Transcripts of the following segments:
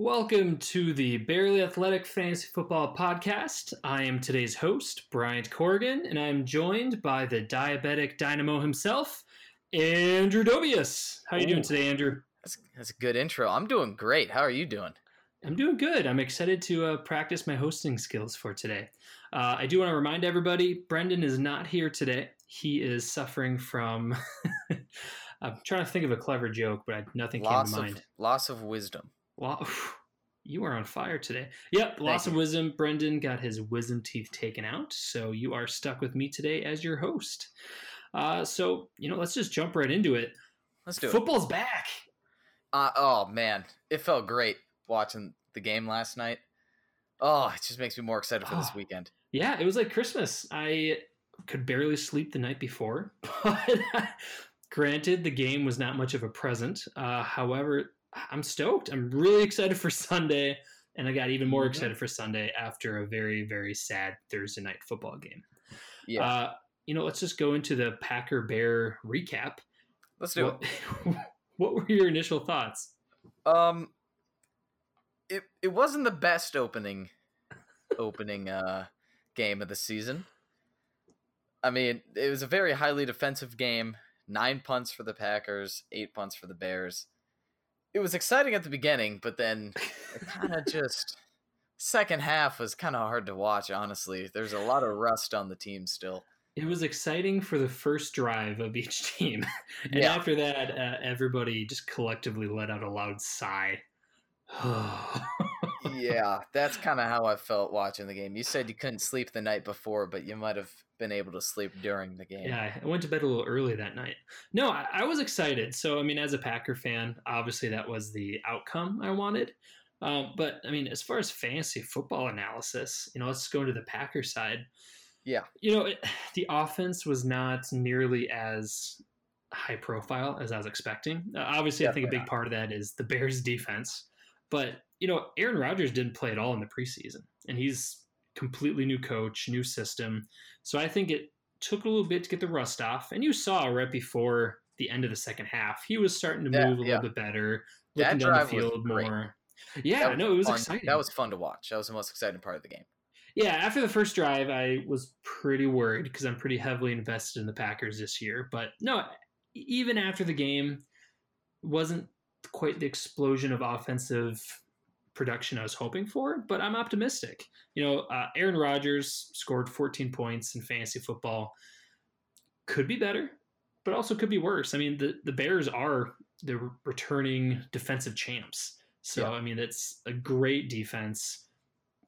Welcome to the Barely Athletic Fantasy Football Podcast. I am today's host, Bryant Corrigan, and I'm joined by the diabetic dynamo himself, Andrew Dobius. How are you doing today, Andrew? That's, that's a good intro. I'm doing great. How are you doing? I'm doing good. I'm excited to uh, practice my hosting skills for today. Uh, I do want to remind everybody Brendan is not here today. He is suffering from. I'm trying to think of a clever joke, but nothing loss came to mind. Of, loss of wisdom. Well, you are on fire today. Yep, loss of wisdom. Brendan got his wisdom teeth taken out, so you are stuck with me today as your host. Uh, so you know, let's just jump right into it. Let's do Football's it. Football's back. Uh, oh man, it felt great watching the game last night. Oh, it just makes me more excited for this weekend. Yeah, it was like Christmas. I could barely sleep the night before, but granted, the game was not much of a present. Uh, however, I'm stoked. I'm really excited for Sunday, and I got even more mm-hmm. excited for Sunday after a very, very sad Thursday night football game. Yeah. Uh, you know, let's just go into the Packer Bear recap. Let's do what, it. what were your initial thoughts? Um, it it wasn't the best opening opening uh game of the season. I mean, it was a very highly defensive game. Nine punts for the Packers, eight punts for the Bears. It was exciting at the beginning, but then it kind of just second half was kind of hard to watch. Honestly, there's a lot of rust on the team still. It was exciting for the first drive of each team, and yeah. after that, uh, everybody just collectively let out a loud sigh. yeah, that's kind of how I felt watching the game. You said you couldn't sleep the night before, but you might have been able to sleep during the game. Yeah, I went to bed a little early that night. No, I, I was excited. So, I mean, as a Packer fan, obviously that was the outcome I wanted. Um, but I mean, as far as fantasy football analysis, you know, let's go into the Packer side. Yeah, you know, it, the offense was not nearly as high profile as I was expecting. Uh, obviously, Definitely I think a big not. part of that is the Bears' defense. But you know, Aaron Rodgers didn't play at all in the preseason, and he's completely new coach, new system. So I think it took a little bit to get the rust off. And you saw right before the end of the second half, he was starting to move a little bit better, looking that down the field more. Yeah, no, it was fun. exciting. That was fun to watch. That was the most exciting part of the game. Yeah, after the first drive, I was pretty worried because I'm pretty heavily invested in the Packers this year. But no, even after the game, wasn't quite the explosion of offensive production I was hoping for, but I'm optimistic. You know, uh, Aaron Rodgers scored 14 points in fantasy football. Could be better, but also could be worse. I mean, the, the Bears are the returning defensive champs. So, yeah. I mean, it's a great defense.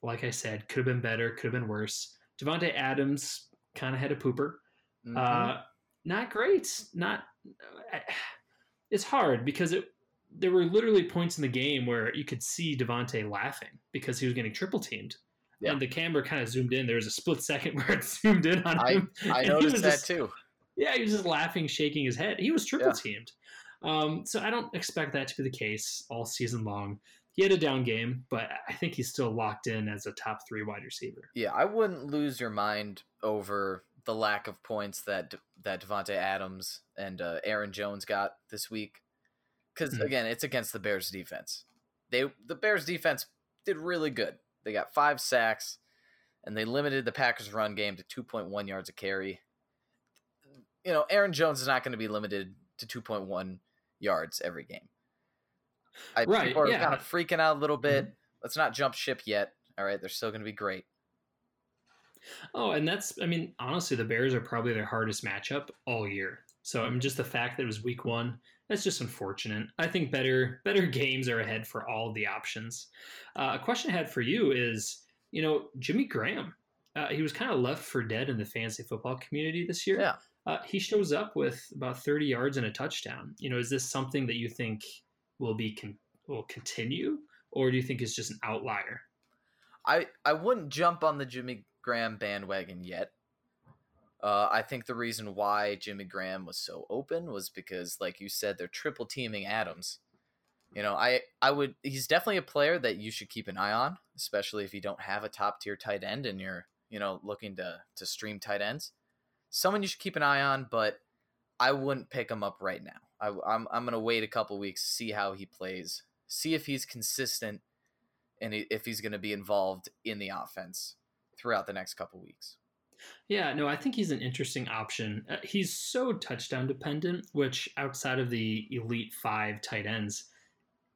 Like I said, could have been better, could have been worse. Davante Adams kind of had a pooper. Mm-hmm. Uh, not great. Not. Uh, it's hard because it there were literally points in the game where you could see Davante laughing because he was getting triple teamed. Yeah. And the camera kind of zoomed in. There was a split second where it zoomed in on him. I, I noticed that just, too. Yeah, he was just laughing, shaking his head. He was triple teamed. Yeah. Um, so I don't expect that to be the case all season long. He had a down game, but I think he's still locked in as a top three wide receiver. Yeah, I wouldn't lose your mind over the lack of points that that Davante Adams and uh, Aaron Jones got this week because mm-hmm. again, it's against the Bears defense. They the Bears defense did really good. They got five sacks, and they limited the Packers' run game to 2.1 yards a carry. You know, Aaron Jones is not going to be limited to 2.1 yards every game. I, right, people are yeah. kind of freaking out a little bit. Mm-hmm. Let's not jump ship yet. All right, they're still going to be great. Oh, and that's, I mean, honestly, the Bears are probably their hardest matchup all year. So, I mean, just the fact that it was week one, that's just unfortunate. I think better better games are ahead for all the options. Uh, a question I had for you is, you know, Jimmy Graham. Uh, he was kind of left for dead in the fantasy football community this year. Yeah. Uh, he shows up with about 30 yards and a touchdown. You know, is this something that you think will be con- will continue, or do you think it's just an outlier? I I wouldn't jump on the Jimmy Graham bandwagon yet. Uh, I think the reason why Jimmy Graham was so open was because, like you said, they're triple teaming Adams. You know, I I would he's definitely a player that you should keep an eye on, especially if you don't have a top tier tight end and you're you know looking to to stream tight ends. Someone you should keep an eye on, but I wouldn't pick him up right now. I, I'm I'm gonna wait a couple weeks, see how he plays, see if he's consistent and if he's to be involved in the offense throughout the next couple weeks. Yeah, no, I think he's an interesting option. Uh, he's so touchdown dependent, which outside of the elite five tight ends,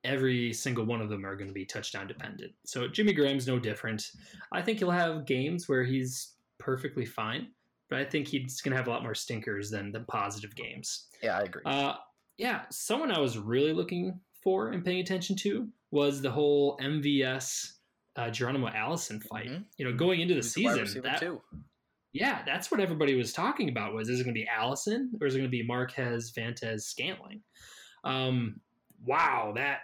every single one of them are going to be touchdown dependent. So Jimmy Graham's no different. I think he'll have games where he's perfectly fine, but I think he's going to have a lot more stinkers than the positive games. Yeah, I agree. Uh, yeah, someone I was really looking for and paying attention to was the whole MVS uh, Geronimo Allison fight. Mm-hmm. You know, going into the season, that, too. Yeah, that's what everybody was talking about. Was is it going to be Allison or is it going to be Marquez Valdes Scantling? Um, wow, that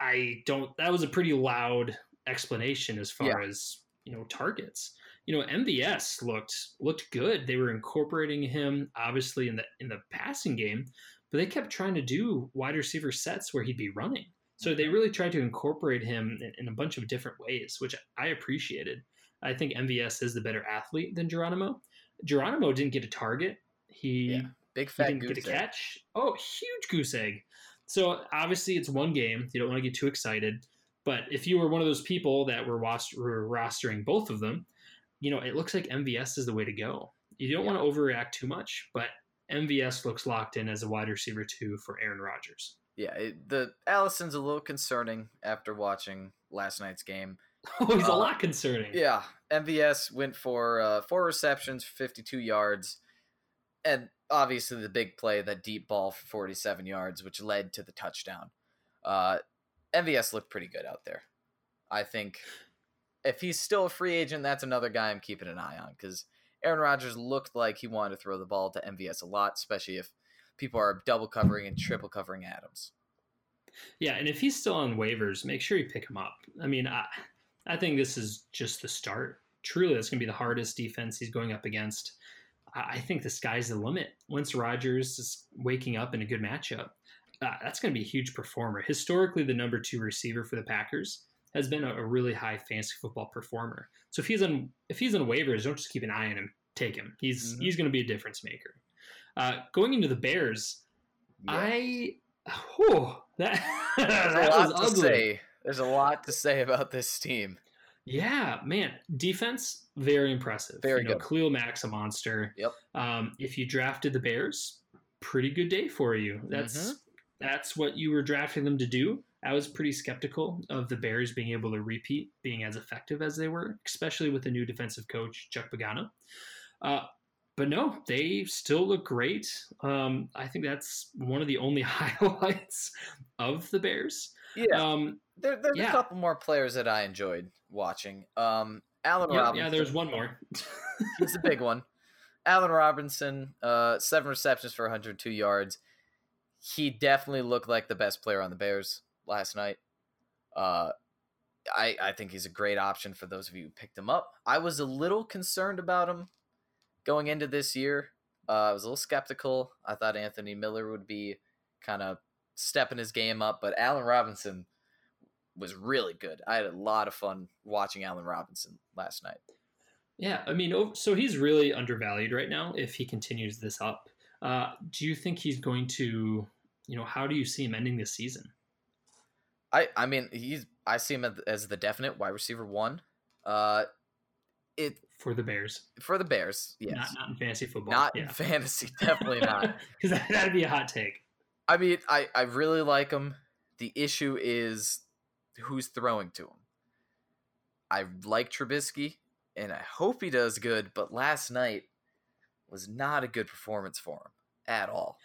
I don't. That was a pretty loud explanation as far yeah. as you know targets. You know, MVS looked looked good. They were incorporating him obviously in the in the passing game, but they kept trying to do wide receiver sets where he'd be running. So they really tried to incorporate him in, in a bunch of different ways, which I appreciated. I think MVS is the better athlete than Geronimo. Geronimo didn't get a target. He yeah. big fat didn't get a egg. catch. Oh, huge goose egg. So obviously it's one game. You don't want to get too excited. But if you were one of those people that were, were rostering both of them, you know, it looks like MVS is the way to go. You don't yeah. want to overreact too much, but MVS looks locked in as a wide receiver two for Aaron Rodgers. Yeah, it, the Allison's a little concerning after watching last night's game. Oh, he's uh, a lot concerning. Yeah, MVS went for uh, four receptions, fifty-two yards, and obviously the big play, that deep ball for forty-seven yards, which led to the touchdown. Uh, MVS looked pretty good out there. I think if he's still a free agent, that's another guy I'm keeping an eye on because Aaron Rodgers looked like he wanted to throw the ball to MVS a lot, especially if people are double covering and triple covering Adams. Yeah, and if he's still on waivers, make sure you pick him up. I mean, I, I think this is just the start. Truly, that's going to be the hardest defense he's going up against. I, think the sky's the limit. Once Rodgers is waking up in a good matchup, uh, that's going to be a huge performer. Historically, the number two receiver for the Packers has been a, a, really high fantasy football performer. So if he's on if he's on waivers, don't just keep an eye on him. Take him. He's mm-hmm. he's going to be a difference maker. Uh, going into the Bears, yeah. I oh that, that was ugly. There's a lot to say about this team. Yeah, man, defense very impressive. Very you know, good. Khalil Mack's a monster. Yep. Um, if you drafted the Bears, pretty good day for you. That's mm-hmm. that's what you were drafting them to do. I was pretty skeptical of the Bears being able to repeat being as effective as they were, especially with the new defensive coach Chuck Pagano. Uh, but no, they still look great. Um, I think that's one of the only highlights of the Bears. Yeah, um, there, there's yeah. a couple more players that I enjoyed watching. Um, Allen yep, Robinson. Yeah, there's one more. he's the big one. Allen Robinson, uh, seven receptions for 102 yards. He definitely looked like the best player on the Bears last night. Uh, I I think he's a great option for those of you who picked him up. I was a little concerned about him going into this year. Uh, I was a little skeptical. I thought Anthony Miller would be kind of stepping his game up, but Allen Robinson was really good. I had a lot of fun watching Allen Robinson last night. Yeah, I mean, so he's really undervalued right now if he continues this up. Uh, do you think he's going to, you know, how do you see him ending this season? I I mean, he's I see him as the definite wide receiver one. Uh, it for the Bears. For the Bears, yes. Not, not in fantasy football. Not yeah. in fantasy, definitely not. Because that'd be a hot take. I mean, I, I really like him. The issue is who's throwing to him. I like Trubisky, and I hope he does good, but last night was not a good performance for him at all.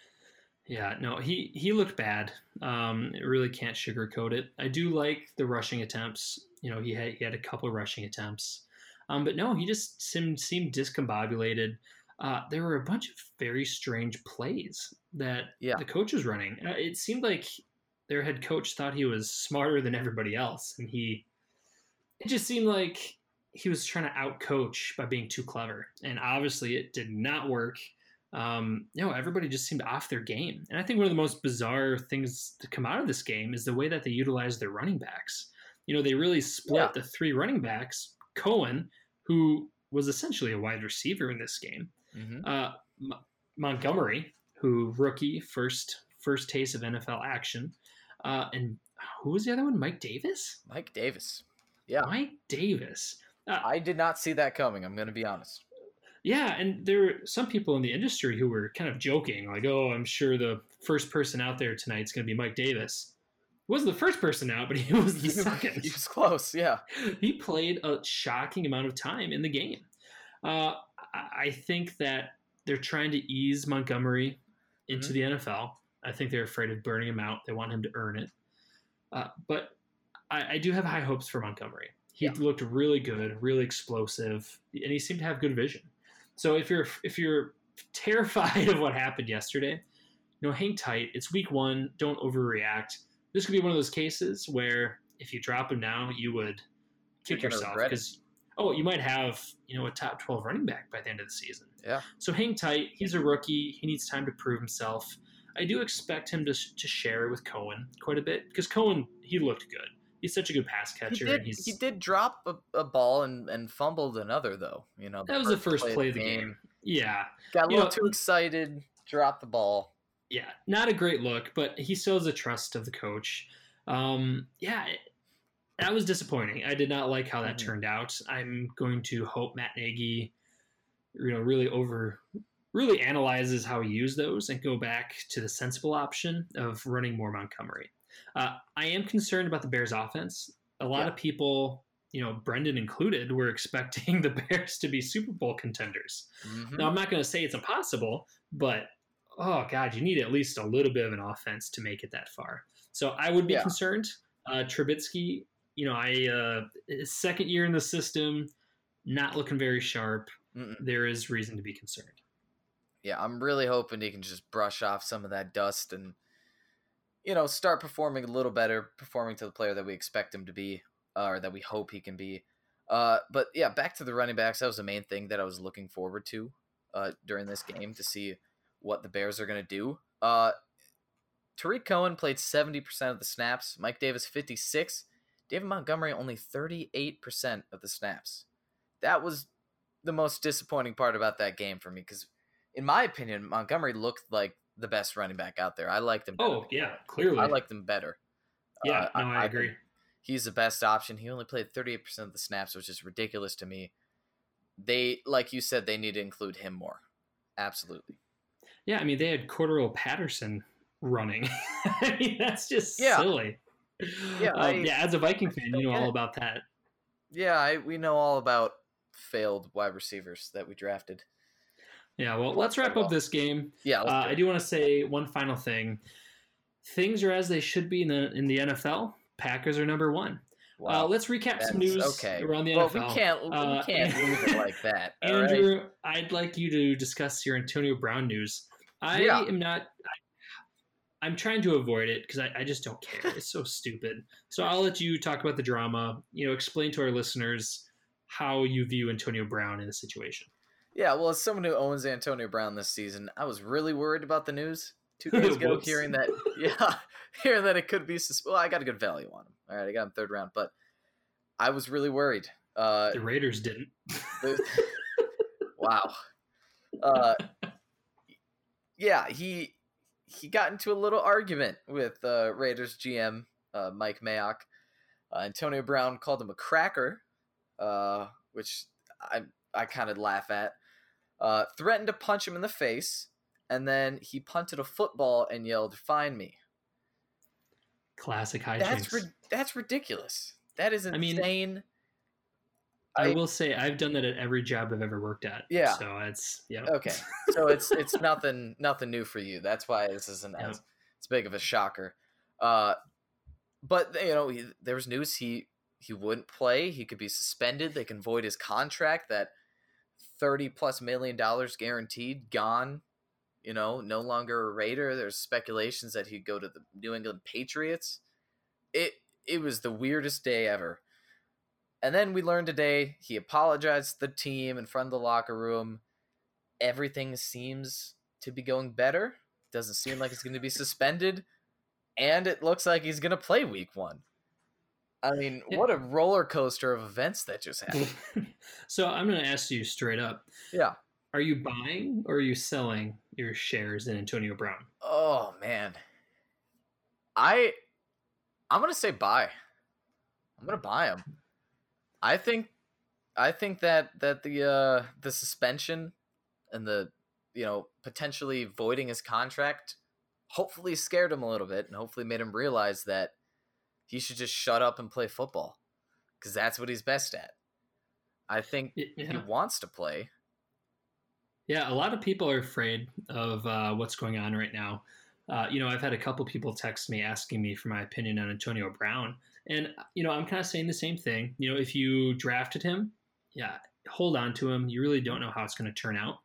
Yeah, no, he he looked bad. Um, really can't sugarcoat it. I do like the rushing attempts. You know, he had he had a couple rushing attempts. Um, but no, he just seemed, seemed discombobulated. Uh, there were a bunch of very strange plays that yeah. the coach was running. Uh, it seemed like their head coach thought he was smarter than everybody else, and he. It just seemed like he was trying to outcoach by being too clever, and obviously it did not work. Um, you know, everybody just seemed off their game, and I think one of the most bizarre things to come out of this game is the way that they utilized their running backs. You know, they really split yeah. the three running backs Cohen, who was essentially a wide receiver in this game. Mm-hmm. Uh, M- Montgomery, who rookie first first taste of NFL action, uh, and who was the other one? Mike Davis. Mike Davis. Yeah. Mike Davis. Uh, I did not see that coming. I'm going to be honest. Yeah, and there were some people in the industry who were kind of joking, like, "Oh, I'm sure the first person out there tonight is going to be Mike Davis." He wasn't the first person out, but he was the second. he was close. Yeah. he played a shocking amount of time in the game. Uh, I think that they're trying to ease Montgomery into Mhm. the NFL. I think they're afraid of burning him out. They want him to earn it. Uh, but I, I do have high hopes for Montgomery. He Yeah. looked really good, really explosive, and he seemed to have good vision. So if you're if you're terrified of what happened yesterday, you know, hang tight. It's week one. Don't overreact. This could be one of those cases where if you drop him now, you would kick yourself because oh, you might have you know a top twelve running back by the end of the season. Yeah. So hang tight. He's a rookie. He needs time to prove himself. I do expect him to, to share with Cohen quite a bit because Cohen he looked good. He's such a good pass He catcher. did, and he's he did drop a, a ball and, and fumbled another, though. You know, that was the first play of the game. Yeah, Got a You little know- too excited, dropped the ball. yeah, not a great look, but he still has the trust of the coach. Um, yeah, that was disappointing. I did not like how that Mhm. turned out. I'm going to hope Matt Nagy, you know, really over, really analyzes how he used those and go back to the sensible option of running more Montgomery. Uh, I am concerned about the Bears' offense. A lot Yeah. of people, you know, Brendan included, were expecting the Bears to be Super Bowl contenders. Mhm. Now, I'm not going to say it's impossible, but oh god, you need at least a little bit of an offense to make it that far. So I would be Yeah. concerned. Uh, Trubisky, you know, I uh, second year in the system, not looking very sharp. There is reason to be concerned. Yeah, I'm really hoping he can just brush off some of that dust and, you know, start performing a little better, performing to the player that we expect him to be, uh, or that we hope he can be. Uh, but yeah, back to the running backs. That was the main thing that I was looking forward to uh, during this game to see what the Bears are going to do. Uh, Tarik Cohen played 70% of the snaps, Mike Davis 56, David Montgomery only 38% of the snaps. That was the most disappointing part about that game for me because in my opinion, Montgomery looked like the best running back out there. I liked him. Oh yeah, clearly. I liked him better. yeah, Uh, no, I, think agree. He's the best option. He only played 38% of the snaps, which is ridiculous to me. They, like you said, they need to include him more. Absolutely. Yeah, I mean they had Cordarrelle Patterson running. I mean that's just Yeah. silly. Yeah, Um, I- yeah. As a Viking fan, you know all about that. Yeah, I, we know all about failed wide receivers that we drafted. Yeah, well, let's wrap up this game. Yeah, Uh, I do want to say one final thing. Things are as they should be in the in the NFL. Packers are number one. Uh, let's recap some news okay. around the well, NFL. we can't, Uh, we can't leave it like that. all right? Andrew, I'd like you to discuss your Antonio Brown news. I Yeah. am not. I, I'm trying to avoid it because I, I just don't care. It's so stupid. So I'll let you talk about the drama. You know, explain to our listeners how you view Antonio Brown in the situation. Yeah, well, as someone who owns Antonio Brown this season, I was really worried about the news two days ago, hearing that, yeah, hearing that it could be. Sus- well, I got a good value on him. All right, I got him third round, but I was really worried. Uh, The Raiders didn't. wow. Uh, yeah, he he got into a little argument with uh, Raiders GM uh, Mike Mayock. Uh, Antonio Brown called him a cracker, uh, which I I kind of laugh at. Uh, threatened to punch him in the face, and then he punted a football and yelled, "Find me." Classic hijinks. That's ri- that's ridiculous. That is I mean, insane. I, I- will say I've done that at every job I've ever worked at. Yeah. So it's yeah. Okay, so it's it's nothing nothing new for you. That's why this isn't Yeah. as it's big of a shocker. Uh, but you know, he, there was news he he wouldn't play. He could be suspended. They can void his contract. That thirty plus million dollars guaranteed gone. You know, no longer a Raider. There's speculations that he'd go to the New England Patriots. It it was the weirdest day ever. And then we learned today he apologized to the team in front of the locker room everything seems to be going better. Doesn't seem like he's going to be suspended, and it looks like he's going to play week one. I mean, what a roller coaster of events that just happened. so I'm going to ask you straight up: yeah. Are you buying or are you selling your shares in Antonio Brown? Oh man, I I'm gonna say buy. I'm gonna buy him. I think I think that that the uh the suspension and the you know potentially voiding his contract hopefully scared him a little bit and hopefully made him realize that he should just shut up and play football because that's what he's best at. I think Yeah. he wants to play. Yeah, a lot of people are afraid of uh, what's going on right now. Uh, you know, I've had a couple people text me asking me for my opinion on Antonio Brown, and you know, I'm kind of saying the same thing. You know, if you drafted him, yeah, hold on to him. You really don't know how it's going to turn out.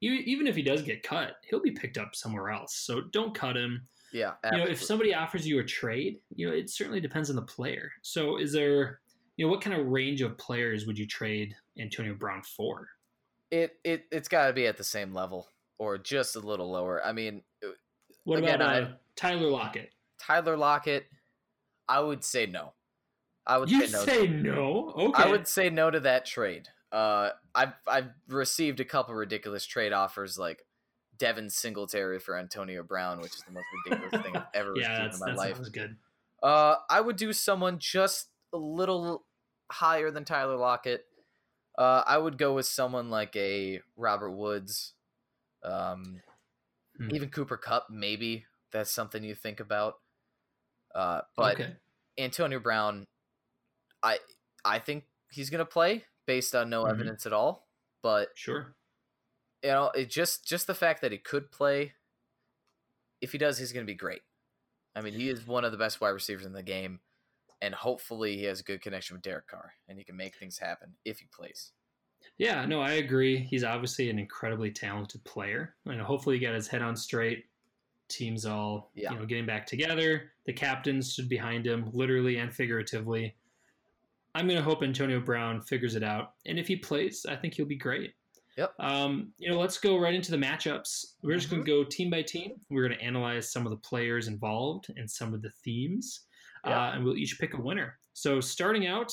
Even if he does get cut, he'll be picked up somewhere else. So don't cut him. Yeah, You know, if somebody offers you a trade, you know, it certainly depends on the player. So is there, you know, what kind of range of players would you trade Antonio Brown for? it it it's got to be at the same level or just a little lower. I mean, uh, What Again, about uh, I- Tyler Lockett? Tyler Lockett, I would say no. I would You say no. say no? Okay. I would say no to that trade. Uh, I've I've received a couple ridiculous trade offers like Devin Singletary for Antonio Brown, which is the most ridiculous thing I've ever yeah, received in my that life. sounds good. Uh, I would do someone just a little higher than Tyler Lockett. Uh, I would go with someone like a Robert Woods, um, Hmm. even Cooper Kupp. Maybe that's something you think about. Uh, but okay. Antonio Brown, I I think he's gonna play based on no Mhm. evidence at all. But Sure. you know, it just just the fact that he could play. If he does, he's gonna be great. I mean, he is one of the best wide receivers in the game, and hopefully, he has a good connection with Derek Carr, and he can make things happen if he plays. Yeah, no, I agree. He's obviously an incredibly talented player. And hopefully he got his head on straight. Teams all, Yeah. you know, getting back together. The captain stood behind him, literally and figuratively. I'm going to hope Antonio Brown figures it out. And if he plays, I think he'll be great. Yep. Um, you know, let's go right into the matchups. We're just going to go team by team. We're going to analyze some of the players involved and some of the themes, Yep. uh, and we'll each pick a winner. So, starting out,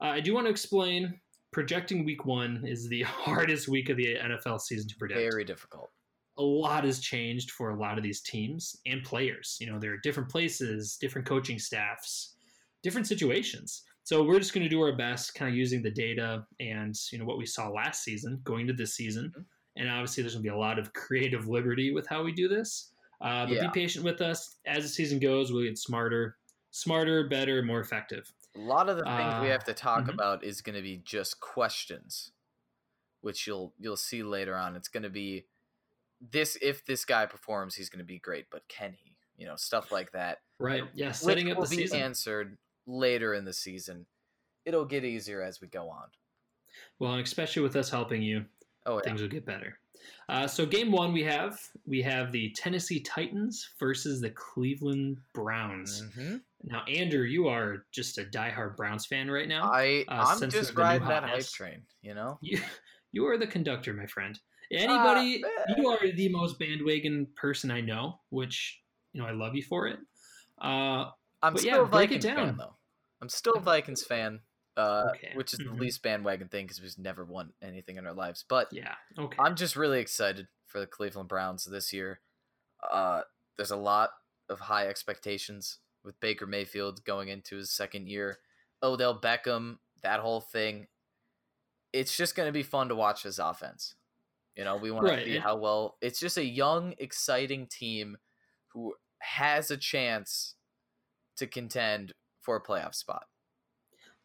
uh, I do want to explain projecting week one is the hardest week of the NFL season to predict Very difficult. A lot has changed for a lot of these teams and players. You know, there are different places, different coaching staffs, different situations. So we're just going to do our best, kind of using the data and you know what we saw last season going into this season. Mhm. And obviously, there's going to be a lot of creative liberty with how we do this. Uh, but Yeah. be patient with us as the season goes. We'll get smarter, smarter, better, more effective. A lot of the things we Uh, have to talk mhm. about is going to be just questions, which you'll you'll see later on. It's going to be this if this guy performs, he's going to be great, but can he? You know, stuff like that. Right? Yeah. which Setting up will the be season. answered later in the season. It'll get easier as we go on. well, and especially with us helping you, Oh yeah, things will get better. Uh, so game one we have we have the Tennessee Titans versus the Cleveland Browns. Mhm. Now, Andrew, you are just a diehard Browns fan right now. I uh, I'm just of the new riding that hype train. You know, you, you are the conductor, my friend. Anybody, Ah, you are the most bandwagon person I know, which you know I love you for it. Uh, I'm But still yeah, a break it Vikings fan though. I'm still a Vikings fan, uh, Okay. which is Mhm. the least bandwagon thing because we've never won anything in our lives. But yeah, okay. I'm just really excited for the Cleveland Browns this year. Uh, there's a lot of high expectations with Baker Mayfield going into his second year. Odell Beckham, that whole thing. It's just going to be fun to watch this offense. You know, we want Right, to see how well. It's just a young, exciting team who has a chance to contend for a playoff spot.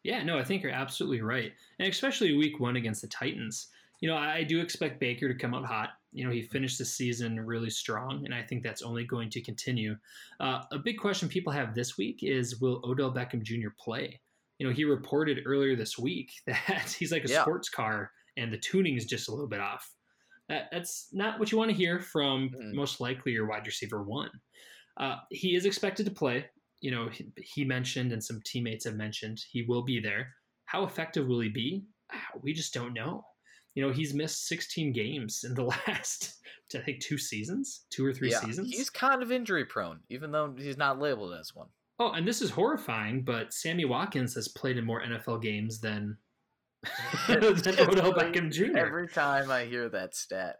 Yeah, no, I think you're absolutely right. And especially week one against the Titans. You know, I do expect Baker to come out hot. You know, he finished the season really strong, and I think that's only going to continue. Uh, a big question people have this week is will Odell Beckham Jr. play? You know, he reported earlier this week that he's like a Yeah. sports car and the tuning is just a little bit off. That, that's not what you want to hear from Mm. most likely your wide receiver one. Uh, he is expected to play you know, he, he mentioned and some teammates have mentioned he will be there. How effective will he be? Ah, We just don't know. You know, he's missed 16 games in the last, I think, two seasons, two or three yeah, seasons. he's kind of injury prone, even though he's not labeled as one. Oh, and this is horrifying, but Sammy Watkins has played in more NFL games than, Odell Beckham Jr. Every time I hear that stat,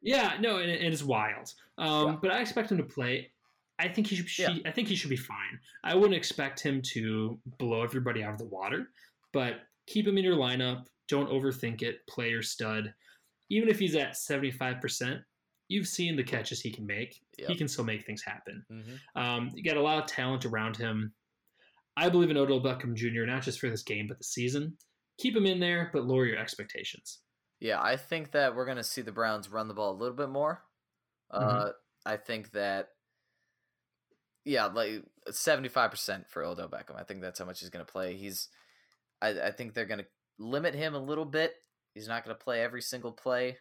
Yeah, no, and it, it's wild. Um, Yeah. But I expect him to play. I think he should. Yeah. I think he should be fine. I wouldn't expect him to blow everybody out of the water, but keep him in your lineup. Don't overthink it. Player stud. Even if he's at 75%, you've seen the catches he can make. Yep. He can still make things happen. Mm-hmm. Um, you got a lot of talent around him. I believe in Odell Beckham Jr., not just for this game, but the season. Keep him in there, but lower your expectations. Yeah, I think that we're going to see the Browns run the ball a little bit more. Mm-hmm. Uh, I think that, yeah, like 75% for Odell Beckham. I think that's how much he's going to play. He's, I, I think they're going to limit him a little bit. He's not going to play every single play.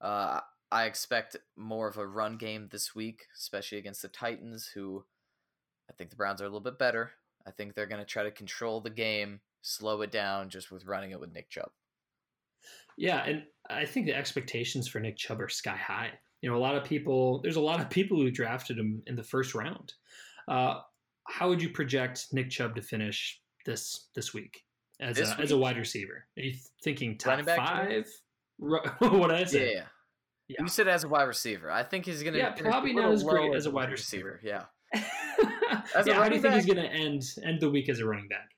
Uh, I expect more of a run game this week, especially against the Titans, who I think the Browns are a little bit better. I think they're going to try to control the game, slow it down just with running it with Nick Chubb. Yeah, and I think the expectations for Nick Chubb are sky high. You know, a lot of people, there's a lot of people who drafted him in the first round. Uh, how would you project Nick Chubb to finish this this week as this a, week? as a wide receiver? Are you thinking top five? what did I say? Yeah, yeah. You said as a wide receiver. I think he's going to yeah probably not as great as a wide receiver. receiver. Yeah. as yeah, how do you think he's going to end end the week as a running back?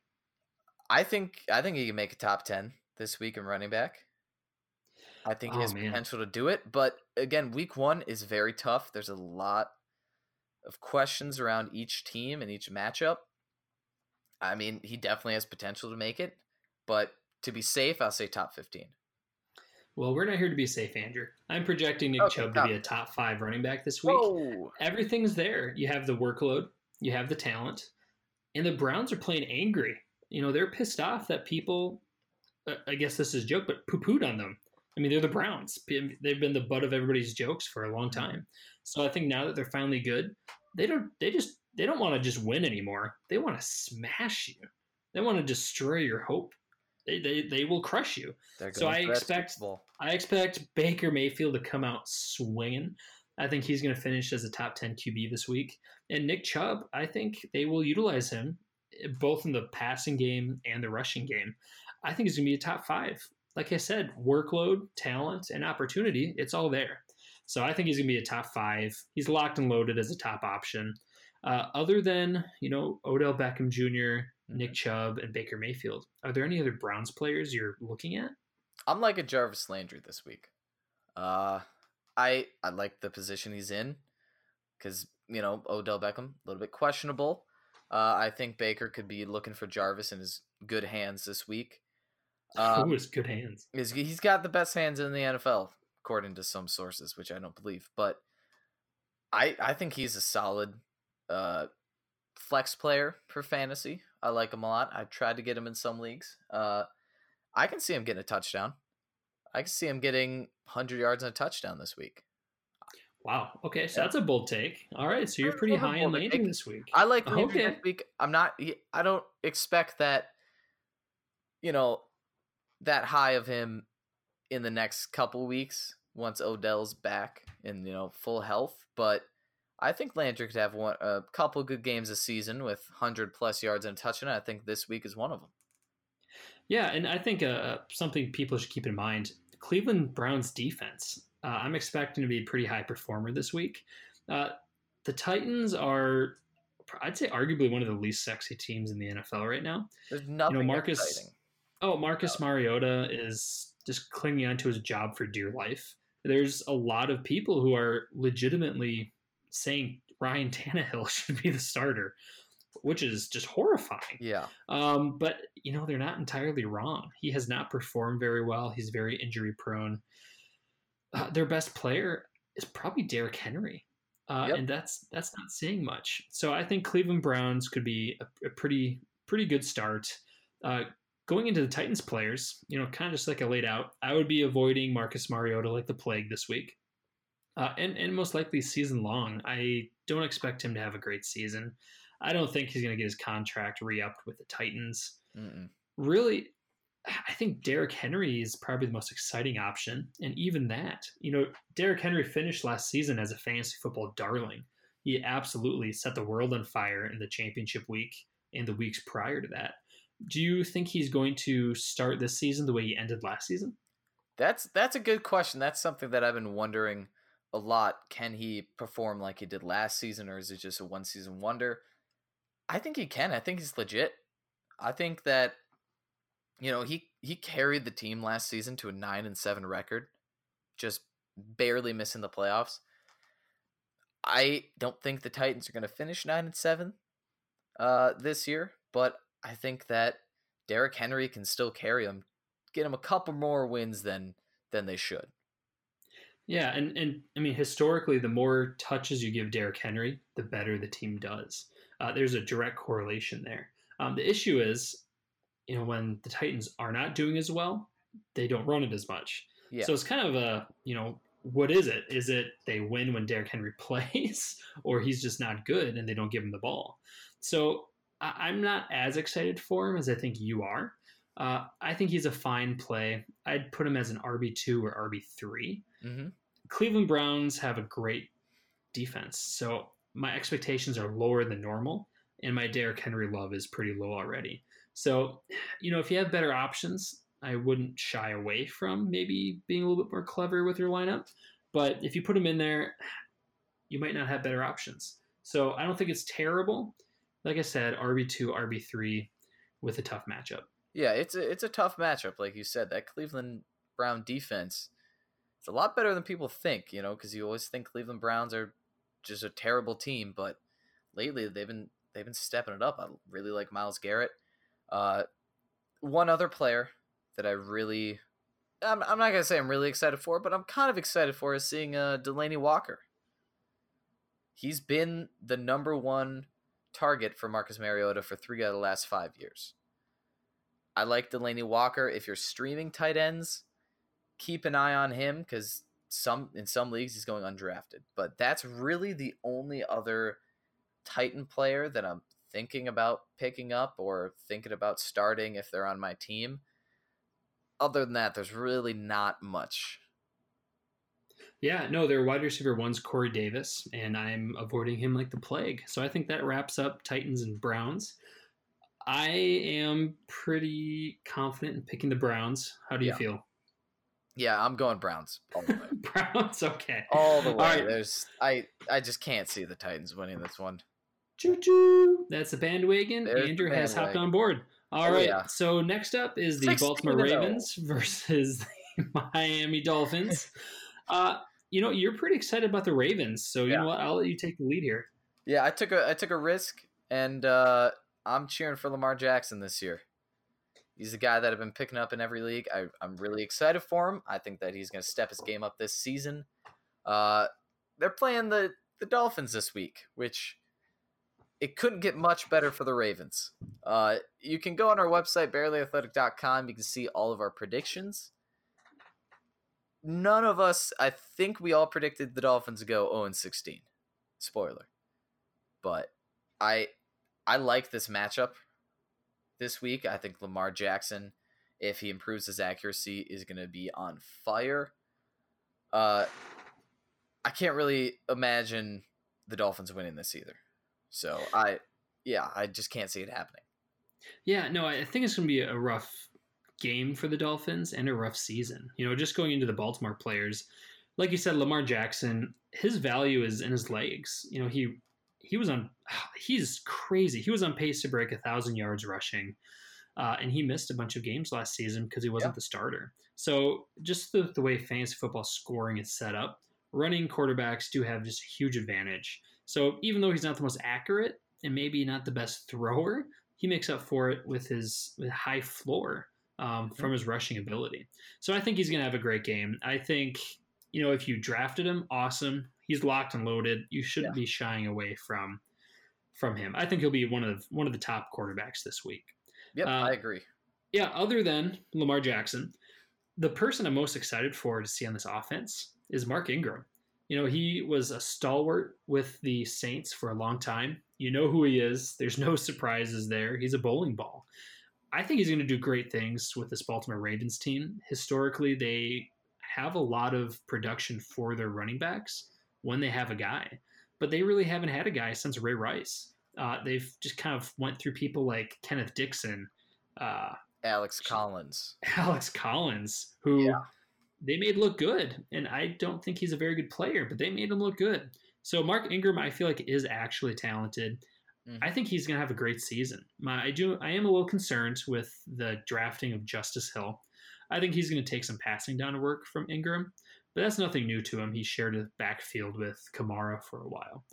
I think I think he can make a top ten this week in running back. I think he oh, has man. potential to do it, but again, week one is very tough. There's a lot of questions around each team and each matchup. I mean, he definitely has potential to make it, but to be safe, I'll say top fifteen. Well, we're not here to be safe, Andrew. I'm projecting Nick okay, Chubb to be a top five running back this week. Whoa. Everything's there. You have the workload, you have the talent, and the Browns are playing angry. You know, they're pissed off that people, uh, I guess this is a joke, but poo pooed on them. I mean, they're the Browns. They've been the butt of everybody's jokes for a long time. So I think now that they're finally good, they don't. They just they don't want to just win anymore. They want to smash you. They want to destroy your hope. They, they, they will crush you. So I expect I expect Baker Mayfield to come out swinging. I think he's going to finish as a top 10 QB this week. And Nick Chubb, I think they will utilize him both in the passing game and the rushing game. I think he's going to be a top five. Like I said, workload, talent, and opportunity, it's all there. So I think he's going to be a top five. He's locked and loaded as a top option. Uh, other than, you know, Odell Beckham Jr., Nick mm-hmm. Chubb, and Baker Mayfield. Are there any other Browns players you're looking at? I'm like a Jarvis Landry this week. Uh, I I like the position he's in because you know Odell Beckham a little bit questionable. Uh, I think Baker could be looking for Jarvis in his good hands this week. Um, Who is good hands? He's got the best hands in the NFL according to some sources, which I don't believe, but I I think he's a solid uh, flex player for fantasy. I like him a lot. I tried to get him in some leagues. Uh, I can see him getting a touchdown. I can see him getting 100 yards and a touchdown this week. Wow. Okay, so yeah. that's a bold take. All right, so you're pretty high in Landry this week. I like Landry okay. this week. I'm not. I don't expect that. You know, that high of him in the next couple weeks once Odell's back in you know full health, but I think Landry could have one a couple good games a season with hundred plus yards and a touchdown. I think this week is one of them. Yeah, and I think uh, something people should keep in mind: Cleveland Browns defense. Uh, I'm expecting to be a pretty high performer this week. Uh, the Titans are, I'd say, arguably one of the least sexy teams in the NFL right now. There's nothing. You know, Marcus. Exciting. Oh, Marcus no. Mariota is just clinging onto his job for dear life. There's a lot of people who are legitimately saying Ryan Tannehill should be the starter, which is just horrifying. Yeah. Um, but you know they're not entirely wrong. He has not performed very well. He's very injury prone. Uh, their best player is probably Derrick Henry. Uh, yep. and that's that's not saying much. So I think Cleveland Browns could be a, a pretty pretty good start. Uh, going into the Titans players, you know, kind of just like I laid out, I would be avoiding Marcus Mariota like the plague this week uh, and and most likely season long. I don't expect him to have a great season. I don't think he's going to get his contract re-upped with the Titans. Mm-mm. Really, I think Derrick Henry is probably the most exciting option, and even that, you know, Derrick Henry finished last season as a fantasy football darling. He absolutely set the world on fire in the championship week and the weeks prior to that. Do you think he's going to start this season the way he ended last season? That's that's a good question. That's something that I've been wondering a lot. Can he perform like he did last season, or is it just a one season wonder? I think he can. I think he's legit. I think that you know, he he carried the team last season to a 9 and 7 record, just barely missing the playoffs. I don't think the Titans are going to finish 9 and 7 uh this year, but I think that Derrick Henry can still carry them, get them a couple more wins than than they should. Yeah, and and I mean historically, the more touches you give Derrick Henry, the better the team does. Uh, there's a direct correlation there. Um, the issue is, you know, when the Titans are not doing as well, they don't run it as much. Yeah. So it's kind of a, you know, what is it? Is it they win when Derrick Henry plays, or he's just not good and they don't give him the ball? So I, am not as excited for him as I think you are. Uh, I think he's a fine play. I'd put him as an RB2 or RB3. Mm-hmm. Cleveland Browns have a great defense. So my expectations are lower than normal, and my Derrick Henry love is pretty low already. So, you know, if you have better options, I wouldn't shy away from maybe being a little bit more clever with your lineup. But if you put him in there, you might not have better options. So I don't think it's terrible. Like I said, RB2, RB3 with a tough matchup. Yeah, it's a it's a tough matchup, like you said. That Cleveland Brown defense, it's a lot better than people think. You know, because you always think Cleveland Browns are just a terrible team, but lately they've been they've been stepping it up. I really like Myles Garrett. Uh, one other player that I really, I'm, I'm not gonna say I'm really excited for, but I'm kind of excited for is seeing uh, Delanie Walker. He's been the number one target for Marcus Mariota for three out of the last five years. I like Delanie Walker. If you're streaming tight ends, keep an eye on him because some in some leagues he's going undrafted. But that's really the only other Titan player that I'm thinking about picking up or thinking about starting if they're on my team. Other than that, there's really not much. Yeah, no, their wide receiver one's Corey Davis, and I'm avoiding him like the plague. So I think that wraps up Titans and Browns. I am pretty confident in picking the Browns. How do you yeah. feel? Yeah, I'm going Browns all the way. Browns, okay. All the way. All right. There's I I just can't see the Titans winning this one. Choo choo. That's the bandwagon. There's Andrew the bandwagon. has hopped on board. All oh, right. Yeah. So next up is the Baltimore Ravens versus the Miami Dolphins. uh, you know, you're pretty excited about the Ravens, so you yeah. know what? I'll let you take the lead here. Yeah, I took a I took a risk, and uh, I'm cheering for Lamar Jackson this year. He's the guy that I've been picking up in every league. I, am really excited for him. I think that he's going to step his game up this season. Uh, they're playing the the Dolphins this week, which it couldn't get much better for the Ravens. Uh, you can go on our website, barelyathletic.com. You can see all of our predictions. None of us, I think we all predicted the Dolphins go 0 16. Spoiler. But I I like this matchup this week. I think Lamar Jackson, if he improves his accuracy, is going to be on fire. Uh, I can't really imagine the Dolphins winning this either. So I, yeah, I just can't see it happening. Yeah, no, I think it's going to be a rough game for the Dolphins and a rough season. You know, just going into the Baltimore players, like you said, Lamar Jackson, his value is in his legs. You know, he he was on he's crazy. He was on pace to break a thousand yards rushing. Uh, and he missed a bunch of games last season because he wasn't the starter. So just the, the way fantasy football scoring is set up, running quarterbacks do have just a huge advantage. So even though he's not the most accurate and maybe not the best thrower, he makes up for it with his with high floor um, from his rushing ability. So I think he's going to have a great game. I think you know if you drafted him, awesome he's locked and loaded. You shouldn't yeah. be shying away from from him. I think he'll be one of one of the top quarterbacks this week. Yep, uh, I agree. Yeah, other than Lamar Jackson, the person I'm most excited for to see on this offense is Mark Ingram. You know, he was a stalwart with the Saints for a long time. You know who he is. There's no surprises there. He's a bowling ball. I think he's going to do great things with this Baltimore Ravens team. Historically, they have a lot of production for their running backs when they have a guy. But they really haven't had a guy since Ray Rice. Uh, they've just kind of went through people like Kenneth Dixon, uh, Alex Collins, Alex Collins, who yeah. They made look good. And I don't think he's a very good player, but they made him look good. So Mark Ingram, I feel like is actually talented. Mm-hmm. I think he's going to have a great season. My, I do. I am a little concerned with the drafting of Justice Hill. I think he's going to take some passing down to work from Ingram, but that's nothing new to him. He shared a backfield with Kamara for a while.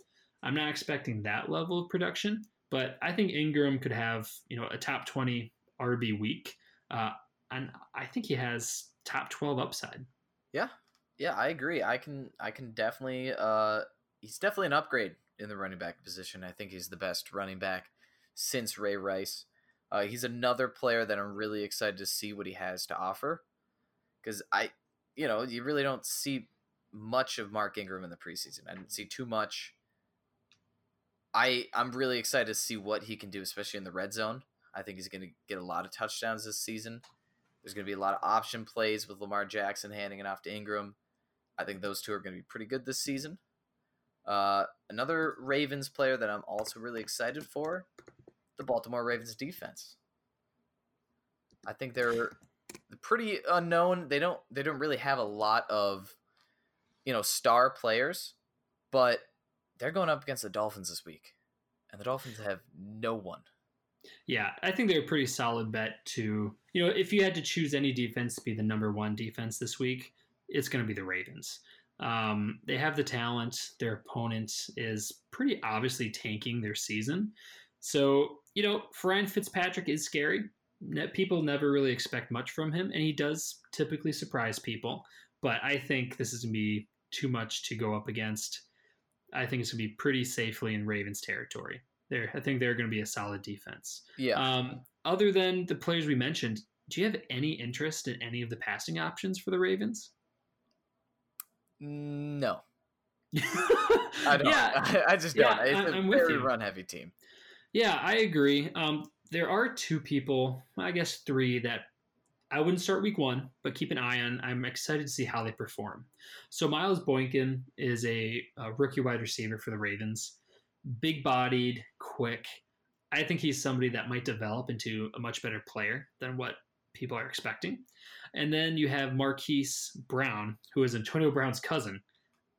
I'm not expecting that level of production, but I think Ingram could have you know a top 20 RB week, uh, and I think he has top 12 upside. Yeah, yeah, I agree. I can I can definitely uh, he's definitely an upgrade in the running back position. I think he's the best running back since Ray Rice. Uh, he's another player that I'm really excited to see what he has to offer because I, you know, you really don't see much of Mark Ingram in the preseason. I didn't see too much. I I'm really excited to see what he can do, especially in the red zone. I think he's going to get a lot of touchdowns this season. There's going to be a lot of option plays with Lamar Jackson handing it off to Ingram. I think those two are going to be pretty good this season. Uh, another Ravens player that I'm also really excited for, the Baltimore Ravens defense. I think they're pretty unknown. They don't they don't really have a lot of you know star players, but they're going up against the Dolphins this week, and the Dolphins have no one. Yeah, I think they're a pretty solid bet to you know if you had to choose any defense to be the number one defense this week, it's going to be the Ravens. Um, they have the talent. Their opponent is pretty obviously tanking their season. So, you know, Ryan Fitzpatrick is scary. People never really expect much from him, and he does typically surprise people. But I think this is going to be too much to go up against. I think it's going to be pretty safely in Ravens territory. There, I think they're going to be a solid defense. Yeah. Um, other than the players we mentioned, do you have any interest in any of the passing options for the Ravens? No. I don't. Yeah, I, I just don't. Yeah, it's I'm a very run heavy team. Yeah, I agree. Um, there are two people, I guess three, that I wouldn't start week one, but keep an eye on. I'm excited to see how they perform. So Miles Boykin is a, a rookie wide receiver for the Ravens, big bodied, quick. I think he's somebody that might develop into a much better player than what people are expecting. And then you have Marquise Brown, who is Antonio Brown's cousin.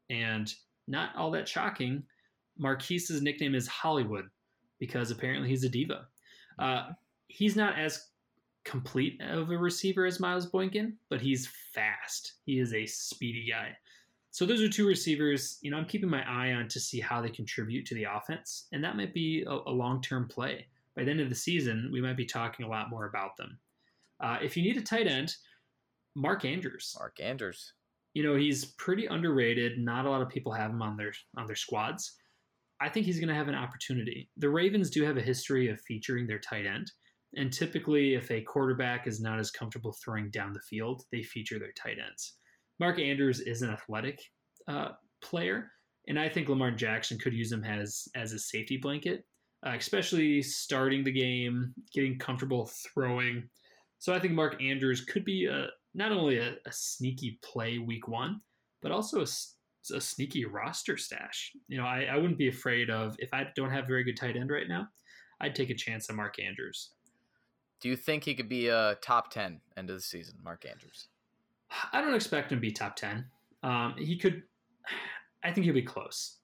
And not all that shocking, Marquise's nickname is Hollywood because apparently he's a diva. Uh, he's not as complete of a receiver as Miles Boykin, but he's fast. He is a speedy guy. So those are two receivers, you know, I'm keeping my eye on to see how they contribute to the offense, and that might be a, a long-term play. By the end of the season, we might be talking a lot more about them. Uh, if you need a tight end, Mark Andrews. Mark Andrews. You know, he's pretty underrated. Not a lot of people have him on their on their squads. I think he's going to have an opportunity. The Ravens do have a history of featuring their tight end, and typically, if a quarterback is not as comfortable throwing down the field, they feature their tight ends. Mark Andrews is an athletic uh, player, and I think Lamar Jackson could use him as as a safety blanket, uh, especially starting the game, getting comfortable throwing. So I think Mark Andrews could be a, not only a, a sneaky play week one, but also a, a, sneaky roster stash. You know, I, I wouldn't be afraid of if I don't have very good tight end right now, I'd take a chance on Mark Andrews. Do you think he could be a top 10 end of the season, Mark Andrews? I don't expect him to be top 10. Um, he could, I think he'll be close.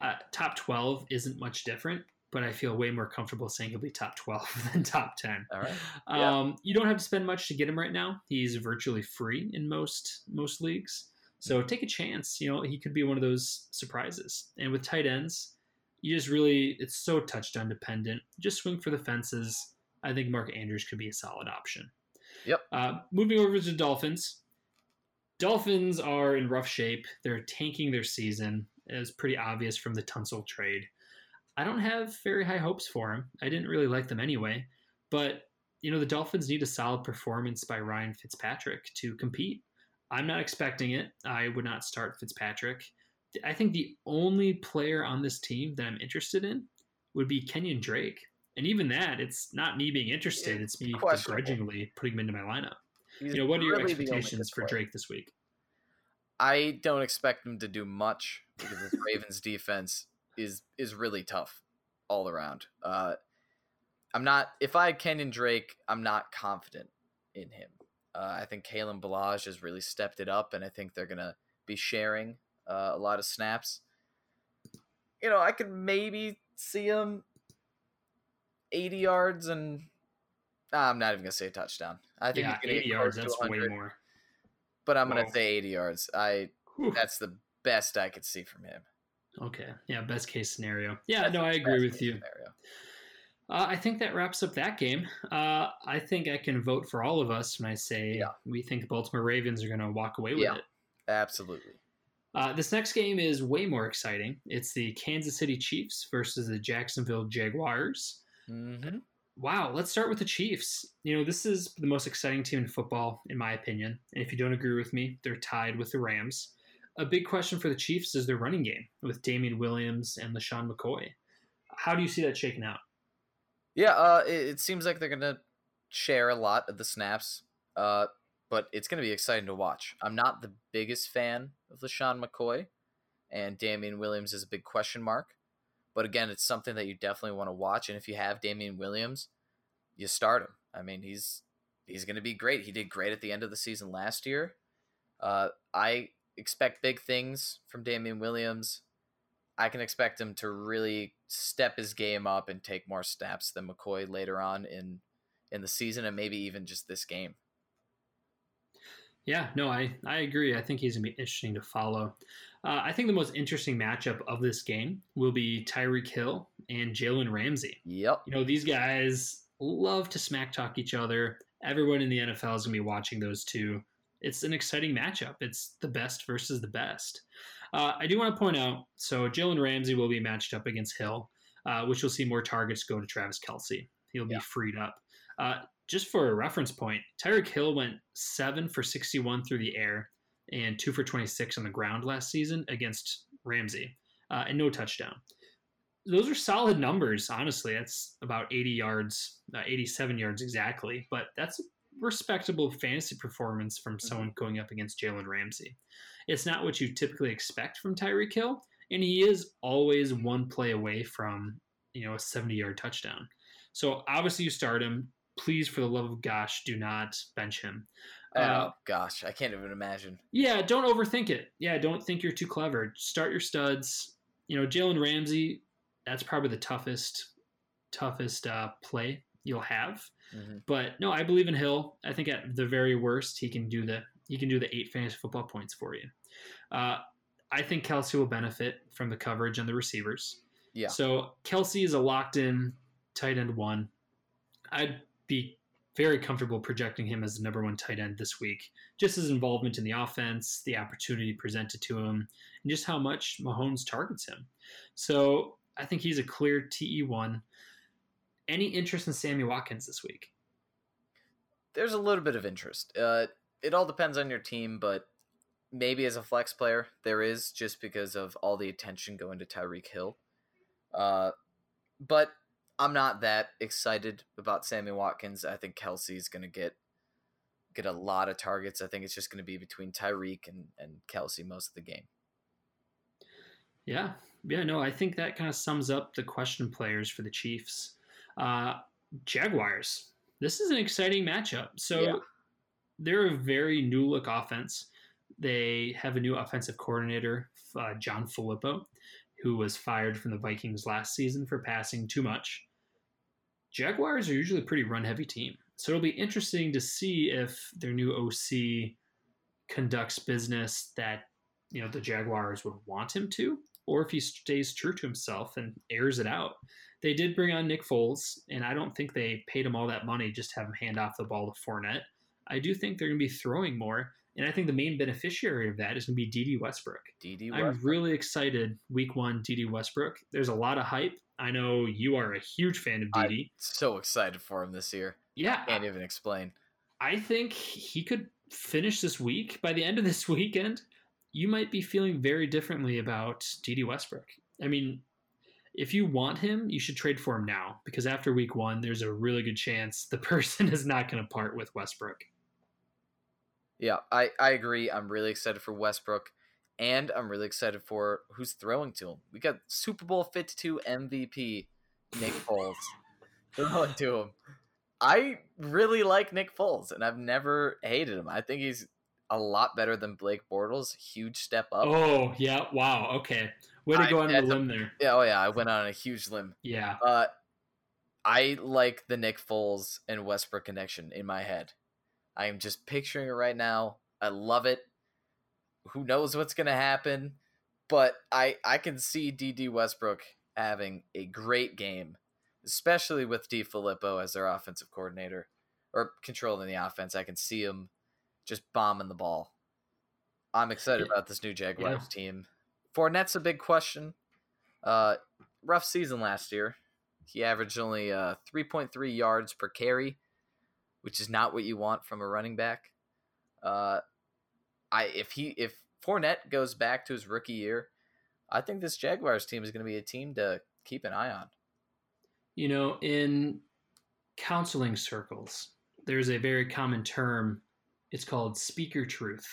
Uh, top 12 isn't much different but I feel way more comfortable saying he'll be top 12 than top 10. All right. Yeah. Um, you don't have to spend much to get him right now. He's virtually free in most most leagues. So mm-hmm. take a chance. You know, he could be one of those surprises. And with tight ends, you just really it's so touchdown dependent. Just swing for the fences. I think Mark Andrews could be a solid option. Yep. Uh, moving over to Dolphins. Dolphins are in rough shape. They're tanking their season. It's pretty obvious from the Tunsil trade. I don't have very high hopes for him. I didn't really like them anyway. But, you know, the Dolphins need a solid performance by Ryan Fitzpatrick to compete. I'm not expecting it. I would not start Fitzpatrick. I think the only player on this team that I'm interested in would be Kenyan Drake. And even that, it's not me being interested, it's, it's me begrudgingly putting him into my lineup. He's you know, what are your expectations for Drake this week? I don't expect him to do much because this Ravens defense is is really tough all around. Uh, I'm not if I had Kenyan Drake, I'm not confident in him. Uh, I think Kalen Ballage has really stepped it up, and I think they're gonna be sharing uh, a lot of snaps. You know, I could maybe see him 80 yards and nah, I'm not even gonna say touchdown. I think yeah, he's gonna 80 get yards. That's way more. But I'm gonna say 80 yards. I Whew. that's the best I could see from him. Okay. Yeah, best case scenario. Yeah, That's no, I agree with you. scenario. Uh, I think that wraps up that game. Uh, I think I can vote for all of us when I say Yeah. we think the Baltimore Ravens are going to walk away with Yeah. it. Absolutely. Uh, this next game is way more exciting. It's the Kansas City Chiefs versus the Jacksonville Jaguars. hmm Wow, let's start with the Chiefs. You know, this is the most exciting team in football, in my opinion. And if you don't agree with me, they're tied with the Rams. A big question for the Chiefs is their running game with Damien Williams and LeSean McCoy. How do you see that shaking out? Yeah, uh, it, it seems like they're gonna share a lot of the snaps, uh, but it's gonna be exciting to watch. I'm not the biggest fan of LeSean McCoy, and Damien Williams is a big question mark. But again, it's something that you definitely want to watch. And if you have Damien Williams, you start him. I mean, he's he's gonna be great. He did great at the end of the season last year. Uh, I expect big things from Damien Williams. I can expect him to really step his game up and take more snaps than McCoy later on in in the season and maybe even just this game. Yeah, no, I, I agree. I think he's going to be interesting to follow. Uh, I think the most interesting matchup of this game will be Tyreek Hill and Jalen Ramsey. Yep. You know, these guys love to smack talk each other. Everyone in the NFL is going to be watching those two. It's an exciting matchup. It's the best versus the best. Uh, I do want to point out so Jalen Ramsey will be matched up against Hill, uh, which will see more targets go to Travis Kelce. He'll be Yeah. freed up. Uh, just for a reference point, Tyreek Hill went seven for 61 through the air and two for 26 on the ground last season against Ramsey, uh, and no touchdown. Those are solid numbers, honestly. That's about 80 yards, uh, 87 yards exactly, but that's a respectable fantasy performance from someone going up against Jalen Ramsey. It's not what you typically expect from Tyreek Hill, and he is always one play away from, you know, a 70 yard touchdown. So obviously you start him. Please, for the love of gosh, do not bench him. Uh, oh gosh, I can't even imagine. yeah, don't overthink it. Yeah, don't think you're too clever. Start your studs. You know, Jalen Ramsey, that's probably the toughest, toughest uh, play you'll have. hmm But no, I believe in Hill. I think at the very worst, he can do the he can do the eight fantasy football points for you. Uh, I think Kelce will benefit from the coverage and the receivers. Yeah. So Kelce is a locked in tight end one. I'd be very comfortable projecting him as the number one tight end this week. Just his involvement in the offense, the opportunity presented to him, and just how much Mahomes targets him. So I think he's a clear TE one. Any interest in Sammy Watkins this week? There's a little bit of interest. Uh, it all depends on your team, but maybe as a flex player, there is just because of all the attention going to Tyreek Hill. Uh, but I'm not that excited about Sammy Watkins. I think Kelce's going to get get a lot of targets. I think it's just going to be between Tyreek and, and Kelce most of the game. Yeah, yeah, no, I think that kind of sums up the question players for the Chiefs. Uh, Jaguars. This is an exciting matchup. So Yeah. they're a very new look offense. They have a new offensive coordinator, uh, John Filippo, who was fired from the Vikings last season for passing too much. Jaguars are usually a pretty run heavy team. So it'll be interesting to see if their new OC conducts business that you know the Jaguars would want him to, or if he stays true to himself and airs it out. They did bring on Nick Foles, and I don't think they paid him all that money just to have him hand off the ball to Fournette. I do think they're going to be throwing more, and I think the main beneficiary of that is going to be Dede Westbrook. Dede I'm really excited. Week one, Dede Westbrook. There's a lot of hype. I know you are a huge fan of I- Dede so excited for him this year. yeah, Can't even explain. I think he could finish this week. By the end of this weekend, you might be feeling very differently about Dede Westbrook. I mean, if you want him, you should trade for him now because after week one, there's a really good chance the person is not going to part with Westbrook. Yeah, I, I agree. I'm really excited for Westbrook, and I'm really excited for who's throwing to him. We got Super Bowl 52 MVP Nick Foles throwing to him. I really like Nick Foles, and I've never hated him. I think he's a lot better than Blake Bortles. Huge step up. Oh, yeah. Wow. Okay. Way to I- go on the limb there. Yeah, oh yeah, I went on a huge limb. Yeah. Uh, I like the Nick Foles and Westbrook connection in my head. I am just picturing it right now. I love it. Who knows what's going to happen? But I I can see Dede Westbrook having a great game, especially with DeFilippo as their offensive coordinator or controlling the offense. I can see him just bombing the ball. I'm excited about this new Jaguars yeah. team. Fournette's a big question. Uh, rough season last year. He averaged only uh, 3.3 yards per carry, which is not what you want from a running back. Uh, I if he if Fournette goes back to his rookie year, I think this Jaguars team is going to be a team to keep an eye on. You know, in counseling circles, there's a very common term. It's called speaker truth.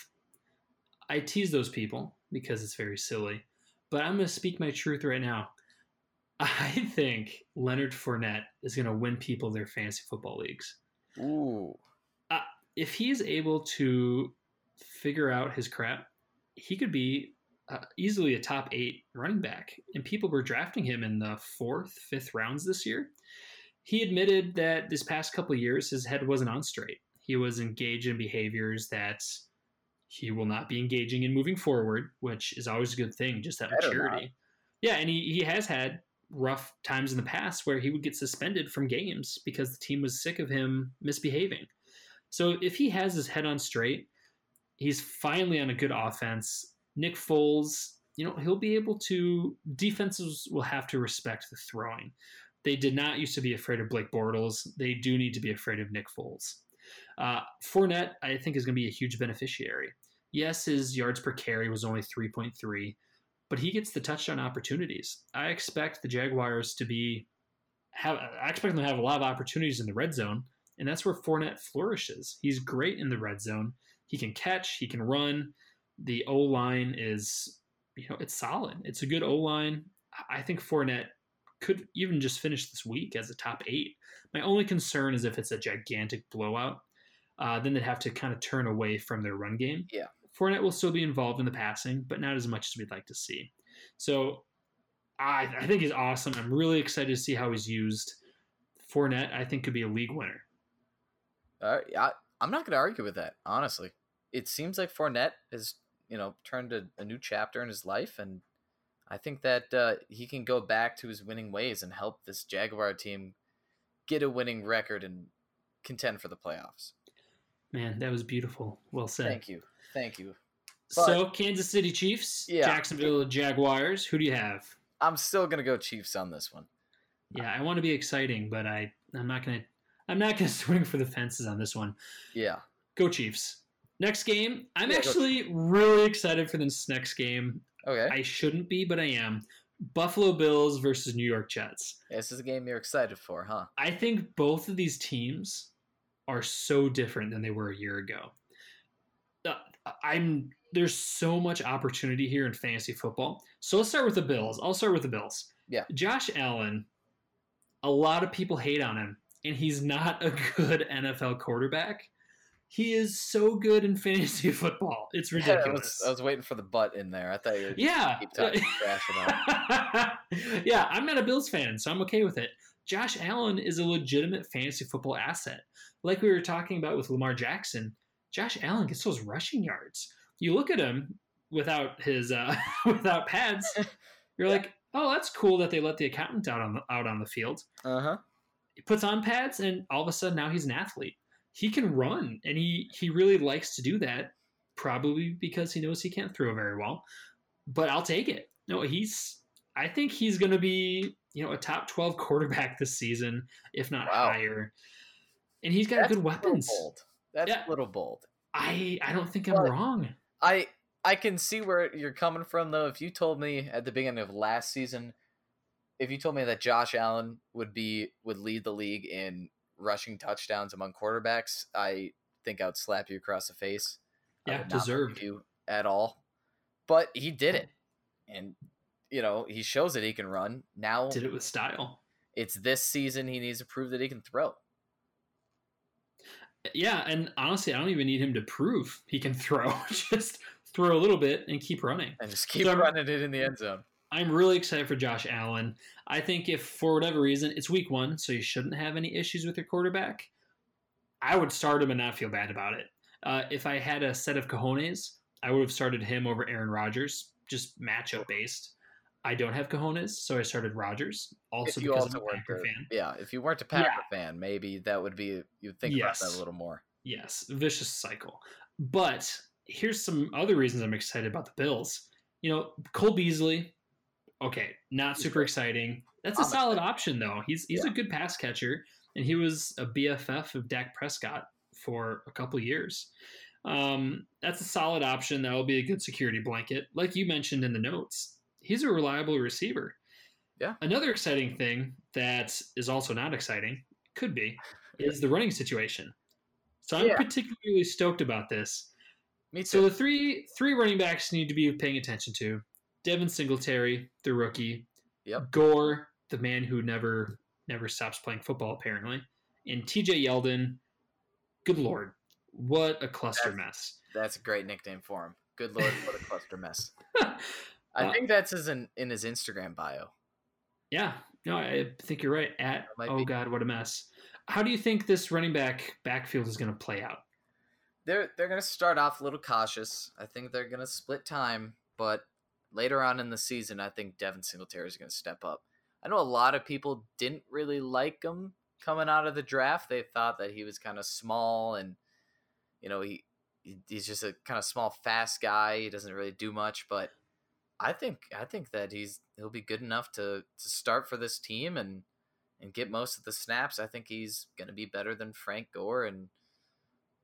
I tease those people because it's very silly, but I'm going to speak my truth right now. I think Leonard Fournette is going to win people their fantasy football leagues. Ooh. Uh, if he's able to figure out his crap, he could be uh, easily a top eight running back. And people were drafting him in the fourth, fifth rounds this year. He admitted that this past couple years, his head wasn't on straight. He was engaged in behaviors that he will not be engaging in moving forward, which is always a good thing, just that Better maturity. Not. Yeah, and he, he has had rough times in the past where he would get suspended from games because the team was sick of him misbehaving. So if he has his head on straight, he's finally on a good offense. Nick Foles, you know, he'll be able to defenses will have to respect the throwing. They did not used to be afraid of Blake Bortles. They do need to be afraid of Nick Foles. Uh, Fournette, I think, is going to be a huge beneficiary. Yes, his yards per carry was only 3.3, but he gets the touchdown opportunities. I expect the Jaguars to be have I expect them to have a lot of opportunities in the red zone, and that's where Fournette flourishes. He's great in the red zone. He can catch, he can run. The O line is, you know, it's solid. It's a good O line. I think Fournette could even just finish this week as a top eight. My only concern is if it's a gigantic blowout, uh, then they'd have to kind of turn away from their run game. Yeah. Fournette will still be involved in the passing, but not as much as we'd like to see. So I, I think he's awesome. I'm really excited to see how he's used. Fournette, I think, could be a league winner. Uh, I, I'm not going to argue with that, honestly. It seems like Fournette has, you know, turned a, a new chapter in his life, and I think that uh, he can go back to his winning ways and help this Jaguar team get a winning record and contend for the playoffs. Man, that was beautiful. Well said. Thank you. Thank you. But, so Kansas City Chiefs, yeah. Jacksonville Jaguars. Who do you have? I'm still gonna go Chiefs on this one. Yeah, I want to be exciting, but I I'm not gonna I'm not gonna swing for the fences on this one. Yeah. Go Chiefs. Next game. I'm yeah, actually really excited for this next game. Okay. I shouldn't be, but I am. Buffalo Bills versus New York Jets. this is a game you're excited for, huh? I think both of these teams are so different than they were a year ago. Uh, I'm there's so much opportunity here in fantasy football. So let's start with the Bills. I'll start with the Bills. Yeah. Josh Allen, a lot of people hate on him, and he's not a good NFL quarterback. He is so good in fantasy football. It's ridiculous. Yeah, I, was, I, was, waiting for the butt in there. I thought you were yeah. keep talking trash yeah, I'm not a Bills fan, so I'm okay with it. Josh Allen is a legitimate fantasy football asset. Like we were talking about with Lamar Jackson, Josh Allen gets those rushing yards. You look at him without his uh, without pads, you're yeah. like, oh, that's cool that they let the accountant out on the out on the field. Uh huh. He puts on pads, and all of a sudden now he's an athlete. He can run, and he he really likes to do that. Probably because he knows he can't throw very well, but I'll take it. No, he's. I think he's going to be you know a top twelve quarterback this season, if not wow. higher. And he's got That's good weapons. Bold. That's yeah. a little bold. I I don't think I'm wrong. I I can see where you're coming from though. If you told me at the beginning of last season, if you told me that Josh Allen would be would lead the league in rushing touchdowns among quarterbacks, I think I would slap you across the face. Yeah, deserved you at all. But he did it, and you know he shows that he can run. Now did it with style. It's this season he needs to prove that he can throw. Yeah, and honestly, I don't even need him to prove he can throw. just throw a little bit and keep running. And just keep so running it in the end zone. I'm really excited for Josh Allen. I think if for whatever reason it's week one, so you shouldn't have any issues with your quarterback, I would start him and not feel bad about it. Uh, if I had a set of cojones, I would have started him over Aaron Rodgers, just matchup based. I don't have cojones, so I started Rodgers. Also because also I'm a Packer a, fan. Yeah, if you weren't a Packer yeah. fan, maybe that would be you'd think yes. about that a little more. Yes, vicious cycle. But here's some other reasons I'm excited about the Bills. You know, Cole Beasley, okay, not super exciting. That's a solid option though. He's he's yeah. a good pass catcher, and he was a BFF of Dak Prescott for a couple years. Um, that's a solid option. That will be a good security blanket, like you mentioned in the notes he's a reliable receiver. Yeah. Another exciting thing that is also not exciting, could be, is the running situation. So I'm yeah. particularly stoked about this. Me too. So the three three running backs need to be paying attention to: Devin Singletary, the rookie. Yep. Gore, the man who never never stops playing football apparently, and T.J. Yeldon. Good lord, what a cluster that's, mess! That's a great nickname for him. Good lord, what a cluster mess. I uh, think that's his in, in his Instagram bio. Yeah, no, I think you're right. At oh be. god, what a mess. How do you think this running back backfield is going to play out? They're they're going to start off a little cautious. I think they're going to split time, but later on in the season, I think Devin Singletary is going to step up. I know a lot of people didn't really like him coming out of the draft. They thought that he was kind of small and you know he he's just a kind of small, fast guy. He doesn't really do much, but I think I think that he's he'll be good enough to to start for this team and and get most of the snaps. I think he's going to be better than Frank Gore and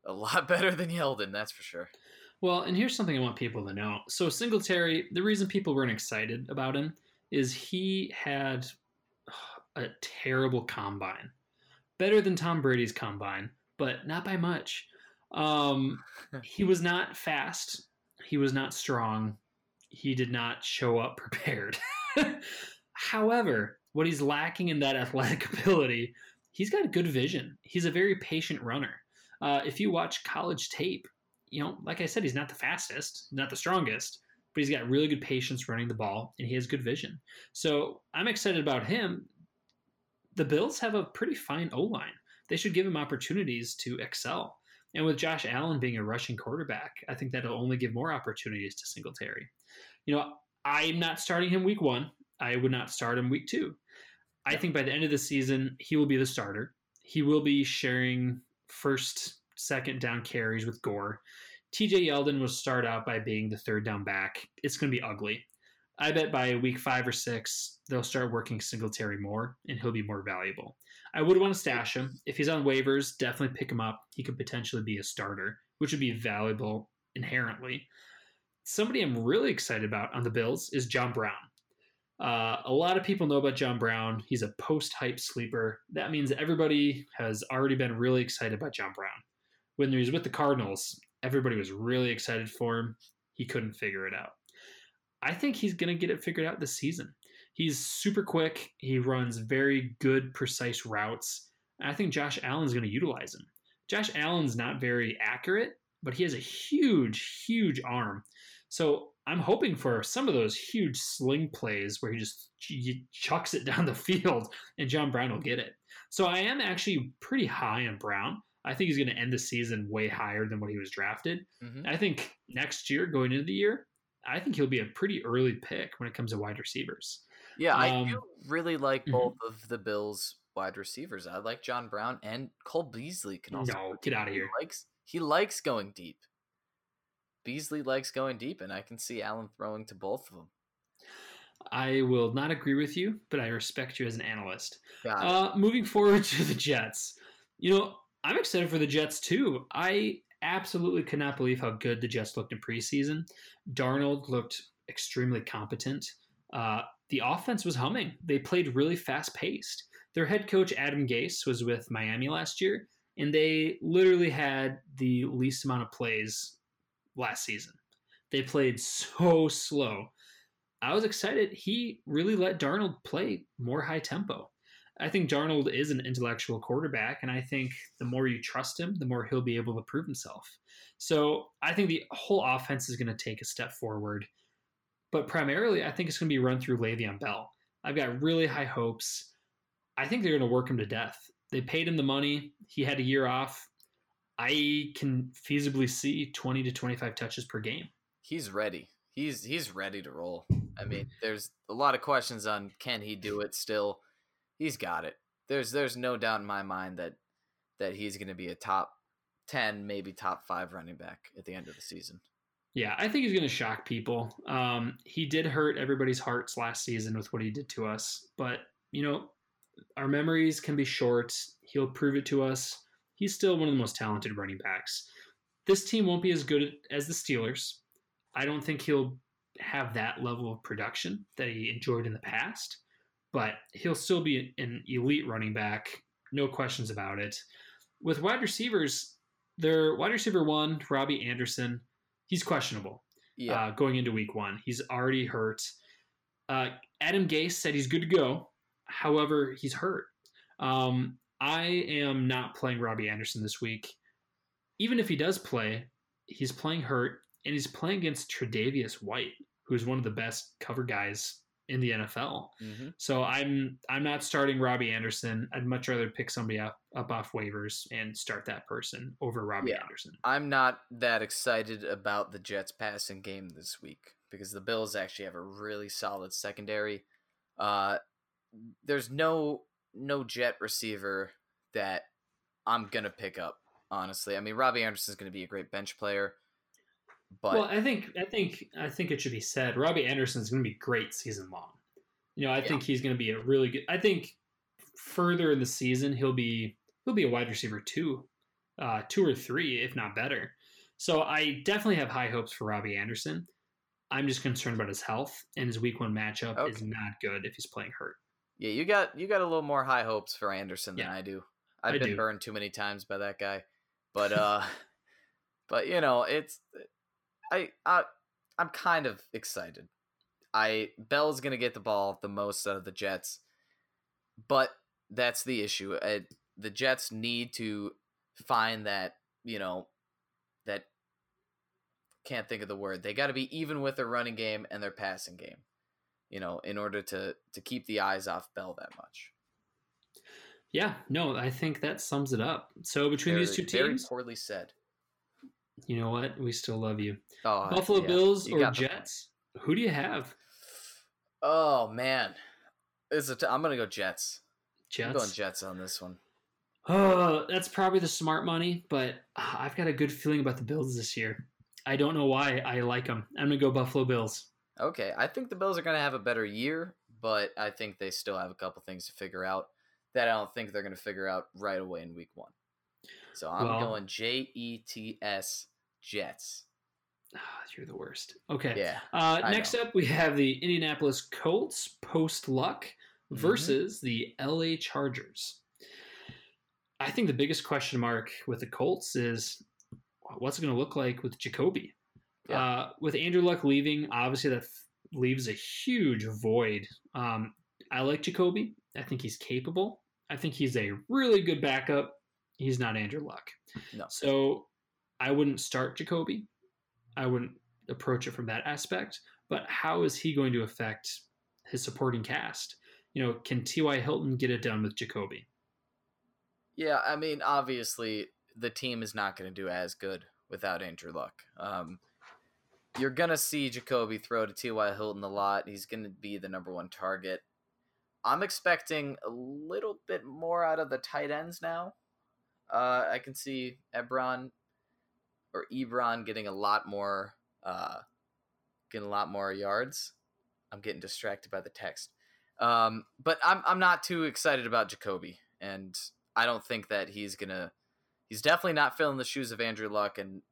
a lot better than Yeldon, that's for sure. Well, and here's something I want people to know. So Singletary, the reason people weren't excited about him is he had a terrible combine. Better than Tom Brady's combine, but not by much. Um, he was not fast. He was not strong he did not show up prepared. However, what he's lacking in that athletic ability, he's got good vision. He's a very patient runner. Uh, if you watch college tape, you know, like I said, he's not the fastest, not the strongest, but he's got really good patience running the ball and he has good vision. So I'm excited about him. The Bills have a pretty fine O line. They should give him opportunities to excel. And with Josh Allen being a rushing quarterback, I think that'll only give more opportunities to Singletary. You know, I'm not starting him week one. I would not start him week two. I think by the end of the season, he will be the starter. He will be sharing first, second down carries with Gore. TJ Yeldon will start out by being the third down back. It's going to be ugly. I bet by week five or six, they'll start working Singletary more and he'll be more valuable. I would want to stash him. If he's on waivers, definitely pick him up. He could potentially be a starter, which would be valuable inherently. Somebody I'm really excited about on the Bills is John Brown. Uh, a lot of people know about John Brown. He's a post hype sleeper. That means everybody has already been really excited about John Brown. When he was with the Cardinals, everybody was really excited for him. He couldn't figure it out. I think he's going to get it figured out this season. He's super quick. He runs very good, precise routes. I think Josh Allen's going to utilize him. Josh Allen's not very accurate, but he has a huge, huge arm. So I'm hoping for some of those huge sling plays where he just he chucks it down the field and John Brown will get it. So I am actually pretty high on Brown. I think he's going to end the season way higher than what he was drafted. Mm-hmm. I think next year, going into the year, I think he'll be a pretty early pick when it comes to wide receivers. Yeah, um, I do really like mm-hmm. both mm-hmm. of the Bills wide receivers. I like John Brown and Cole Beasley can also No, get out of here. He likes he likes going deep. Beasley likes going deep and I can see Allen throwing to both of them. I will not agree with you, but I respect you as an analyst. Uh, moving forward to the Jets. You know, I'm excited for the Jets too. I absolutely could not believe how good the Jets looked in preseason. Darnold looked extremely competent. Uh, the offense was humming. They played really fast paced. Their head coach, Adam Gase, was with Miami last year, and they literally had the least amount of plays last season. They played so slow. I was excited. He really let Darnold play more high tempo. I think Darnold is an intellectual quarterback, and I think the more you trust him, the more he'll be able to prove himself. So I think the whole offense is going to take a step forward. but primarily I think it's going to be run through Le'Veon Bell. I've got really high hopes. I think they're going to work him to death. They paid him the money. He had a year off. I can feasibly see 20 to 25 touches per game. He's ready. He's he's ready to roll. I mean, there's a lot of questions on can he do it still. He's got it. There's there's no doubt in my mind that that he's going to be a top 10, maybe top 5 running back at the end of the season. Yeah, I think he's going to shock people. Um, he did hurt everybody's hearts last season with what he did to us, but you know, our memories can be short. He'll prove it to us. He's still one of the most talented running backs. This team won't be as good as the Steelers. I don't think he'll have that level of production that he enjoyed in the past, but he'll still be an elite running back, no questions about it. With wide receivers, their wide receiver one, Robbie Anderson, he's questionable. Yeah. Uh, going into week one, he's already hurt. Uh, Adam Gase said he's good to go. However, he's hurt. Um, I am not playing Robbie Anderson this week. Even if he does play, he's playing hurt, and he's playing against Tre'Davious White, who's one of the best cover guys in the NFL. Mm-hmm. So I'm I'm not starting Robbie Anderson. I'd much rather pick somebody up, up off waivers and start that person over Robbie yeah, Anderson. I'm not that excited about the Jets passing game this week because the Bills actually have a really solid secondary. Uh, there's no no Jet receiver that I'm gonna pick up. Honestly, I mean Robbie Anderson's gonna be a great bench player. But well, I think I think I think it should be said Robbie Anderson is going to be great season long. You know, I yeah. think he's going to be a really good. I think further in the season he'll be he'll be a wide receiver two, uh, two or three if not better. So I definitely have high hopes for Robbie Anderson. I'm just concerned about his health and his week one matchup okay. is not good if he's playing hurt. Yeah, you got you got a little more high hopes for Anderson than yeah, I do. I've I been do. burned too many times by that guy. But uh but you know, it's I, I I'm kind of excited. I Bell's gonna get the ball the most out of the Jets, but that's the issue. I, the Jets need to find that you know that can't think of the word. They got to be even with their running game and their passing game, you know, in order to to keep the eyes off Bell that much. Yeah, no, I think that sums it up. So between very, these two teams, very poorly said. You know what? We still love you. Oh, Buffalo yeah. Bills you or Jets? Who do you have? Oh man, is it? I'm gonna go Jets. Jets. I'm going Jets on this one. Oh, that's probably the smart money, but uh, I've got a good feeling about the Bills this year. I don't know why I like them. I'm gonna go Buffalo Bills. Okay, I think the Bills are gonna have a better year, but I think they still have a couple things to figure out that I don't think they're gonna figure out right away in Week One. So I'm well, going J E T S Jets. Oh, you're the worst. Okay. Yeah. Uh, next know. up, we have the Indianapolis Colts post luck mm-hmm. versus mm-hmm. the LA Chargers. I think the biggest question mark with the Colts is what's it going to look like with Jacoby? Yeah. Uh, with Andrew Luck leaving, obviously that f- leaves a huge void. Um, I like Jacoby. I think he's capable. I think he's a really good backup he's not Andrew Luck. No. So I wouldn't start Jacoby. I wouldn't approach it from that aspect. But how is he going to affect his supporting cast? You know, can T.Y. Hilton get it done with Jacoby? Yeah, I mean, obviously, the team is not going to do as good without Andrew Luck. Um, you're going to see Jacoby throw to T.Y. Hilton a lot. He's going to be the number one target. I'm expecting a little bit more out of the tight ends now. Uh, I can see Ebron or Ebron getting a lot more, uh, getting a lot more yards. I'm getting distracted by the text. Um, but I'm I'm not too excited about Jacoby, and I don't think that he's gonna. He's definitely not filling the shoes of Andrew Luck, and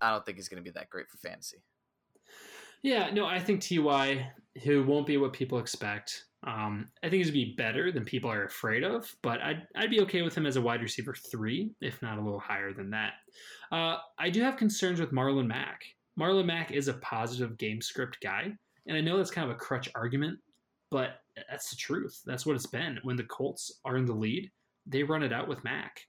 I don't think he's gonna be that great for fantasy. Yeah, no, I think Ty who won't be what people expect. Um, I think he's going to be better than people are afraid of, but I'd, I'd be okay with him as a wide receiver three, if not a little higher than that. Uh, I do have concerns with Marlon Mack. Marlon Mack is a positive game script guy, and I know that's kind of a crutch argument, but that's the truth. That's what it's been. When the Colts are in the lead, they run it out with Mack.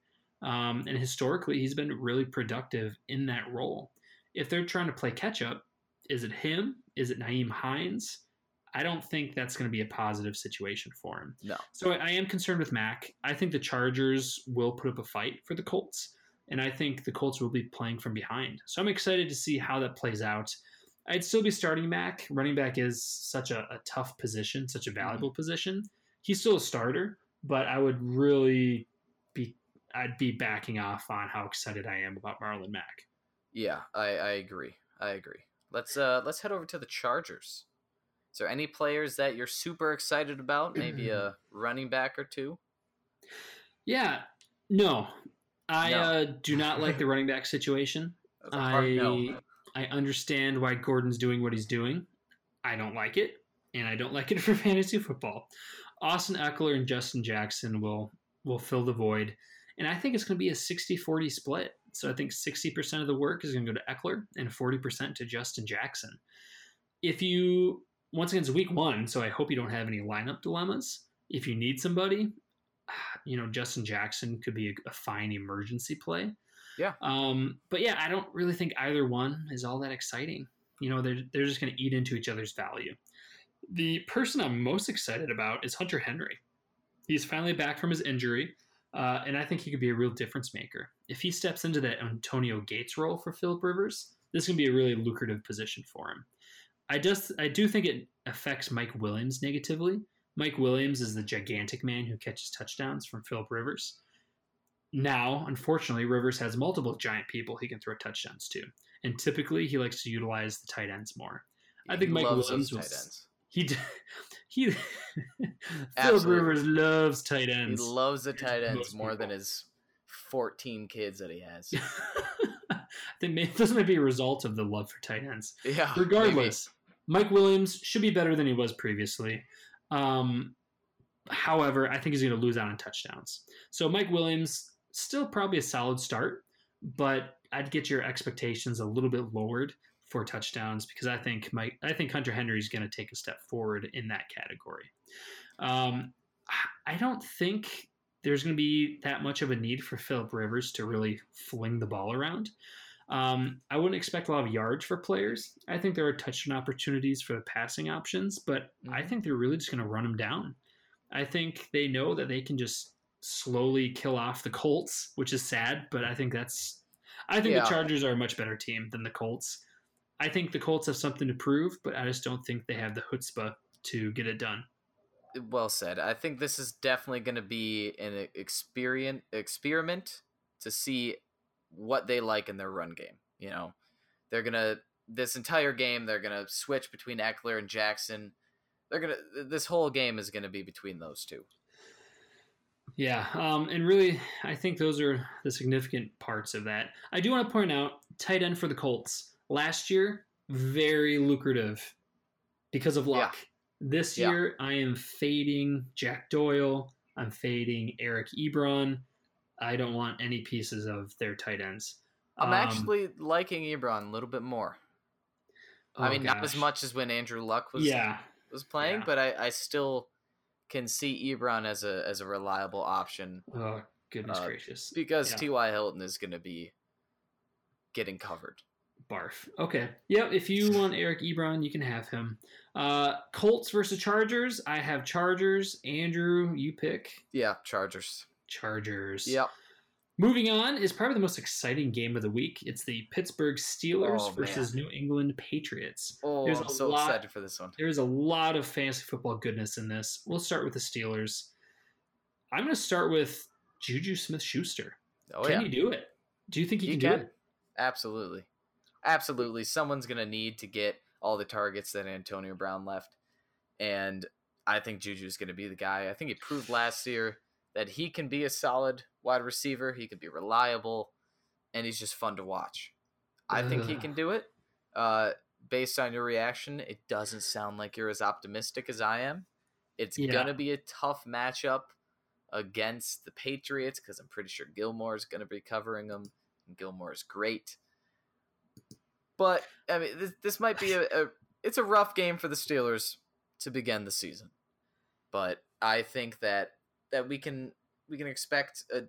Um, and historically, he's been really productive in that role. If they're trying to play catch up, is it him is it Nyheim Hines? I don't think that's going to be a positive situation for him. No. So I am concerned with Mack. I think the Chargers will put up a fight for the Colts, and I think the Colts will be playing from behind. So I'm excited to see how that plays out. I'd still be starting Mack. Running back is such a, a tough position, such a valuable mm-hmm. position. He's still a starter, but I would really be I'd be backing off on how excited I am about Marlon Mack. Yeah, I, I agree. I agree. Let's uh let's head over to the Chargers. Is there any players that you're super excited about? Maybe a running back or two? Yeah. No. I no. Uh, do not like the running back situation. I no. I understand why Gordon's doing what he's doing. I don't like it, and I don't like it for fantasy football. Austin Ekeler and Justin Jackson will will fill the void. And I think it's going to be a 60-40 split. So I think 60% of the work is going to go to Ekeler and 40% to Justin Jackson. If you once again it's week 1, so I hope you don't have any lineup dilemmas. If you need somebody, you know, Justin Jackson could be a, a fine emergency play. Yeah. Um, but yeah, I don't really think either one is all that exciting. You know, they're they're just going to eat into each other's value. The person I'm most excited about is Hunter Henry. He's finally back from his injury, uh, and I think he could be a real difference maker. If he steps into that Antonio Gates role for Philip Rivers, this can be a really lucrative position for him. I just I do think it affects Mike Williams negatively. Mike Williams is the gigantic man who catches touchdowns from Philip Rivers. Now, unfortunately, Rivers has multiple giant people he can throw touchdowns to, and typically he likes to utilize the tight ends more. I think Mike Williams was tight ends. he he Philip Rivers loves tight ends. He loves the tight ends more people. than his fourteen kids that he has. I think this might be a result of the love for tight ends. Yeah. Regardless, maybe. Mike Williams should be better than he was previously. Um, however, I think he's going to lose out on touchdowns. So Mike Williams still probably a solid start, but I'd get your expectations a little bit lowered for touchdowns because I think my I think Hunter Henry is going to take a step forward in that category. Um, I don't think there's going to be that much of a need for Philip Rivers to really fling the ball around. Um, I wouldn't expect a lot of yards for players. I think there are touchdown opportunities for the passing options, but mm-hmm. I think they're really just going to run them down. I think they know that they can just slowly kill off the Colts, which is sad, but I think that's I think yeah. the Chargers are a much better team than the Colts. I think the Colts have something to prove, but I just don't think they have the chutzpah to get it done. Well said. I think this is definitely going to be an experience experiment to see what they like in their run game. You know, they're gonna this entire game they're gonna switch between Ekeler and Jackson. They're gonna this whole game is gonna be between those two. Yeah, um, and really, I think those are the significant parts of that. I do want to point out tight end for the Colts last year, very lucrative because of luck. Yeah. This yeah. year, I am fading Jack Doyle. I'm fading Eric Ebron. I don't want any pieces of their tight ends. I'm um, actually liking Ebron a little bit more. Oh I mean, gosh. not as much as when Andrew Luck was yeah. was playing, yeah. but I, I still can see Ebron as a as a reliable option. Oh goodness uh, gracious! Because yeah. T.Y. Hilton is going to be getting covered. Barf. Okay. Yep. If you want Eric Ebron, you can have him. Uh, Colts versus Chargers. I have Chargers. Andrew, you pick. Yeah, Chargers. Chargers. Yep. Moving on is probably the most exciting game of the week. It's the Pittsburgh Steelers oh, versus New England Patriots. Oh, There's I'm so lot, excited for this one. There's a lot of fantasy football goodness in this. We'll start with the Steelers. I'm going to start with Juju Smith Schuster. Oh, can yeah. you do it? Do you think you, can, can do it? Absolutely. Absolutely. Someone's going to need to get all the targets that Antonio Brown left. And I think Juju's going to be the guy. I think he proved last year that he can be a solid wide receiver. He can be reliable, and he's just fun to watch. I think he can do it. Uh, based on your reaction, it doesn't sound like you're as optimistic as I am. It's yeah. gonna be a tough matchup against the Patriots because I'm pretty sure Gilmore is gonna be covering them, and Gilmore is great. But I mean, this, this might be a, a it's a rough game for the Steelers to begin the season. But I think that that we can we can expect a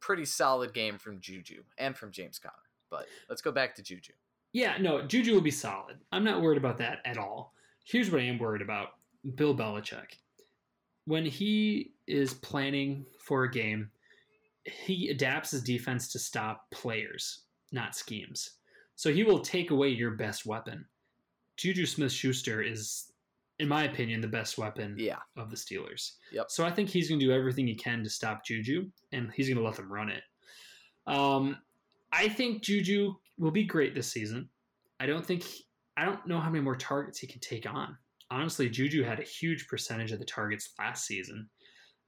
pretty solid game from Juju and from James Conner. But let's go back to Juju. Yeah, no, Juju will be solid. I'm not worried about that at all. Here's what I am worried about Bill Belichick. When he is planning for a game, he adapts his defense to stop players, not schemes. So he will take away your best weapon. Juju Smith Schuster is, in my opinion, the best weapon Yeah. of the Steelers. Yep. So I think he's going to do everything he can to stop Juju, and he's going to let them run it. Um, I think Juju will be great this season. I don't think I don't know how many more targets he can take on. Honestly, Juju had a huge percentage of the targets last season.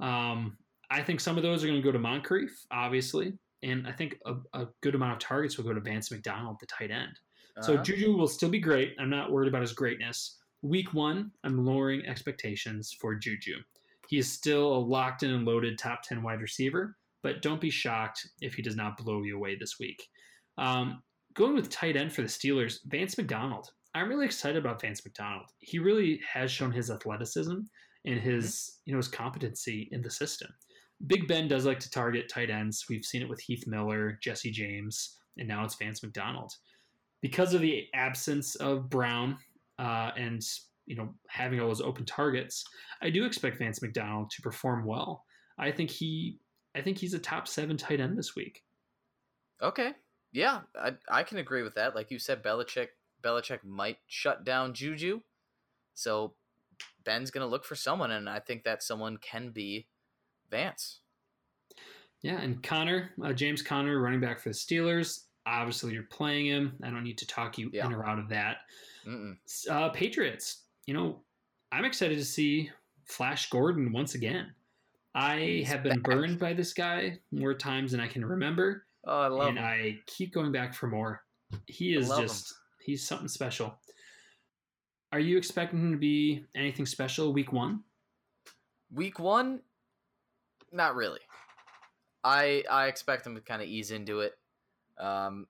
Um, I think some of those are going to go to Moncrief, obviously, and I think a, a good amount of targets will go to Vance McDonald, the tight end. So Uh-huh. Juju will still be great. I'm not worried about his greatness. Week one, I'm lowering expectations for Juju. He is still a locked in and loaded top 10 wide receiver, but don't be shocked if he does not blow you away this week. Um, going with tight end for the Steelers, Vance McDonald. I'm really excited about Vance McDonald. He really has shown his athleticism and his, you know, his competency in the system. Big Ben does like to target tight ends. We've seen it with Heath Miller, Jesse James, and now it's Vance McDonald because of the absence of Brown uh, and you know having all those open targets, I do expect Vance McDonald to perform well. I think he, I think he's a top seven tight end this week. Okay. Yeah, I I can agree with that. Like you said, Belichick Belichick might shut down Juju, so Ben's gonna look for someone, and I think that someone can be Vance. Yeah, and Conner, uh, James Conner, running back for the Steelers. Obviously, you're playing him. I don't need to talk you Yeah. in or out of that. Uh, Patriots. You know, I'm excited to see Flash Gordon once again. I He's have been back. burned by this guy more times than I can remember. Oh, I love and him. I keep going back for more. He is love him. just he's something special. Are you expecting him to be anything special week one? Week one, not really. I I expect him to kind of ease into it. Um,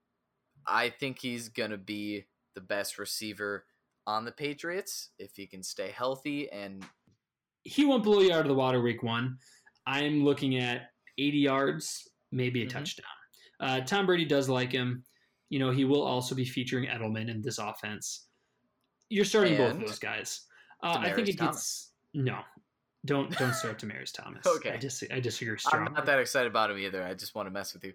I think he's gonna be the best receiver on the Patriots if he can stay healthy and He won't blow you out of the water week one. I'm looking at 80 yards, maybe a Mhm. touchdown. Uh, Tom Brady does like him. You know, he will also be featuring Edelman in this offense. You're starting both of those guys. Uh, I think it Thomas. gets no. Don't don't start Demaryius Thomas. Okay. I just I disagree I'm not that excited about him either. I just want to mess with you.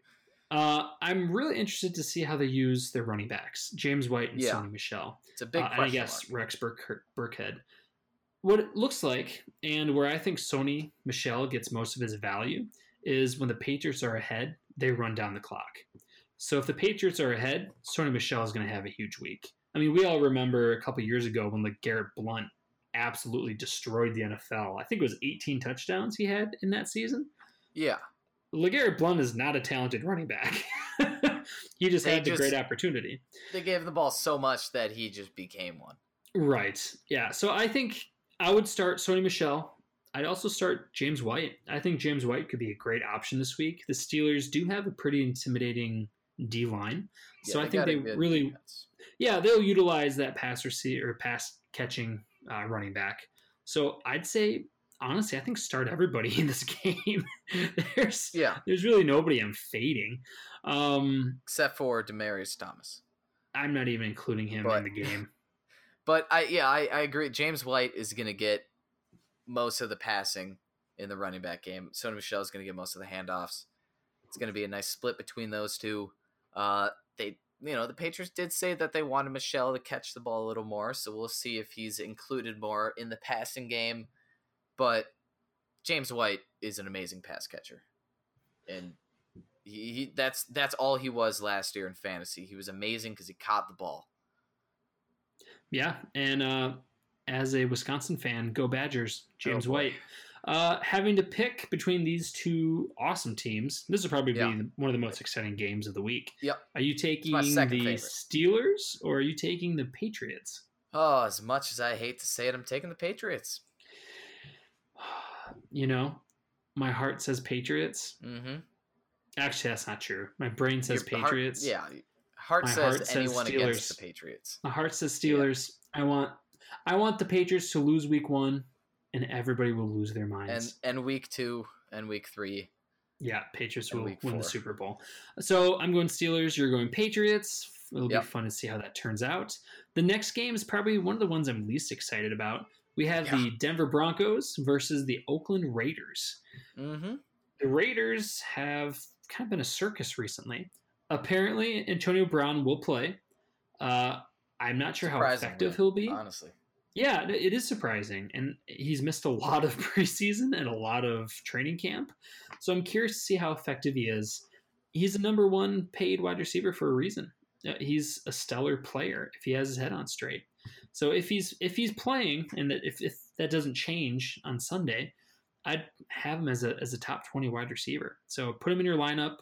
Uh, I'm really interested to see how they use their running backs, James White and Yeah. Sony Michel. It's a big uh, and I guess. Rex Burk- Burkhead. What it looks like, and where I think Sony Michel gets most of his value, is when the Patriots are ahead, they run down the clock. So if the Patriots are ahead, Sony Michel is going to have a huge week. I mean, we all remember a couple years ago when like Garrett Blount absolutely destroyed the NFL. I think it was 18 touchdowns he had in that season. Yeah, LeGarrette Blount is not a talented running back. he just They had the just- great opportunity. they gave the ball so much that he just became one. Right. Yeah. So I think I would start Sony Michel. I'd also start James White. I think James White could be a great option this week. The Steelers do have a pretty intimidating D line. Yeah, so I think they really, defense. yeah, they'll utilize that pass receiver or pass catching uh, running back. So I'd say, honestly, I think start everybody in this game. there's, Yeah, there's really nobody I'm fading. Um, except for Demaryius Thomas. I'm not even including him But- in the game. But I yeah, I, I agree. James White is gonna get most of the passing in the running back game. Sony Michel is gonna get most of the handoffs. It's gonna be a nice split between those two. Uh, they you know the Patriots did say that they wanted Michel to catch the ball a little more, so we'll see if he's included more in the passing game. But James White is an amazing pass catcher, and he, he that's that's all he was last year in fantasy. He was amazing because he caught the ball. Yeah, and uh, as a Wisconsin fan, go Badgers, James Oh. White. Uh, having to pick between these two awesome teams, this will probably Yeah. be one of the most exciting games of the week. Yep. Are you taking the favorite. Steelers or are you taking the Patriots? Oh, as much as I hate to say it, I'm taking the Patriots. You know, my heart says Patriots. Mm-hmm. Actually, that's not true. My brain says Your heart- Patriots. yeah, heart My says heart says anyone against Steelers. the Patriots. My heart says Steelers. I want, I want the Patriots to lose Week One, and everybody will lose their minds. And and week two and week three. Yeah, Patriots will win the. Super Bowl. So I'm going Steelers. You're going Patriots. It'll Yep. be fun to see how that turns out. The next game is probably one of the ones I'm least excited about. We have Yeah. the Denver Broncos versus the Oakland Raiders. Mm-hmm. The Raiders have kind of been a circus recently. Apparently, Antonio Brown will play. Uh, I'm not sure how effective he'll be. Honestly. Yeah, it- is surprising. And he's missed a lot of preseason and a lot of training camp. So I'm curious to see how effective he is. He's the number one paid wide receiver for a reason. Uh, He's a stellar player if he has his head on straight. So if he's if he's playing and that if, if that doesn't change on Sunday, I'd have him as a as a top 20 wide receiver. So put him in your lineup.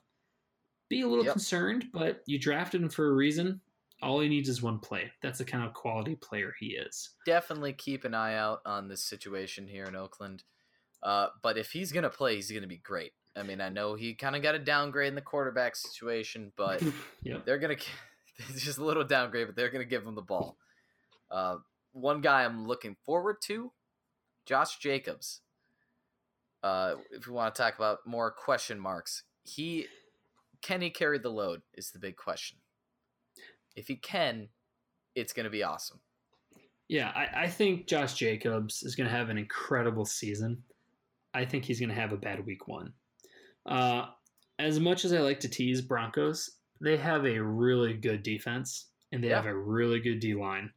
Be a little Yep. concerned, but you drafted him for a reason. All he needs is one play. That's the kind of quality player he is. Definitely keep an eye out on this situation here in Oakland. Uh, but if he's gonna play, he's gonna be great. I mean, I know he kind of got a downgrade in the quarterback situation, but yep. they're gonna it's just a little downgrade, but they're gonna give him the ball. Uh, one guy I'm looking forward to, Josh Jacobs. Uh, if we want to talk about more question marks, he can he carry the load is the big question. If he can, it's gonna be awesome. Yeah, I, I think Josh Jacobs is going to have an incredible season. I think he's going to have a bad week one. Uh, as much as I like to tease Broncos, they have a really good defense and they Yeah. have a really good D line.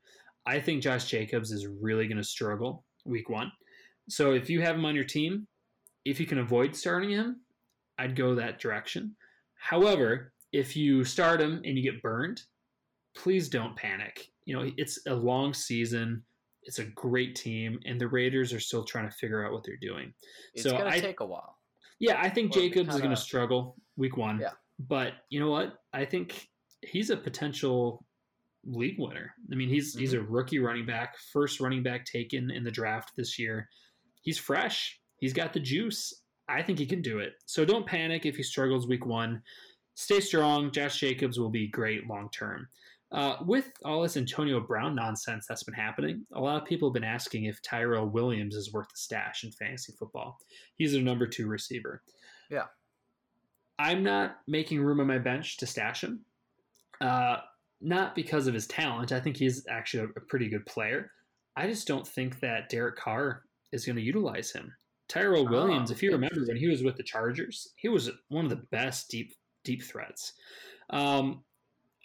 I think Josh Jacobs is really going to struggle week one. So if you have him on your team, if you can avoid starting him, I'd go that direction. However, if you start him and you get burned, please don't panic. You know, it's a long season. It's a great team, and the Raiders are still trying to figure out what they're doing. It's So gonna take a while. Yeah, I think Well, Jacobs is going to struggle week one. Yeah. But you know what? I think he's a potential league winner. I mean, he's he's a Mm-hmm. rookie running back, first running back taken in the draft this year. He's fresh. He's got the juice. I think he can do it. So don't panic if he struggles week one. Stay strong. Josh Jacobs will be great long term. Uh, with all this Antonio Brown nonsense that's been happening, a lot of people have been asking if Tyrell Williams is worth the stash in fantasy football. He's their number two receiver. Yeah. I'm not making room on my bench to stash him. Uh, not because of his talent. I think he's actually a, a pretty good player. I just don't think that Derek Carr is going to utilize him. Tyrell Oh, Williams, if you remember when he was with the Chargers, he was one of the best deep deep threats. Um,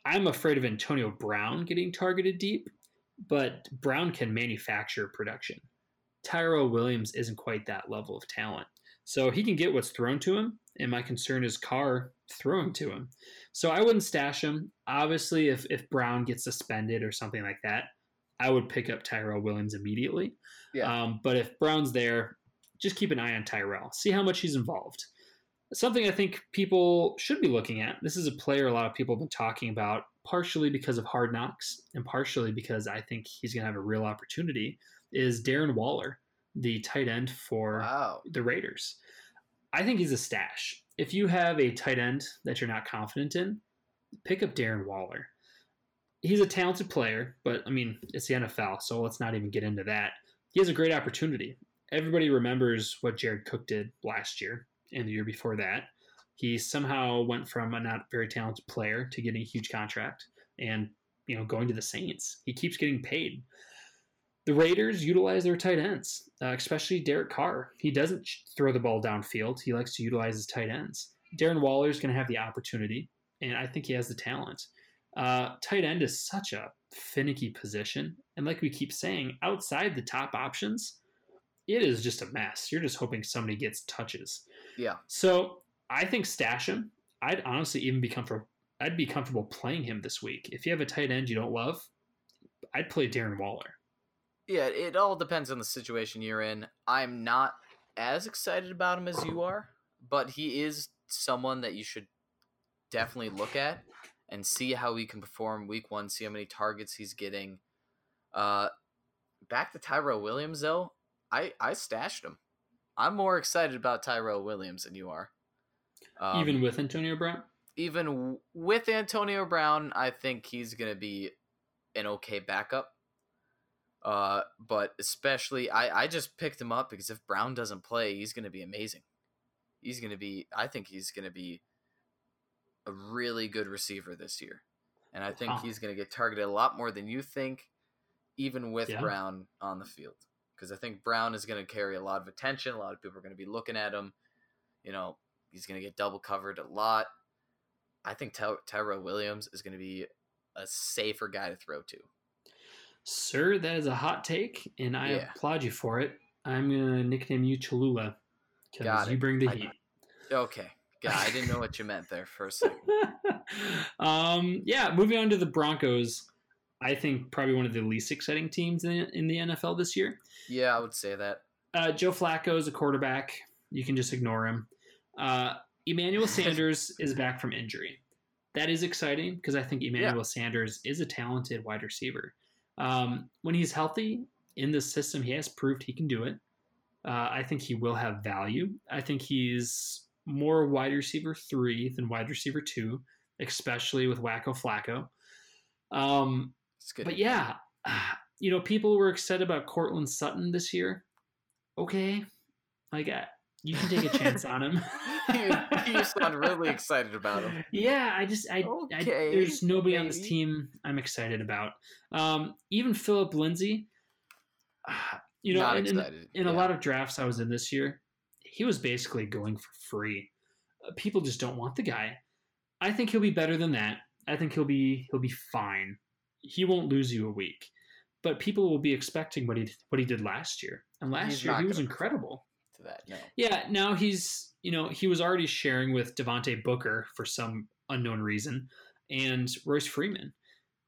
I'm afraid of Antonio Brown getting targeted deep, but Brown can manufacture production. Tyrell Williams isn't quite that level of talent. So he can get what's thrown to him, and my concern is Carr throwing to him. So I wouldn't stash him. Obviously, if, if Brown gets suspended or something like that, I would pick up Tyrell Williams immediately. Yeah. Um, but if Brown's there, just keep an eye on Tyrell. See how much he's involved. Something I think people should be looking at. This is a player a lot of people have been talking about, partially because of hard knocks and partially because I think he's going to have a real opportunity. Is Darren Waller, the tight end for Wow. the Raiders. I think he's a stash. If you have a tight end that you're not confident in, pick up Darren Waller. He's a talented player, but I mean, it's the NFL, so let's not even get into that. He has a great opportunity. Everybody remembers what Jared Cook did last year and the year before that. He somehow went from a not very talented player to getting a huge contract and, you know, going to the Saints. He keeps getting paid the Raiders utilize their tight ends, uh, especially Derek Carr. He doesn't throw the ball downfield. He likes to utilize his tight ends. Darren Waller is going to have the opportunity, and I think he has the talent. Uh, tight end is such a finicky position, and like we keep saying, outside the top options, it is just a mess. You're just hoping somebody gets touches. Yeah. So I think stash him. I'd honestly even be comfortable. I'd be comfortable playing him this week. If you have a tight end you don't love, I'd play Darren Waller. Yeah, it all depends on the situation you're in. I'm not as excited about him as you are, but he is someone that you should definitely look at and see how he can perform week one, see how many targets he's getting. Uh, back to Tyrell Williams, though, I, I stashed him. I'm more excited about Tyrell Williams than you are. Um, even with Antonio Brown. even w- with Antonio Brown, I think he's going to be an okay backup. Uh, but especially, I, I just picked him up because if Brown doesn't play, he's going to be amazing. He's going to be, I think he's going to be a really good receiver this year. and I think Wow. he's going to get targeted a lot more than you think, even with Yeah. Brown on the field. Because I think Brown is going to carry a lot of attention. A lot of people are going to be looking at him. You know, he's going to get double covered a lot. I think Ty- Tyrell Williams is going to be a safer guy to throw to. Sir, that is a hot take, and I Yeah. applaud you for it. I'm gonna nickname you Cholula because you bring the I- heat. Okay. Yeah, I didn't know what you meant there for a second. um, yeah, moving on to the Broncos. I think probably one of the least exciting teams in, in the NFL this year. Yeah, I would say that. Uh, Joe Flacco is a quarterback. You can just ignore him. Uh, Emmanuel Sanders is back from injury. That is exciting because I think Emmanuel Sanders is a talented wide receiver. Um, when he's healthy in this system, he has proved he can do it. Uh, I think he will have value. I think he's more wide receiver three than wide receiver two, especially with Wacko Flacco. Um, good. but yeah, you know, people were excited about Courtland Sutton this year. Okay, like you can take a chance on him. you, you sound really excited about him. Yeah, I just I, I there's nobody on this team I'm excited about. Um, even Philip Lindsay, you know, Not in, in, excited. in a yeah. lot of drafts I was in this year, he was basically going for free. Uh, people just don't want the guy. I think he'll be better than that. I think he'll be he'll be fine. He won't lose you a week, but people will be expecting what he what he did last year. And last He's year he was incredible. To that. No. Yeah, now he's you know he was already sharing with Devontae Booker for some unknown reason, and Royce Freeman.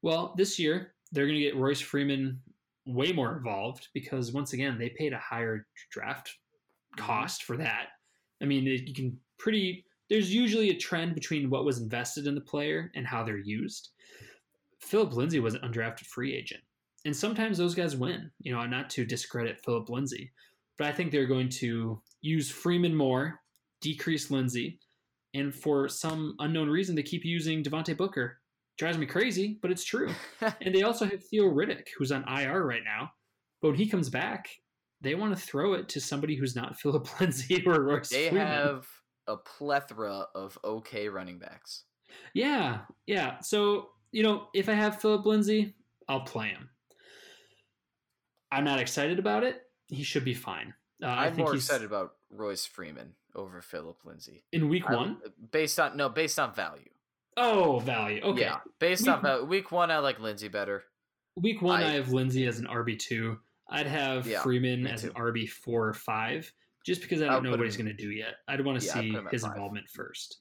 Well, this year they're going to get Royce Freeman way more involved because once again they paid a higher draft cost for that. I mean, you can pretty. There's usually a trend between what was invested in the player and how they're used. Philip Lindsay was an undrafted free agent, and sometimes those guys win. You know, not to discredit Philip Lindsay, but I think they're going to use Freeman more, decrease Lindsay, and for some unknown reason they keep using Devontae Booker. Drives me crazy, but it's true. and they also have Theo Riddick, who's on IR right now. But when he comes back, they want to throw it to somebody who's not Philip Lindsay or Royce They Freeman. have a plethora of okay running backs. Yeah, yeah. So, you know, if I have Philip Lindsay, I'll play him. I'm not excited about it. He should be fine. Uh, I I'm think more he's excited about Royce Freeman over Philip Lindsay. in week I- one. based on no, based on value. Oh, value. Okay. Yeah, based Week- on value. Week one, I like Lindsay better. Week one, I, I- have Lindsay as an RB two. I'd have Yeah, Freeman as an. RB four or five, just because I don't I'll know what him he's going to do yet. I'd want to Yeah, see his five. involvement first.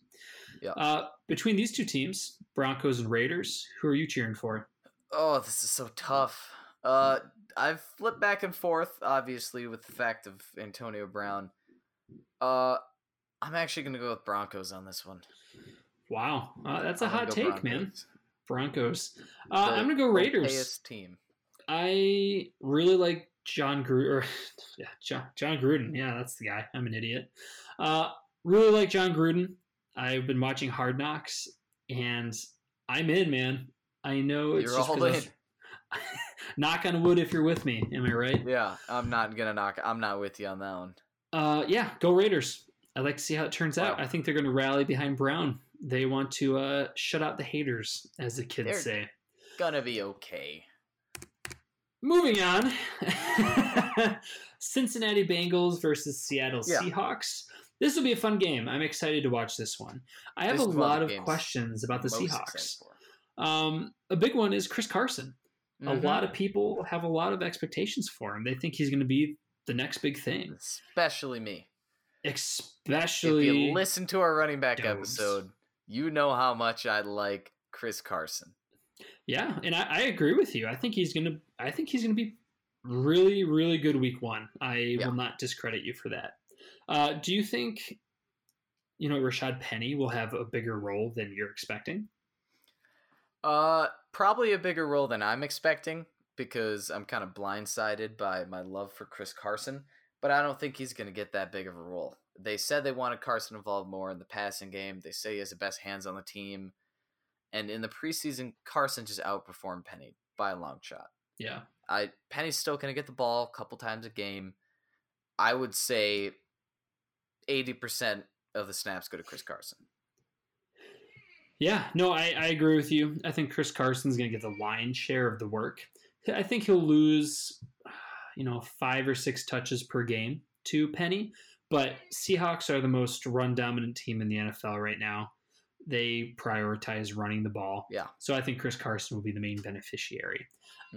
Yeah. Uh, between these two teams, Broncos and Raiders, who are you cheering for? Oh, this is so tough. Uh, I've flipped back and forth, obviously, with the fact of Antonio Brown. Uh, I'm actually gonna go with Broncos on this one. Wow, uh, that's a I'm hot take, man. Broncos. Broncos. Uh, I'm gonna go Raiders. team. I really like Jon Gruden. Or, yeah, Jon, Jon Gruden. Yeah, that's the guy. I'm an idiot. Uh, really like Jon Gruden. I've been watching Hard Knocks, and I'm in, man. I know it's You're just all in. knock on wood if you're with me. Am I right? Yeah, I'm not gonna knock. I'm not with you on that one. Uh, yeah, go Raiders. I'd like to see how it turns out. I think they're going to rally behind Brown. They want to uh, shut out the haters, as the kids They're- say. Gonna be okay. Moving on. Cincinnati Bengals versus Seattle Yeah. Seahawks. This will be a fun game. I'm excited to watch this one. I have This a is one of lot of games questions about the Most Seahawks. Um, a big one is Chris Carson. Mhm. A lot of people have a lot of expectations for him. They think he's going to be the next big thing, especially me. especially if you listen to our running back episode, you know how much I like Chris Carson. Yeah, and I, I agree with you. I think he's gonna. I think he's gonna be really, really good week one. I Yeah. will not discredit you for that. Uh, do you think, you know, Rashaad Penny will have a bigger role than you're expecting? Uh, probably a bigger role than I'm expecting because I'm kind of blindsided by my love for Chris Carson, but I don't think he's going to get that big of a role. They said they wanted Carson involved more in the passing game. They say he has the best hands on the team. And in the preseason, Carson just outperformed Penny by a long shot. Yeah, I Penny's still going to get the ball a couple times a game. I would say 80% of the snaps go to Chris Carson. Yeah, no, I, I agree with you. I think Chris Carson's going to get the lion's share of the work. I think he'll lose, you know, five or six touches per game to Penny, but Seahawks are the most run dominant team in the NFL right now. They prioritize running the ball. Yeah. So I think Chris Carson will be the main beneficiary.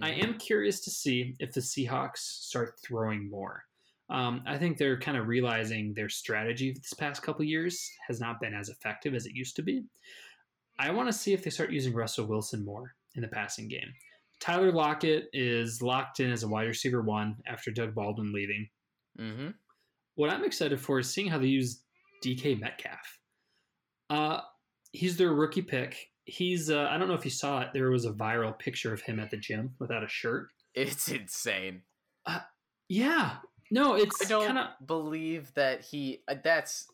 I Mhm. am curious to see if the Seahawks start throwing more. Um, I think they're kind of realizing their strategy this past couple years has not been as effective as it used to be. I want to see if they start using Russell Wilson more in the passing game. Tyler Lockett is locked in as a wide receiver one after Doug Baldwin leaving. Mm-hmm. What I'm excited for is seeing how they use DK Metcalf. Uh, he's their rookie pick. He's uh, I don't know if you saw it. There was a viral picture of him at the gym without a shirt. It's insane. Yeah, no, it's I don't kind of believe that he. uh, That's.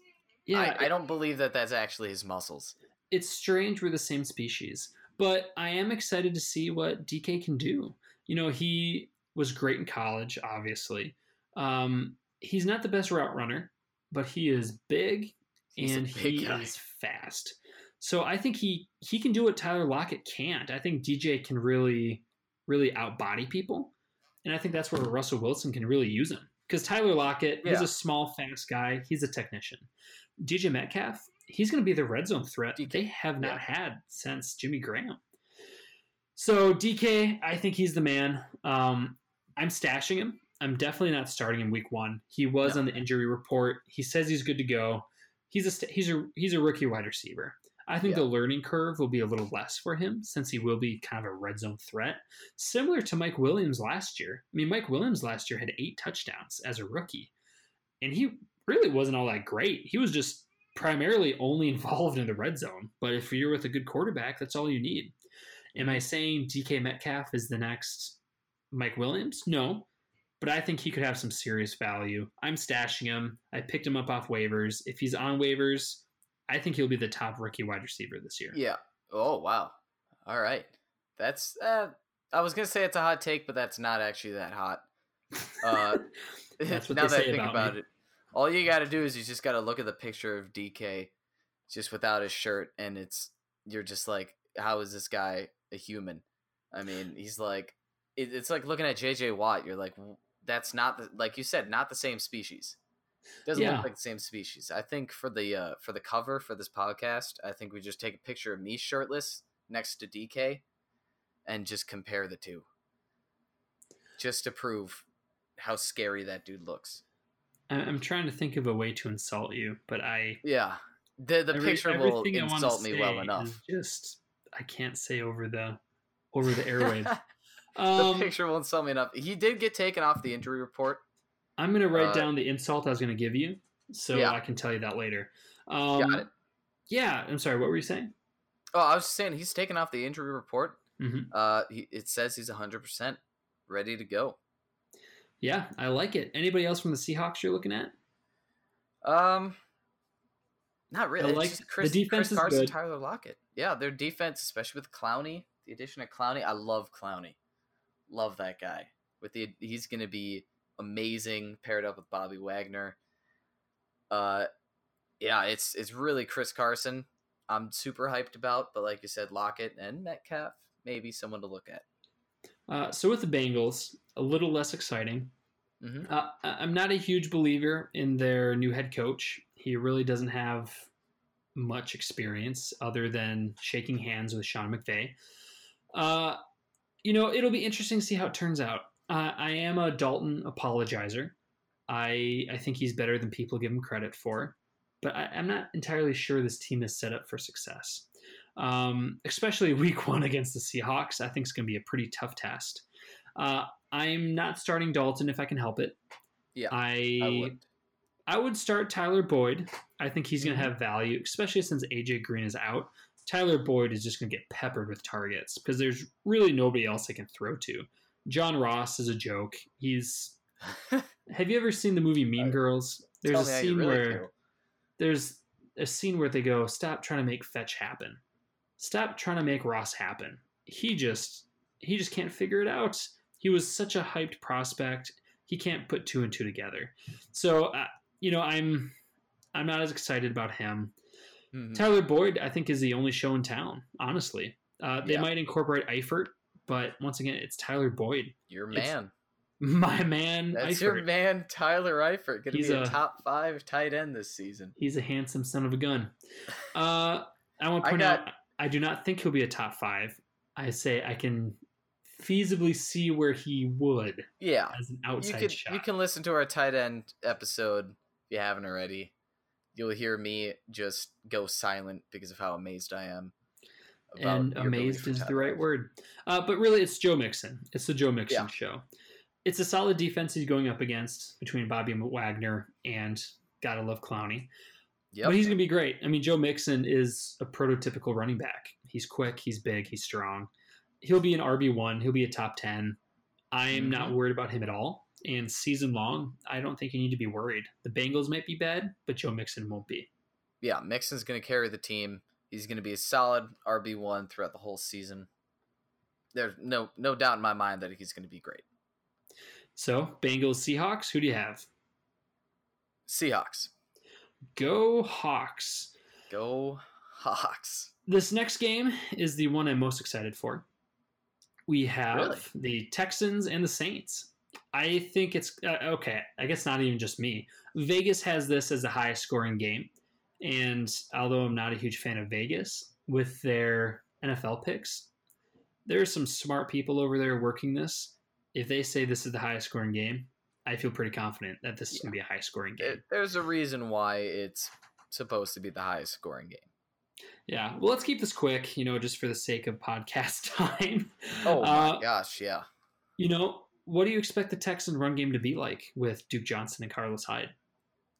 yeah. I, I don't believe that that's actually his muscles. It's strange we're the same species, but I am excited to see what DK can do. You know, he was great in college, obviously. Um, he's not the best route runner, but he is big He's and big he guy. is fast. So I think he he can do what Tyler Lockett can't. I think DJ can really really outbody people, and I think that's where Russell Wilson can really use him because Tyler Lockett he's Yeah. a small fast guy. He's a technician. DJ Metcalf he's going to be the red zone threat DK, they have not yeah. had since Jimmy Graham. So DK, I think he's the man. Um, I'm stashing him. I'm definitely not starting him week one. He was No. on the injury report. He says he's good to go. He's a st- he's a he's a rookie wide receiver. I think Yeah. the learning curve will be a little less for him since he will be kind of a red zone threat, similar to Mike Williams last year. I mean, Mike Williams last year had eight touchdowns as a rookie, and he really wasn't all that great. He was just primarily only involved in the red zone. But if you're with a good quarterback, that's all you need. Am I saying DK Metcalf is the next Mike Williams? No. But I think he could have some serious value. I'm stashing him. I picked him up off waivers. If he's on waivers, I think he'll be the top rookie wide receiver this year. Yeah. Oh wow. All right. That's. Uh, I was gonna say it's a hot take, but that's not actually that hot. Uh, That's what now they that I say think about about it, all you got to do is you just got to look at the picture of DK, just without his shirt, and it's you're just like, how is this guy a human? I mean, he's like, it, it's like looking at JJ Watt. You're like, that's not the, like you said, not the same species. Doesn't Yeah. look like the same species. I think for the uh, for the cover for this podcast, I think we just take a picture of me shirtless next to DK, and just compare the two, just to prove how scary that dude looks. I'm trying to think of a way to insult you, but I Yeah, the the every- picture will insult me well enough. Just I can't say over the over the airwaves. the um, picture will insult me enough. He did get taken off the injury report. I'm gonna write uh, down the insult I was gonna give you, so Yeah. I can tell you that later. Um, Got it. Yeah, I'm sorry. What were you saying? Oh, I was just saying he's taken off the injury report. Mhm. Uh, he, it says he's 100 percent ready to go. Yeah, I like it. Anybody else from the Seahawks you're looking at? Um, not really. I like- Chris, the defense Chris is Carson, good. Tyler Lockett. Yeah, their defense, especially with Clowney, the addition of Clowney. I love Clowney. Love that guy. With the he's going to be amazing paired up with Bobby Wagner. Uh, yeah, it's it's really Chris Carson. I'm super hyped about, but like you said, Lockett and Metcalf, maybe someone to look at. Uh, so with the Bengals, a little less exciting. hmm Uh, I'm not a huge believer in their new head coach. He really doesn't have much experience other than shaking hands with Sean McVay. Uh, you know, it'll be interesting to see how it turns out. Uh, I am a Dalton apologizer. I I think he's better than people give him credit for, but I, I'm not entirely sure this team is set up for success. Um, especially week one against the Seahawks, I think is going to be a pretty tough test. Uh, I'm not starting Dalton if I can help it. Yeah, I I would. I would start Tyler Boyd. I think he's going Mhm. to have value, especially since AJ Green is out. Tyler Boyd is just going to get peppered with targets because there's really nobody else they can throw to. John Ross is a joke. He's. Have you ever seen the movie Mean Girls? There's Tell a me how you scene really where feel. there's a scene where they go, "Stop trying to make fetch happen. Stop trying to make Ross happen." He just he just can't figure it out. He was such a hyped prospect. He can't put two and two together. So uh, you know, I'm I'm not as excited about him. Mhm. Tyler Boyd, I think, is the only show in town. Honestly, uh, they Yeah. might incorporate Eifert, but once again, it's Tyler Boyd, Your It's- man. my man. That's Eifert. your man, Tyler Eifert. Going to be a, a- top five tight end this season. He's a handsome son of a gun. Uh, I want to I point got- out, I do not think he'll be a top five. I say I can feasibly see where he would Yeah. as an You outside can, shot. you can listen to our tight end episode if you haven't already. You'll hear me just go silent because of how amazed I am. and amazed is the right word. Uh, but really, it's Joe Mixon. It's the Joe Mixon Yeah. show. It's a solid defense he's going up against between Bobby Wagner and gotta love Clowney. Yep. But he's going to be great. I mean, Joe Mixon is a prototypical running back. He's quick, he's big, he's strong. He'll be an RB1, he'll be a top 10. I am not Mhm. worried about him at all. And season long, I don't think you need to be worried. The Bengals might be bad, but Joe Mixon won't be. yeah, Mixon's going to carry the team. He's going to be a solid RB one throughout the whole season. There's no no doubt in my mind that he's going to be great. So, Bengals, Seahawks, who do you have? Seahawks, Go Hawks. go Hawks. This next game is the one I'm most excited for. We have Really? the Texans and the Saints. I think it's uh, okay. I guess not even just me. Vegas has this as the highest scoring game. And although I'm not a huge fan of Vegas with their NFL picks, there's some smart people over there working this. If they say this is the highest scoring game, I feel pretty confident that this is going to be a high scoring game. There- There's a reason why it's supposed to be the highest scoring game. Yeah. Well, let's keep this quick, you know, just for the sake of podcast time. Oh my Uh, gosh, yeah. You know, what do you expect the Texan run game to be like with Duke Johnson and Carlos Hyde?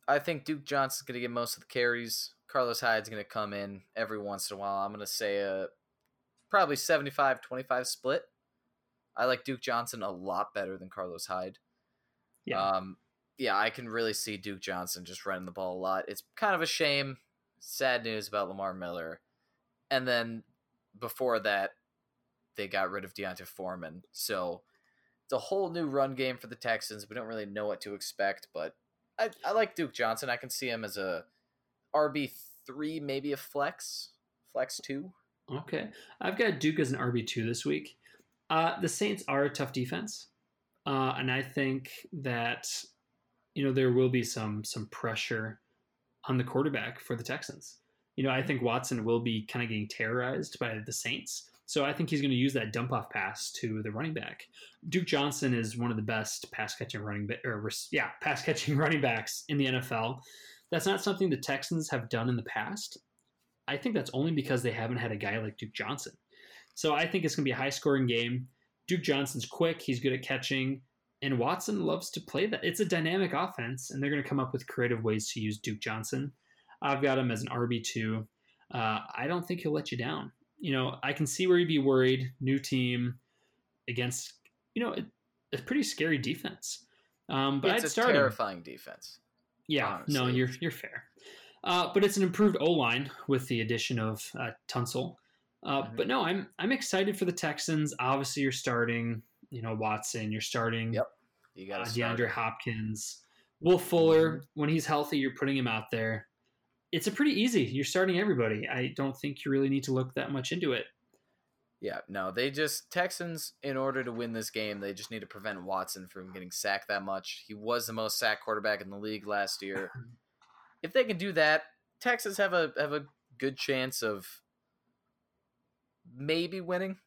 I think Duke Johnson's going to get most of the carries. Carlos Hyde's going to come in every once in a while. I'm going to say a probably 75-25 split. I like Duke Johnson a lot better than Carlos Hyde. Yeah. Um, yeah, I can really see Duke Johnson just running the ball a lot. It's kind of a shame. Sad news about Lamar Miller. And then before that, they got rid of D'Onta Foreman. So it's a whole new run game for the Texans. We don't really know what to expect, but I, I like Duke Johnson. I can see him as a RB three, maybe a flex, flex two. Okay. I've got Duke as an RB2 this week. Uh, the Saints are a tough defense. Uh, and I think that, you know, there will be some some pressure on the quarterback for the Texans. You know, I think Watson will be kind of getting terrorized by the Saints. So I think he's going to use that dump off pass to the running back. Duke Johnson is one of the best pass catching running ba- or yeah, pass catching running backs in the NFL. That's not something the Texans have done in the past. I think that's only because they haven't had a guy like Duke Johnson. So I think it's going to be a high scoring game. Duke Johnson's quick, he's good at catching, and Watson loves to play that. It's a dynamic offense, and they're going to come up with creative ways to use Duke Johnson. I've got him as an RB2. Uh, I don't think he'll let you down. You know, I can see where you'd be worried. New team against, you know, a, a pretty scary defense. Um, but it's I'd a start him. terrifying defense. Yeah, no, you're you're fair. Uh, but it's an improved O line with the addition of uh, Tunsil. Uh, Mhm. But no, I'm I'm excited for the Texans. Obviously, you're starting, you know, Watson. You're starting Yep. You uh, got to DeAndre Hopkins, Will Fuller. Mm-hmm. When he's healthy, you're putting him out there. It's a pretty easy. You're starting everybody. I don't think you really need to look that much into it. Yeah, no, they just Texans in order to win this game, they just need to prevent Watson from getting sacked that much. He was the most sacked quarterback in the league last year. if they can do that, Texans have a have a good chance of maybe winning.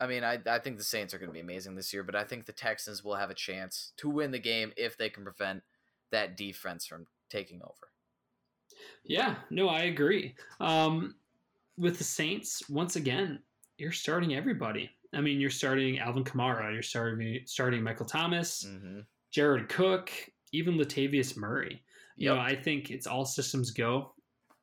I mean, I I think the Saints are going to be amazing this year, but I think the Texans will have a chance to win the game if they can prevent that defense from taking over. Yeah, no, I agree. Um, with the Saints, once again, you're starting everybody. I mean, you're starting Alvin Kamara, you're starting starting Michael Thomas, Mm-hmm. Jared Cook, even Latavius Murray. You Yep. know, I think it's all systems go.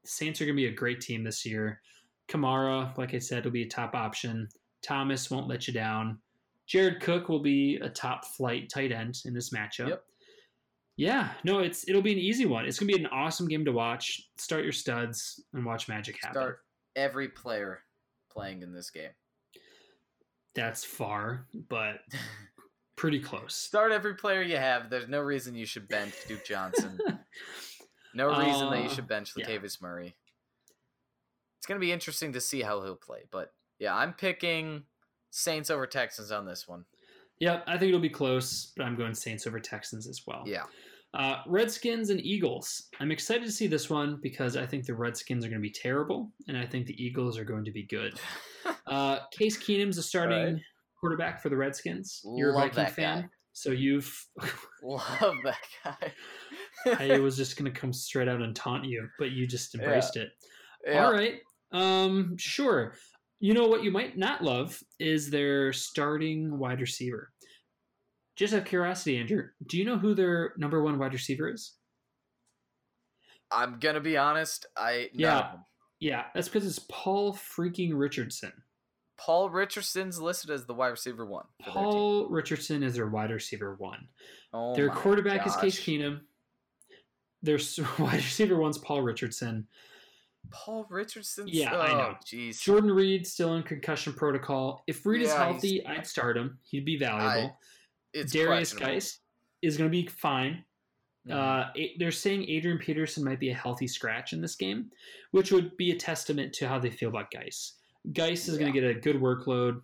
The Saints are going to be a great team this year. Kamara, like I said, will be a top option. Thomas won't let you down. Jared Cook will be a top flight tight end in this matchup. Yep. Yeah, no, it's it'll be an easy one. It's gonna be an awesome game to watch. Start your studs and watch magic happen. Start every player playing in this game. That's far, but pretty close. Start every player you have. There's no reason you should bench Duke Johnson. No reason that you Uh, should bench yeah. Latavius Murray. it's gonna be interesting to see how he'll play. But yeah, I'm picking Saints over Texans on this one. Yep, I think it'll be close, but I'm going Saints over Texans as well. Yeah. Uh, Redskins and Eagles. I'm excited to see this one because I think the Redskins are going to be terrible, and I think the Eagles are going to be good. Uh, Case Keenum's a starting Right. quarterback for the Redskins. You're Love a Viking fan, guy. so you've. Love that guy. I was just going to come straight out and taunt you, but you just Yeah. embraced it. Yeah. All right. Um, sure. You know what you might not love is their starting wide receiver. Just out of curiosity, Andrew, do you know who their number one wide receiver is? I'm gonna be honest. I Yeah. Yeah, that's because it's Paul freaking Richardson. Paul Richardson's listed as the wide receiver one. For their team. Paul Richardson is their wide receiver one. Oh their quarterback is Case gosh. Keenum. Their wide receiver one's Paul Richardson. Paul Richardson. Yeah, I know. Jeez. Jordan Reed still in concussion protocol. If Reed is Yeah, he's- healthy, I'd start him. He'd be valuable. It's Derrius. Guice is going to be fine. Mhm. Uh, they're saying Adrian Peterson might be a healthy scratch in this game, which would be a testament to how they feel about Guice. Guice is going to get a good workload.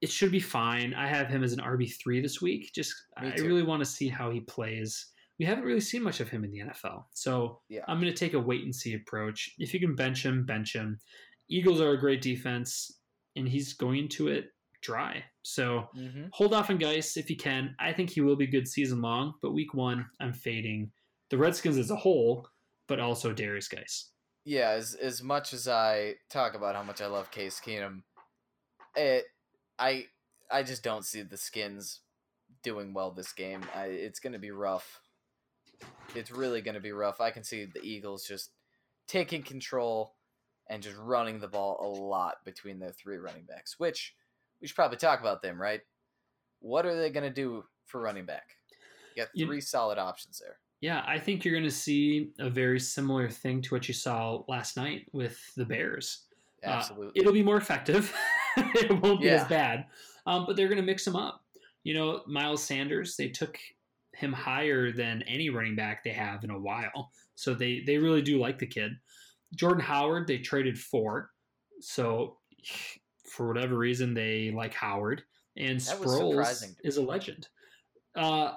It should be fine. I have him as an RB three this week. Just Me I too. really want to see how he plays. We haven't really seen much of him in the NFL, so Yeah. I'm going to take a wait and see approach. If you can bench him, bench him. Eagles are a great defense, and he's going into it dry. So Mhm. hold off on Guice if you can. I think he will be good season long, but week one, I'm fading the Redskins as a whole, but also Derrius Guice. Yeah, as as much as I talk about how much I love Case Keenum, it I I just don't see the Skins doing well this game. I, it's going to be rough. It's really going to be rough. I can see the Eagles just taking control and just running the ball a lot between their three running backs, which we should probably talk about them, right? What are they going to do for running back? You got You- three solid options there. Yeah, I think you're going to see a very similar thing to what you saw last night with the Bears. Uh, Absolutely. it'll be more effective. it won't be Yeah. as bad, um, but they're going to mix them up. You know, Miles Sanders, they took him higher than any running back they have in a while, so they they really do like the kid. Jordan Howard, they traded for, so for whatever reason they like Howard, and That Sproles is a legend. Uh,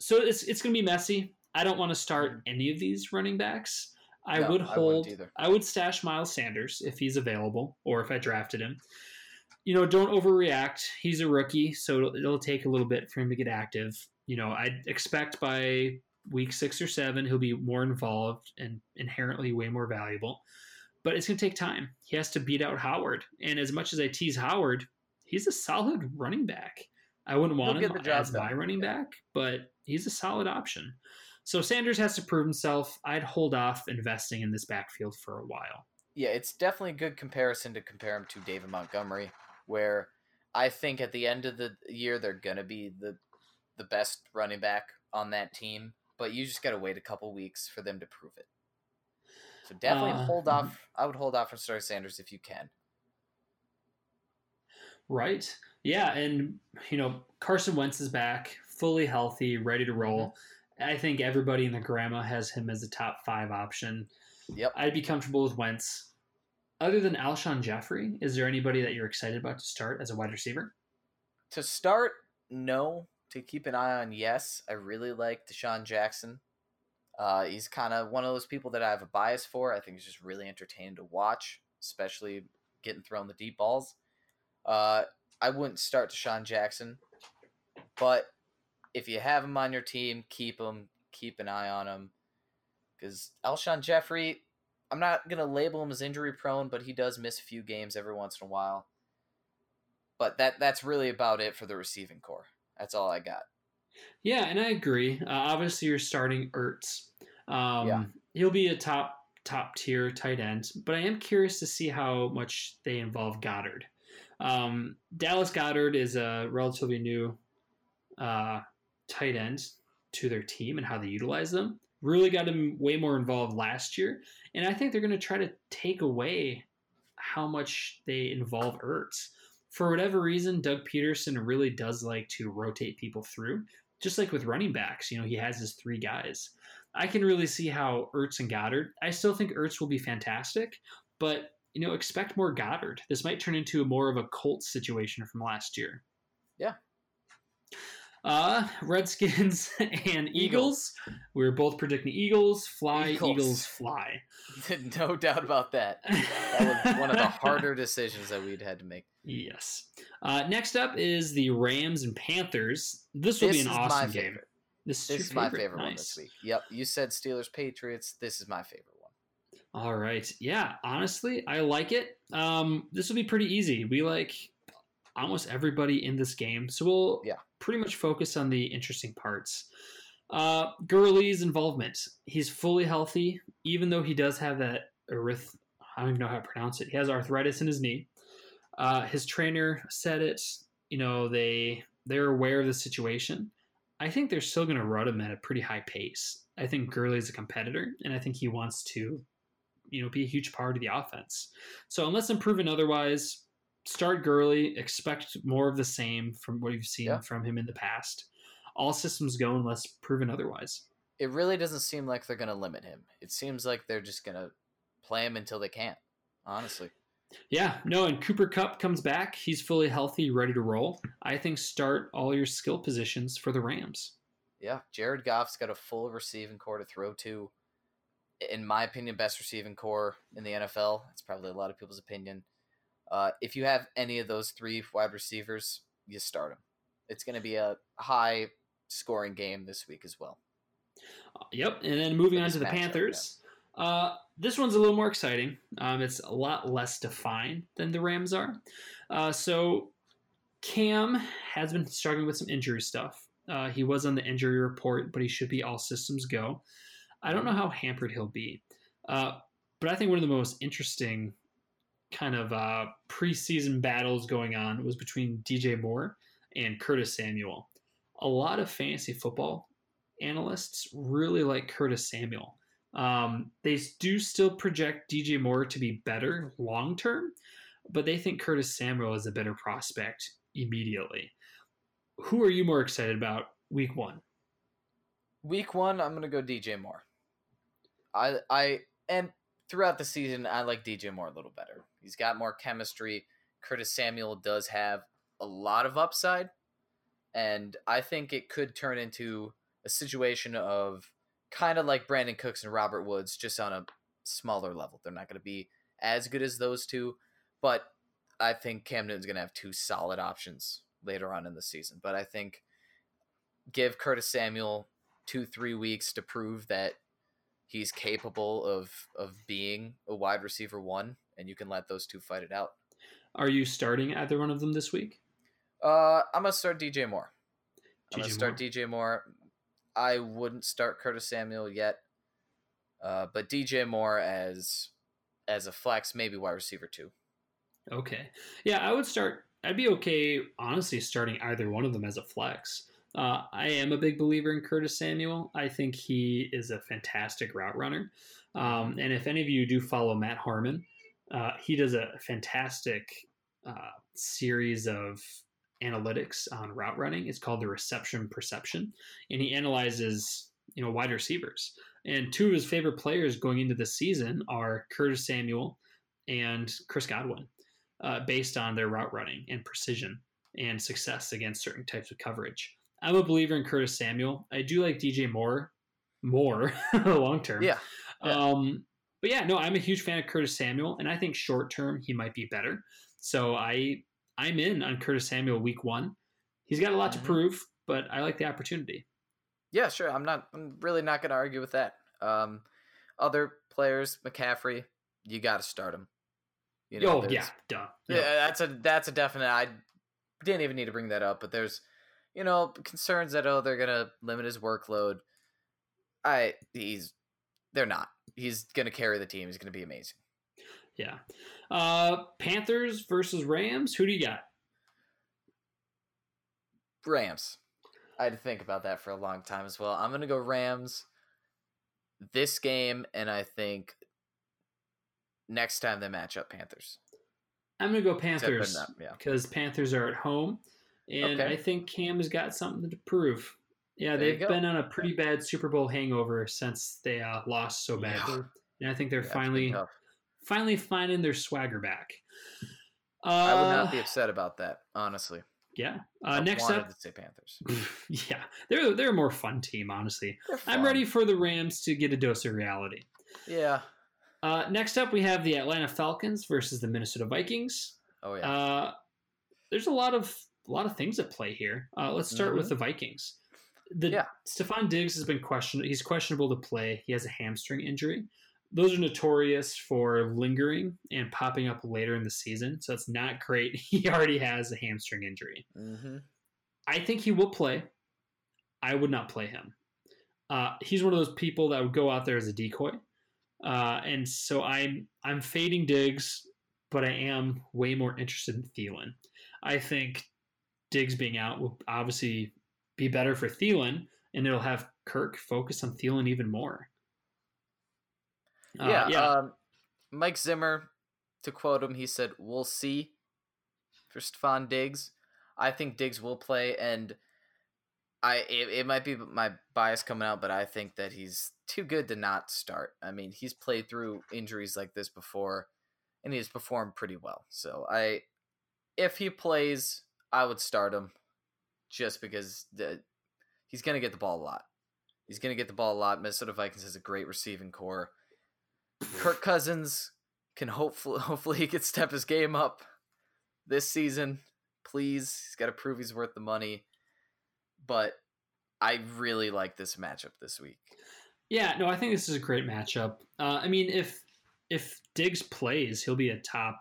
so it's it's going to be messy. I don't want to start any of these running backs. I. No, would I hold. either. I would stash Miles Sanders if he's available, or if I drafted him. You know, don't overreact. He's a rookie, so it'll, it'll take a little bit for him to get active. You know, I'd expect by week six or seven he'll be more involved and inherently way more valuable. But it's going to take time. He has to beat out Howard, and as much as I tease Howard, he's a solid running back. I wouldn't want He'll him get the job as my running back, but he's a solid option. So Sanders has to prove himself. I'd hold off investing in this backfield for a while. Yeah, it's definitely a good comparison to compare him to David Montgomery, where I think at the end of the year they're gonna be the the best running back on that team, but you just gotta wait a couple weeks for them to prove it. So definitely Uh, hold off. I would hold off on Star Sanders if you can. Right? Yeah, and you know Carson Wentz is back, fully healthy, ready to roll. I think everybody in the grandma has him as a top five option. Yep. I'd be comfortable with Wentz. Other than Alshon Jeffery, is there anybody that you're excited about to start as a wide receiver? To start, no. To keep an eye on, yes. I really like DeSean Jackson. Uh, he's kind of one of those people that I have a bias for. I think he's just really entertaining to watch, especially getting thrown the deep balls. Uh, I wouldn't start DeSean Jackson, but if you have him on your team, keep him. Keep an eye on him, because Alshon Jeffery, I'm not gonna label him as injury prone, but he does miss a few games every once in a while. But that that's really about it for the receiving core. That's all I got. Yeah, and I agree. Uh, obviously, you're starting Ertz. Um, Yeah. He'll be a top top tier tight end, but I am curious to see how much they involve Goedert. Um, Dallas Goedert is a relatively new uh, tight end to their team and how they utilize them. Really got him way more involved last year, and I think they're going to try to take away how much they involve Ertz. For whatever reason, Doug Pederson really does like to rotate people through just like with running backs, you know, he has his three guys. I can really see how Ertz and Goedert. I still think Ertz will be fantastic, but you know, expect more Goedert. This might turn into more of a Colts situation from last year. Yeah. Uh, Redskins and Eagles. Eagles. We were both predicting Eagles. Fly, Eagles. Eagles, fly. no doubt about that. That was one of the harder decisions that we'd had to make. Yes. Uh, next up is the Rams and Panthers. This will This be an awesome game. This is, This is my favorite. favorite one this week. Yep, you said Steelers Patriots. This is my favorite one. All right. Yeah, honestly, I like it. Um, this will be pretty easy. We like almost everybody in this game, so we'll Yeah. Pretty much focus on the interesting parts. Uh, Gurley's involvement. He's fully healthy, even though he does have that. I don't even know how to pronounce it. He has arthritis in his knee. Uh, his trainer said it. You know, they they're aware of the situation. I think they're still going to run him at a pretty high pace. I think Gurley is a competitor, and I think he wants to you know, be a huge part of the offense. So unless proven otherwise, start Gurley. Expect more of the same from what you've seen Yeah. from him in the past. All systems go unless proven otherwise. It really doesn't seem like they're going to limit him. It seems like they're just going to play him until they can't. Honestly, Yeah, no, and Cooper Kupp comes back. He's fully healthy, ready to roll. I think start all your skill positions for the Rams. yeah. Jared Goff's got a full receiving corps to throw to. In my opinion, best receiving corps in the NFL. It's probably a lot of people's opinion. Uh, if you have any of those three wide receivers, you start them. It's going to be a high scoring game this week as well. Yep, and then moving on to the Panthers. Uh, this one's a little more exciting. Um, it's a lot less defined than the Rams are. Uh, so Cam has been struggling with some injury stuff. Uh, he was on the injury report, but he should be all systems go. I don't know how hampered he'll be, uh, but I think one of the most interesting kind of uh, preseason battles going on was between DJ Moore and Curtis Samuel. A lot of fantasy football analysts really like Curtis Samuel. Um, they do still project DJ Moore to be better long term, but they think Curtis Samuel is a better prospect immediately. Who are you more excited about week one? Week one, I'm gonna go DJ Moore. I I and throughout the season, I like DJ Moore a little better. He's got more chemistry. Curtis Samuel does have a lot of upside, and I think it could turn into a situation of kind of like Brandin Cooks and Robert Woods, just on a smaller level. They're not going to be as good as those two, but I think Cam Newton's going to have two solid options later on in the season. But I think give Curtis Samuel two, three weeks to prove that he's capable of of being a wide receiver one, and you can let those two fight it out. Are you starting either one of them this week? Uh, I'm gonna start DJ Moore. I'm gonna DJ start DJ Moore. I wouldn't start Curtis Samuel yet, uh, but DJ Moore as as a flex, maybe wide receiver too. Okay. Yeah, I would start. I'd be okay, honestly, starting either one of them as a flex. Uh, I am a big believer in Curtis Samuel. I think he is a fantastic route runner. Um, and if any of you do follow Matt Harmon, uh, he does a fantastic uh, series of analytics on route running. It's called the reception perception, and he analyzes you know wide receivers. And two of his favorite players going into the season are Curtis Samuel and Chris Godwin uh, based on their route running and precision and success against certain types of coverage. I'm a believer in Curtis Samuel. I do like DJ Moore more long term. Yeah, yeah. Um, but yeah, no, I'm a huge fan of Curtis Samuel, and I think short term he might be better. So I I'm in on Curtis Samuel week one. He's got a lot Mhm. to prove, but I like the opportunity. yeah, sure. I'm not. I'm really not gonna argue with that. Um, other players, McCaffrey, you got to start him. You oh yeah, duh. Yeah, that's a that's a definite. I didn't even need to bring that up, but there's, you know, concerns that oh they're gonna limit his workload. I he's they're not. He's gonna carry the team. He's gonna be amazing. yeah. Uh, Panthers versus Rams. Who do you got? Rams. I had to think about that for a long time as well. I'm gonna go Rams this game, and I think next time they match up Panthers. I'm gonna go Panthers that, yeah. because Panthers are at home, and Okay. I think Cam has got something to prove. Yeah, There they've been on a pretty bad Super Bowl hangover since they uh, lost so Yeah. and I think they're Yeah, finally finally finding their swagger back. Uh, I would not be uh, upset about that, honestly. Yeah. Uh, next up, to say Panthers. yeah, they're they're a more fun team, honestly. I'm ready for the Rams to get a dose of reality. Yeah. Uh, next up, we have the Atlanta Falcons versus the Minnesota Vikings. Oh yeah. Uh, there's a lot of a lot of things at play here. Uh, let's start mm-hmm. with the Vikings. The yeah. Stefon Diggs has been questioned. He's questionable to play. He has a hamstring injury. Those are notorious for lingering and popping up later in the season. So it's not great. He already has a hamstring injury. Mm-hmm. I think he will play. I would not play him. Uh, he's one of those people that would go out there as a decoy. Uh, and so I'm I'm fading Diggs, but I am way more interested in Thielen. I think Diggs being out will obviously be better for Thielen, and it'll have Kirk focus on Thielen even more. Uh, yeah, yeah. Um, Mike Zimmer, to quote him, he said, "We'll see." For Stefon Diggs, I think Diggs will play, and I it, it might be my bias coming out, but I think that he's too good to not start. I mean, he's played through injuries like this before, and he's performed pretty well. So I, if he plays, I would start him, just because the, he's gonna get the ball a lot. He's gonna get the ball a lot. Minnesota Vikings has a great receiving corps. Kirk Cousins can hopefully hopefully he can step his game up this season. Please, he's got to prove he's worth the money. But I really like this matchup this week. Yeah, no, I think this is a great matchup. Uh, I mean, if if Diggs plays, he'll be a top.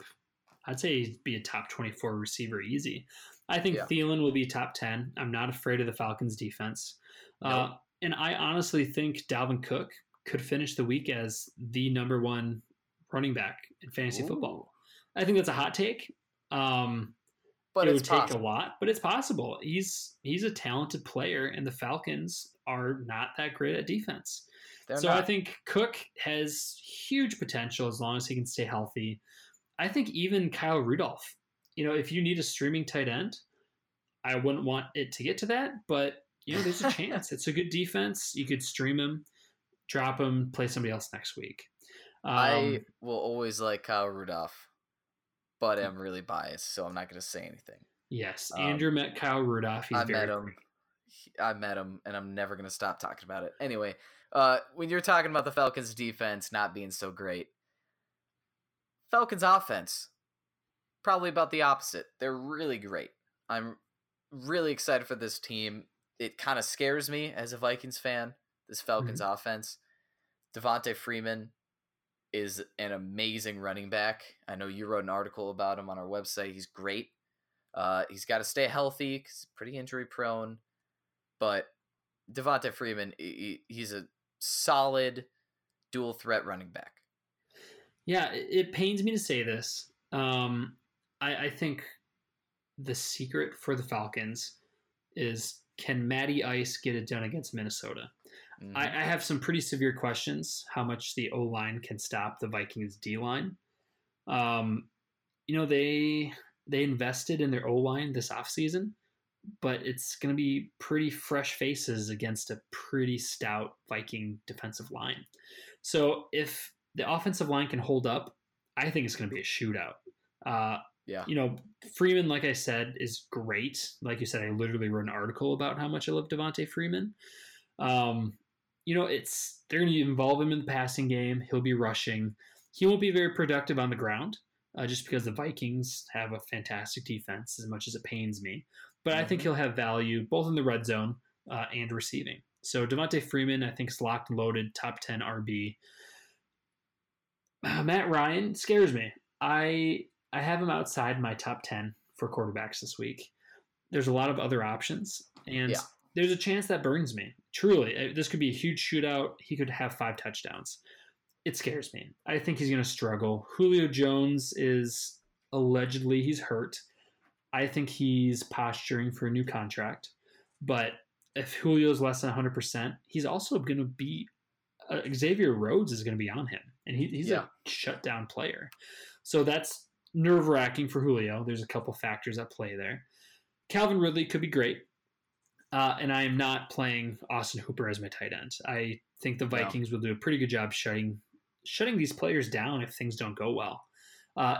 I'd say he'd be a top twenty-four receiver easy. I think yeah. Thielen will be top ten. I'm not afraid of the Falcons' defense, uh, uh, and I honestly think Dalvin Cook could finish the week as the number one running back in fantasy Ooh. football. I think that's a hot take. Um, but it would take possible. a lot, but it's possible. He's he's a talented player, and the Falcons are not that great at defense. They're so not. I think Cook has huge potential as long as he can stay healthy. I think even Kyle Rudolph, you know, if you need a streaming tight end, I wouldn't want it to get to that, but you know, there's a chance. It's a good defense. You could stream him, drop him, play somebody else next week. Um, I will always like Kyle Rudolph, but I'm really biased, so I'm not going to say anything. Yes, um, Andrew met Kyle Rudolph. He's I met him. Quick. I met him, and I'm never going to stop talking about it. Anyway, uh, when you're talking about the Falcons' defense not being so great, Falcons' offense probably about the opposite. They're really great. I'm really excited for this team. It kind of scares me as a Vikings fan. This Falcons mm-hmm. offense. Devonta Freeman is an amazing running back. I know you wrote an article about him on our website. He's great. Uh, he's got to stay healthy because he's pretty injury prone. But Devonta Freeman, he, he's a solid dual threat running back. Yeah, it, pains me to say this. Um, I, I think the secret for the Falcons is can Matty Ice get it done against Minnesota? Mm-hmm. I, I, have some pretty severe questions how much the O line can stop the Vikings D line. Um, you know, they they invested in their O line this offseason but it's going to be pretty fresh faces against a pretty stout Viking defensive line. So if the offensive line can hold up, I think it's going to be a shootout. Uh, yeah. You know, Freeman, like I said, is great. Like you said, I literally wrote an article about how much I love Devonta Freeman. Um, you know, it's they're going to involve him in the passing game. He'll be rushing. He won't be very productive on the ground, uh, just because the Vikings have a fantastic defense. As much as it pains me, but mm-hmm. I think mm-hmm. he'll have value both in the red zone uh, and receiving. So Devonta Freeman, I think, is locked and loaded, top 10 RB. Uh, Matt Ryan scares me. I I have him outside my top 10 for quarterbacks this week. There's a lot of other options, and yeah. there's a chance that burns me. Truly, this could be a huge shootout. He could have five touchdowns. It scares me. I think he's going to struggle. Julio Jones is allegedly he's hurt. I think he's posturing for a new contract. But if Julio's less than 100%, he's also going to be uh, Xavier Rhodes is going to be on him, and he, he's yeah. a shutdown player. So that's nerve wracking for Julio. There's a couple factors at play there. Calvin Ridley could be great. Uh, and I am not playing Austin Hooper as my tight end. I think the Vikings no. will do a pretty good job shutting shutting these players down if things don't go well. Uh,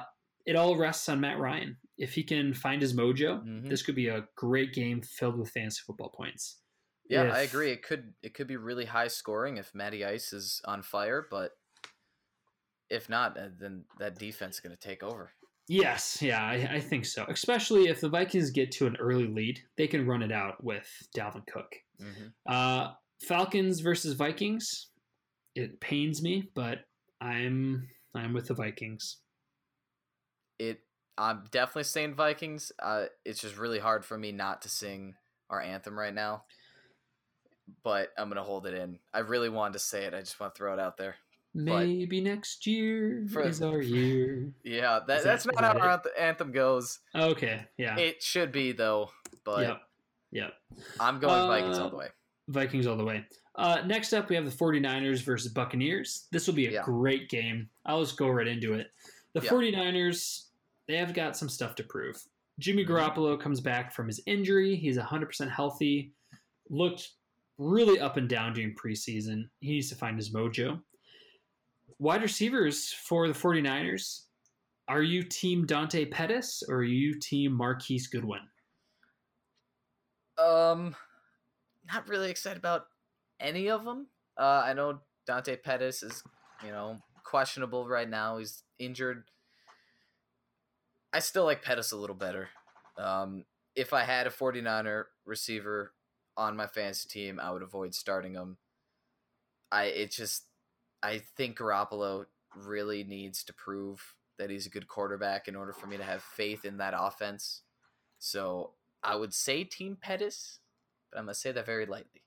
it all rests on Matt Ryan. If he can find his mojo, Mhm. this could be a great game filled with fantasy football points. Yeah, I agree. It could it could be really high scoring if Matty Ice is on fire, but if not, uh, then that defense is going to take over. Yes, yeah, I, I think so. Especially if the Vikings get to an early lead, they can run it out with Dalvin Cook. hmm Uh, Falcons versus Vikings. It pains me, but I'm I'm with the Vikings. It I'm definitely saying Vikings. Uh, it's just really hard for me not to sing our anthem right now, but I'm gonna hold it in. I really wanted to say it. I just want to throw it out there. Maybe next year For- is our year. Yeah, that, that- that's is not how that our anth- anthem goes. Okay, yeah, It should be though, but yep, yep. I'm going Vikings all Uh, the way. Vikings all the way. Uh, next up, we have the 49ers versus Buccaneers. This will be a Yeah. great game. I'll just go right into it. The Yeah. 49ers, they have got some stuff to prove. Jimmy Mhm. Garoppolo comes back from his injury. He's 100% healthy. Looked really up and down during preseason. He needs to find his mojo. Wide receivers for the 49ers. Are you team Dante Pettis or are you team Marquise Goodwin? Um, not really excited about any of them. Uh, I know Dante Pettis is, you know, questionable right now. He's injured. I still like Pettis a little better. Um, if I had a 49er receiver on my fantasy team, I would avoid starting him. I it just I think Garoppolo really needs to prove that he's a good quarterback in order for me to have faith in that offense. So I would say Team Pettis, but I'm gonna say that very lightly.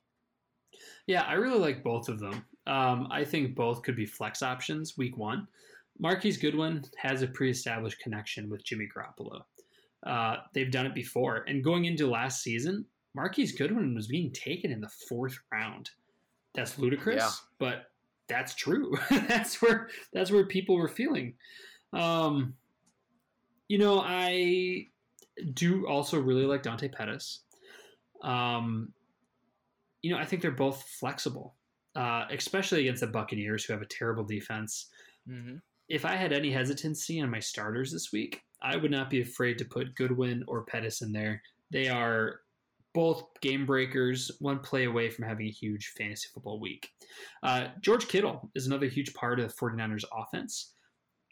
Yeah, I really like both of them. Um, I think both could be flex options week one. Marquise Goodwin has a pre-established connection with Jimmy Garoppolo. Uh, they've done it before, and going into last season, Marquise Goodwin was being taken in the fourth round. That's ludicrous, Yeah. but that's true. that's where that's where people were feeling. Um, you know, I do also really like Dante Pettis. Um, you know, I think they're both flexible, uh, especially against the Buccaneers, who have a terrible defense. Mm-hmm. If I had any hesitancy on my starters this week, I would not be afraid to put Goodwin or Pettis in there. They are both game breakers, one play away from having a huge fantasy football week. Uh, George Kittle is another huge part of the 49ers offense.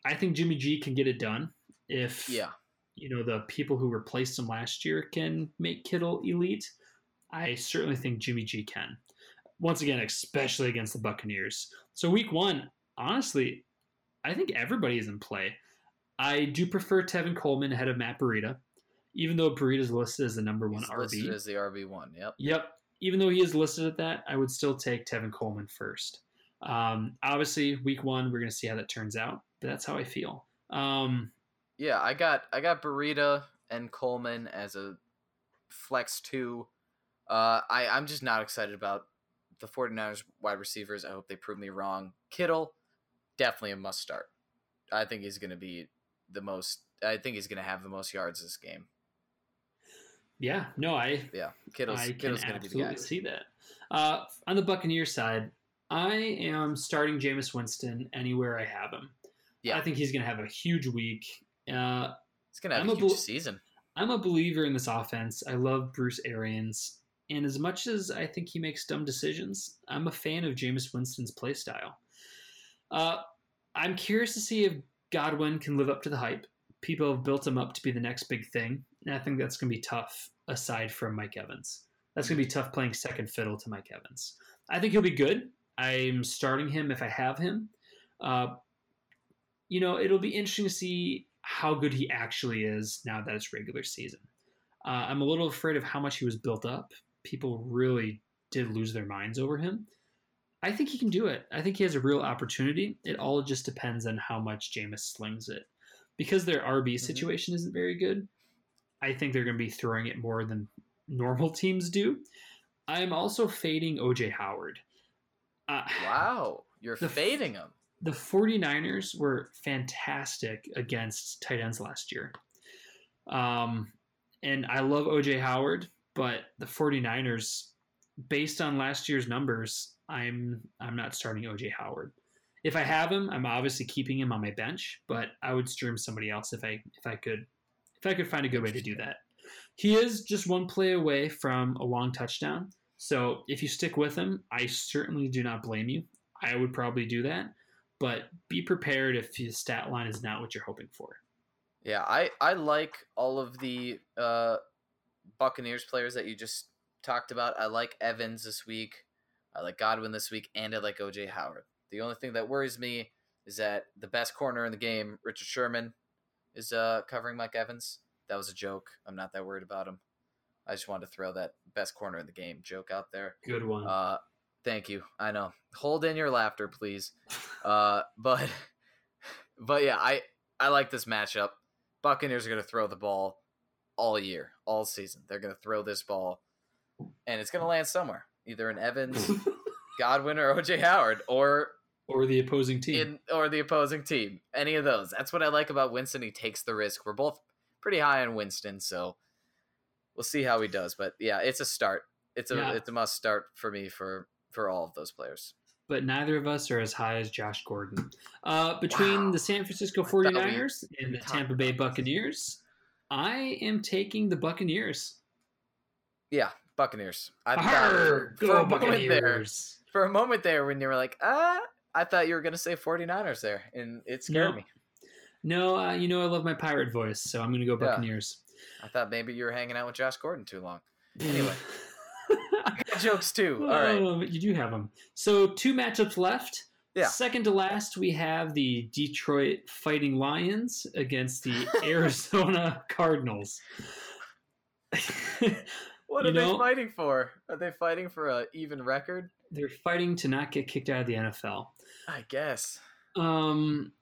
I think Jimmy G can get it done if Yeah, you know the people who replaced him last year can make Kittle elite. I certainly think Jimmy G can. Once again, especially against the Buccaneers. So week one, honestly, I think everybody is in play. I do prefer Tevin Coleman ahead of Matt Breida, even though Breida is listed as the number one He's RB. listed as the RB one. Yep. Yep. Even though he is listed at that, I would still take Tevin Coleman first. Um, obviously, week one, we're going to see how that turns out, but that's how I feel. Um, Yeah, I got I got Breida and Coleman as a flex two. Uh, I I'm just not excited about the 49ers wide receivers. I hope they prove me wrong. Kittle, definitely a must start. I think he's going to be the most. I think he's going to have the most yards this game. Yeah, no, I Yeah, Kittle's I can Kittle's going to be the absolutely see that. Uh, on the Buccaneers side, I am starting Jameis Winston anywhere I have him. Yeah. I think he's going to have a huge week. Uh, He's going to have I'm a huge season. I'm a believer in this offense. I love Bruce Arians. And as much as I think he makes dumb decisions, I'm a fan of Jameis Winston's play style. Uh, I'm curious to see if Godwin can live up to the hype. People have built him up to be the next big thing. And I think that's going to be tough aside from Mike Evans. That's going to be tough playing second fiddle to Mike Evans. I think he'll be good. I'm starting him if I have him. Uh, you know, it'll be interesting to see how good he actually is now that it's regular season. Uh, I'm a little afraid of how much he was built up. People really did lose their minds over him. I think he can do it. I think he has a real opportunity. It all just depends on how much Jameis slings it. Because their RB situation isn't very good, I think they're going to be throwing it more than normal teams do. I'm also fading OJ Howard. Uh, Wow, you're The fading him. the 49ers were fantastic against tight ends last year. Um, and I love OJ Howard, but the 49ers, based on last year's numbers, I'm I'm not starting OJ Howard. If I have him, I'm obviously keeping him on my bench, but I would stream somebody else if I if I could if I could find a good way to do that. He is just one play away from a long touchdown. So if you stick with him, I certainly do not blame you. I would probably do that, but be prepared if his stat line is not what you're hoping for. Yeah, I I like all of the uh, Buccaneers players that you just talked about. I like Evans this week. I like Godwin this week, and I like OJ Howard. The only thing that worries me is that the best corner in the game, Richard Sherman, is uh, covering Mike Evans. That was a joke. I'm not that worried about him. I just wanted to throw that best corner in the game joke out there. Good one. Uh, thank you. I know. Hold in your laughter, please. Uh, but but yeah, I I like this matchup. Buccaneers are going to throw the ball all year, all season. They're going to throw this ball, and it's going to land somewhere, either in Evans, Godwin, or OJ Howard, or or the opposing team, in, or the opposing team. Any of those. That's what I like about Winston. He takes the risk. We're both pretty high on Winston, so we'll see how he does. But yeah, it's a start. It's a Yeah. it's a must start for me for for all of those players. but neither of us are as high as Josh Gordon. Uh, between Wow. the San Francisco thought we- 49ers and the Tampa Bay. Buccaneers, I am taking the Buccaneers. Yeah, Buccaneers. I Arr, for a moment there, for a moment there when you were like, ah, I thought you were gonna say 49ers there, and it scared No. me. No, uh, you know I love my pirate voice, so I'm going to go Yeah. Buccaneers. I thought maybe you were hanging out with Josh Gordon too long. Anyway. Jokes too. All right. Oh, but you do have them. So two matchups left. Yeah. Second to last, we have the Detroit Fighting Lions against the Arizona Cardinals. What You are know- they fighting for? Are they fighting for a even record? They're fighting to not get kicked out of the NFL. I guess. Um,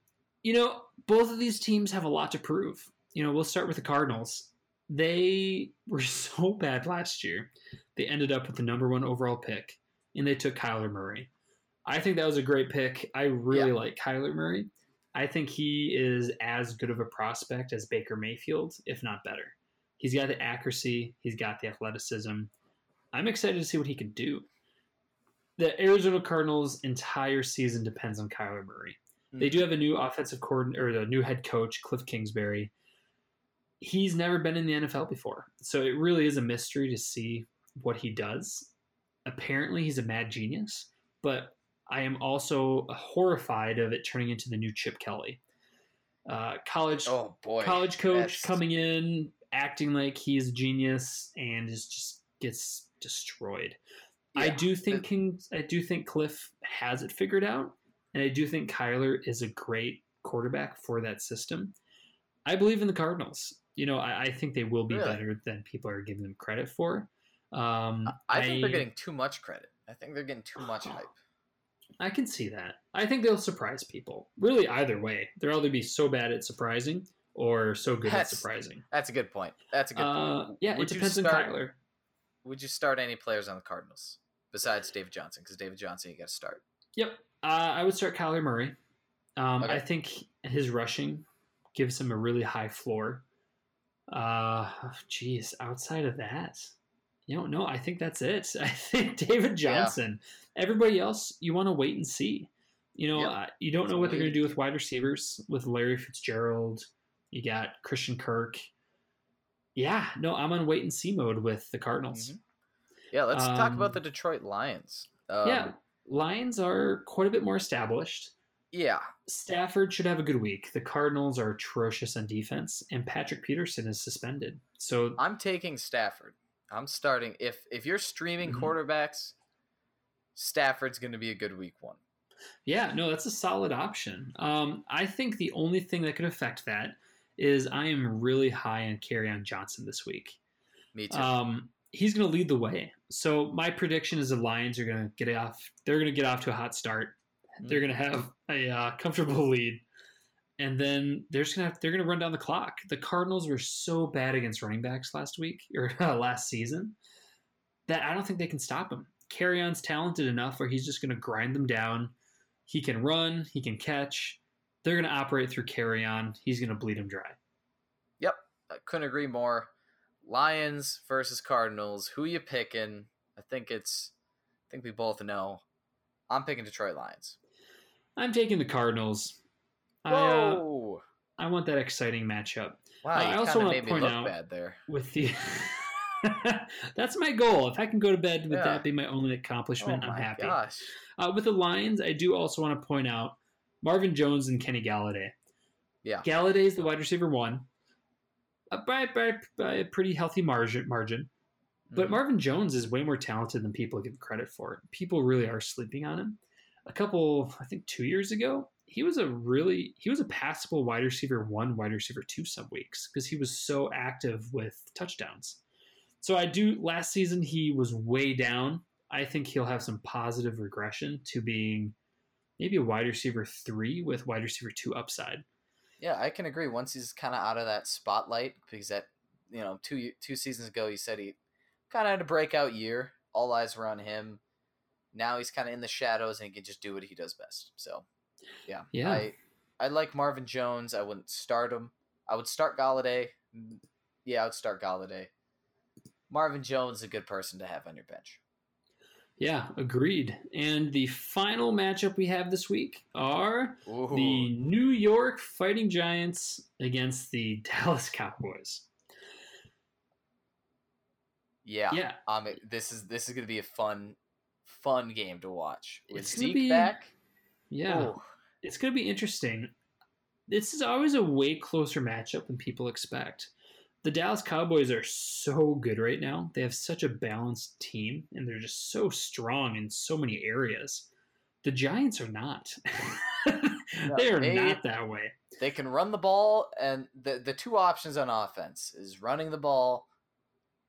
you know, both of these teams have a lot to prove. You know, we'll start with the Cardinals. They were so bad last year. They ended up with the number one overall pick, and they took Kyler Murray. I think that was a great pick. I really Yeah. like Kyler Murray. I think he is as good of a prospect as Baker Mayfield, if not better. He's got the accuracy, he's got the athleticism. I'm excited to see what he can do. The Arizona Cardinals' entire season depends on Kyler Murray. They do have a new offensive coordinator, or a new head coach, Cliff Kingsbury. He's never been in the NFL before, so it really is a mystery to see what he does. Apparently, he's a mad genius, but I am also horrified of it turning into the new Chip Kelly, uh, college Oh boy. college coach that's- coming in, acting like he's a genius, and is just gets destroyed. I do think King, I do think Cliff has it figured out, and I do think Kyler is a great quarterback for that system. I believe in the Cardinals. You know, I, I think they will be Really? better than people are giving them credit for. Um, I think they're getting too much credit. I think they're getting too much hype. I can see that. I think they'll surprise people. Really, either way, they'll either be so bad at surprising or so good That's- at surprising. That's a good point. That's a good point. Uh, yeah, Would it depends on start- Kyler. Would you start any players on the Cardinals besides David Johnson? Because David Johnson, you got to start. Yep. Uh, I would start Kyler Murray. Um, Okay. I think his rushing gives him a really high floor. Uh, geez, outside of that, you don't know. I think that's it. I think David Johnson. Everybody else, you want to wait and see. You know, Yep. uh, you don't know what they're going to do with wide receivers with Larry Fitzgerald. You got Christian Kirk. Yeah, no, I'm on wait and see mode with the Cardinals. Mhm. Yeah, let's talk Um, about the Detroit Lions. Um, yeah, Lions are quite a bit more established. Yeah. Stafford should have a good week. The Cardinals are atrocious on defense, and Patrick Peterson is suspended. So I'm taking Stafford. I'm starting. If if you're streaming Mhm. quarterbacks, Stafford's going to be a good week one. yeah, no, that's a solid option. Um, I think the only thing that could affect that is I am really high on on Johnson this week. Me too. Um, he's going to lead the way. So my prediction is the Lions are going to get off. They're going to get off to a hot start. They're going to have a uh, comfortable lead, and then they're just going to they're going to run down the clock. The Cardinals were so bad against running backs last week or last season that I don't think they can stop him. On's talented enough where he's just going to grind them down. He can run. He can catch. They're going to operate through Kerryon. He's going to bleed them dry. Yep, I couldn't agree more. Lions versus Cardinals. Who you picking? I think it's. I think we both know. I'm picking Detroit Lions. I'm taking the Cardinals. Whoa! I, uh, I want that exciting matchup. Wow, I you also kind of wanna made me point out- bad there. With the That's my goal. If I can go to bed with Yeah. that be my only Oh accomplishment, I'm happy. gosh! Uh, with the Lions, I do also want to point out Marvin Jones and Kenny Golladay. Yeah. Golladay is the wide receiver one uh, by, by, by a pretty healthy margin. margin. But Mhm. Marvin Jones is way more talented than people give credit for. People really are sleeping on him. A couple, I think, two years ago, he was a really he was a passable wide receiver one, wide receiver two some weeks because he was so active with touchdowns. So I do. Last season he was way down. I think he'll have some positive regression to being maybe a wide receiver three with wide receiver two upside. Yeah, I can agree. Once he's kind of out of that spotlight, because that you know two two seasons ago he said he kind of had a breakout year. All eyes were on him. Now he's kind of in the shadows and he can just do what he does best. So, yeah, Yeah. I I like Marvin Jones. I wouldn't start him. I would start Golladay. Mm, Yeah, I would start Golladay. Marvin Jones is a good person to have on your bench. Yeah, agreed. And the final matchup we have this week are Ooh. the New York Fighting Giants against the Dallas Cowboys. yeah, Yeah, Um, this is this is gonna be a fun, fun game to watch with It's gonna Zeke be- back. yeah. Ooh. It's going to be interesting. This is always a way closer matchup than people expect. The Dallas Cowboys are so good right now. They have such a balanced team, and they're just so strong in so many areas. The Giants are not. they are they- not that way. They can run the ball, and the the two options on offense is running the ball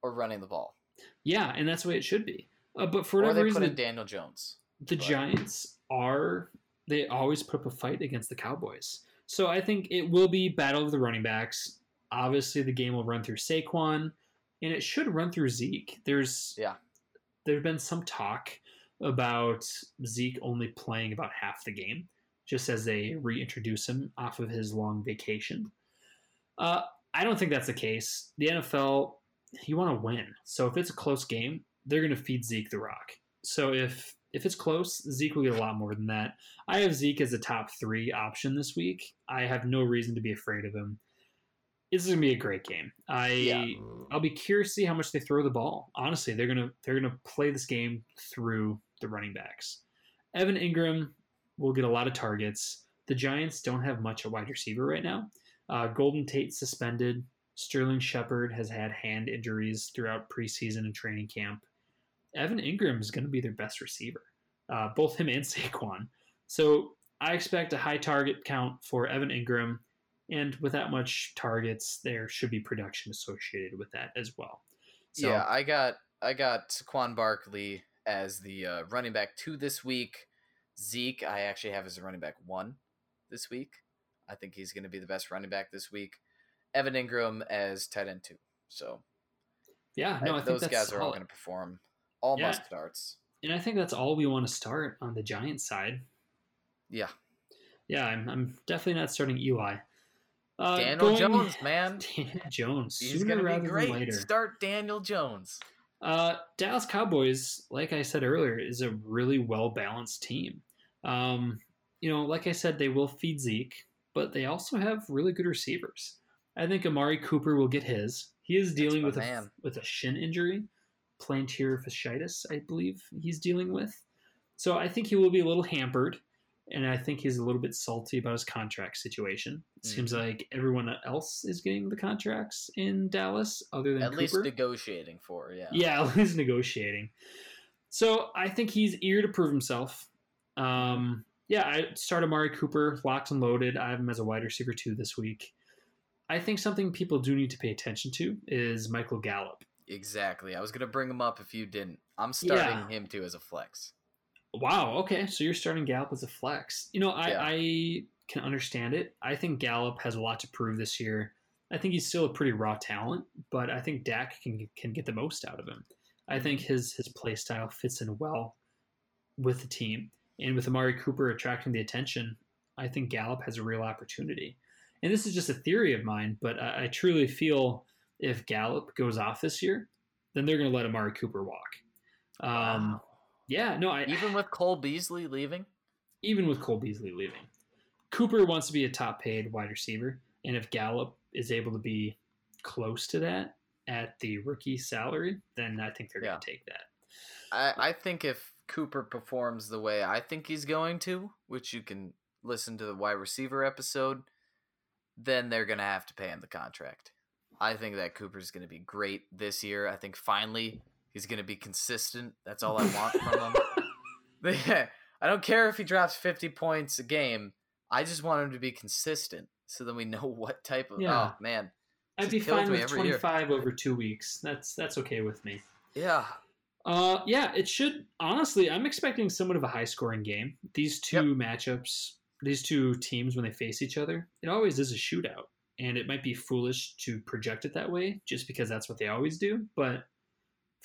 or running the ball, Yeah, and that's the way it should be. Uh, but for or whatever reason, Daniel Jones. the But- Giants are they always put up a fight against the Cowboys. So I think it will be battle of the running backs. Obviously, the game will run through Saquon, and it should run through Zeke. There's Yeah. there's been some talk about Zeke only playing about half the game, just as they reintroduce him off of his long vacation. Uh, I don't think that's the case. The NFL, you want to win. So if it's a close game, they're going to feed Zeke the rock. So if if it's close, Zeke will get a lot more than that. I have Zeke as a top three option this week. I have no reason to be afraid of him. This is gonna be a great game. I Yeah. I'll be curious to see how much they throw the ball. Honestly, they're gonna they're gonna play this game through the running backs. Evan Engram will get a lot of targets. The Giants don't have much at wide receiver right now. Uh, Golden Tate suspended. Sterling Shepard has had hand injuries throughout preseason and training camp. Evan Engram is going to be their best receiver, uh, both him and Saquon. So I expect a high target count for Evan Engram, and with that much targets, there should be production associated with that as well. So, yeah, I got I got Saquon Barkley as the uh, running back two this week. Zeke, I actually have as a running back one this week. I think he's going to be the best running back this week. Evan Engram as tight end two. So yeah, no, I, I- think those guys are all going to perform. All Yeah. must starts. and I think that's all we want to start on the Giants side. Yeah, Yeah, I'm, I'm definitely not starting Eli. Uh, Daniel going- Jones, man, Daniel Jones. he's going to be great. later. Start Daniel Jones. Uh, Dallas Cowboys, like I said earlier, is a really well balanced team. Um, you know, like I said, they will feed Zeke, but they also have really good receivers. I think Amari Cooper will get his. He is dealing with a, with a shin injury, plantar fasciitis, I believe he's dealing with. So I think he will be a little hampered, and I think he's a little bit salty about his contract situation. It seems Mm-hmm. like everyone else is getting the contracts in Dallas, other than At Cooper. least negotiating for, yeah. Yeah, he's negotiating. So I think he's eager to prove himself. Um, yeah, I started Amari Cooper locked and loaded. I have him as a wide receiver two this week. I think something people do need to pay attention to is Michael Gallup. Exactly. I was going to bring him up if you didn't. I'm starting Yeah. him too as a flex. Wow. Okay, so you're starting Gallup as a flex. You know, I, Yeah. I can understand it. I think Gallup has a lot to prove this year. I think he's still a pretty raw talent, but I think Dak can can get the most out of him. I think his his play style fits in well with the team, and with Amari Cooper attracting the attention, I think Gallup has a real opportunity. And this is just a theory of mine, but I, I truly feel if Gallup goes off this year, then they're going to let Amari Cooper walk. Um, Wow. Yeah, no, I Even with Cole Beasley leaving? even with Cole Beasley leaving. Cooper wants to be a top paid wide receiver, and if Gallup is able to be close to that at the rookie salary, then I think they're Yeah. going to take that. I, I think if Cooper performs the way I think he's going to, which you can listen to the wide receiver episode, then they're going to have to pay him the contract. I think that Cooper's going to be great this year. I think finally he's going to be consistent. That's all I want from him. I don't care if he drops 50 points a game. I just want him to be consistent so then we know what type of. Yeah. Oh, man. I'd be fine with every year. 25 over two weeks. That's that's okay with me. Yeah. Uh, yeah, it should. Honestly, I'm expecting somewhat of a high scoring game. These two matchups, these two teams, when they face each other, it always is a shootout. And it might be foolish to project it that way just because that's what they always do. But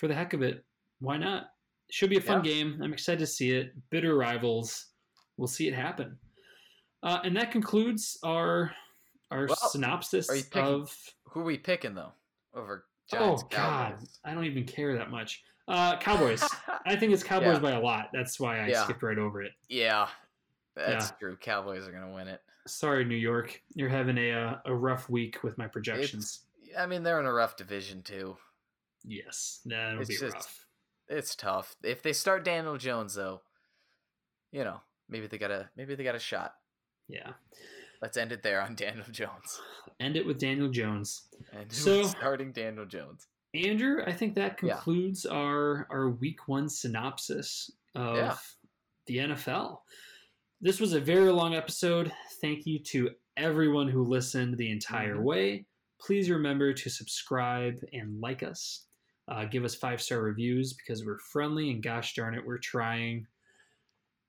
for the heck of it, why not? Should be a fun Yeah. game. I'm excited to see it. Bitter rivals. We'll see it happen. Uh, and that concludes our our Well, synopsis picking- of Who are we picking, though? Over Giants oh god, I don't even care that much. Uh, Cowboys. I think it's Cowboys Yeah. by a lot. That's why I Yeah. skipped right over it. Yeah, that's Yeah. true. Cowboys are gonna win it. Sorry, New York. You're having a uh, a rough week with my projections. I mean, they're in a rough division too. Yes, that'll It's be just- rough. It's tough. If they start Daniel Jones, though, you know, maybe they got a maybe they got a shot. Yeah. Let's end it there on Daniel Jones. End it with Daniel Jones. And So- starting Daniel Jones. Andrew, I think that Yeah. concludes our our week one synopsis of Yeah. the NFL. This was a very long episode. Thank you to everyone who listened the entire Mhm. way. Please remember to subscribe and like us. Uh, give us five star reviews because we're friendly and gosh darn it, we're trying.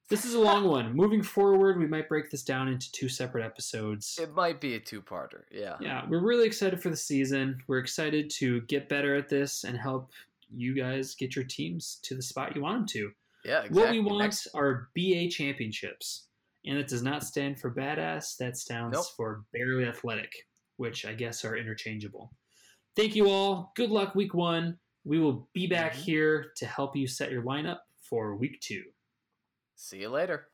This is a long one. Moving forward, we might break this down into two separate episodes. It might be a two-parter. Yeah. Yeah, we're really excited for the season. We're excited to get better at this and help you guys get your teams to the spot you want them to. Yeah. Exactly. What we want Next- are BA championships. And it does not stand for badass, that stands Nope. for barely athletic, which I guess are interchangeable. Thank you all. Good luck week one. We will be back Mhm. here to help you set your lineup for week two. See you later.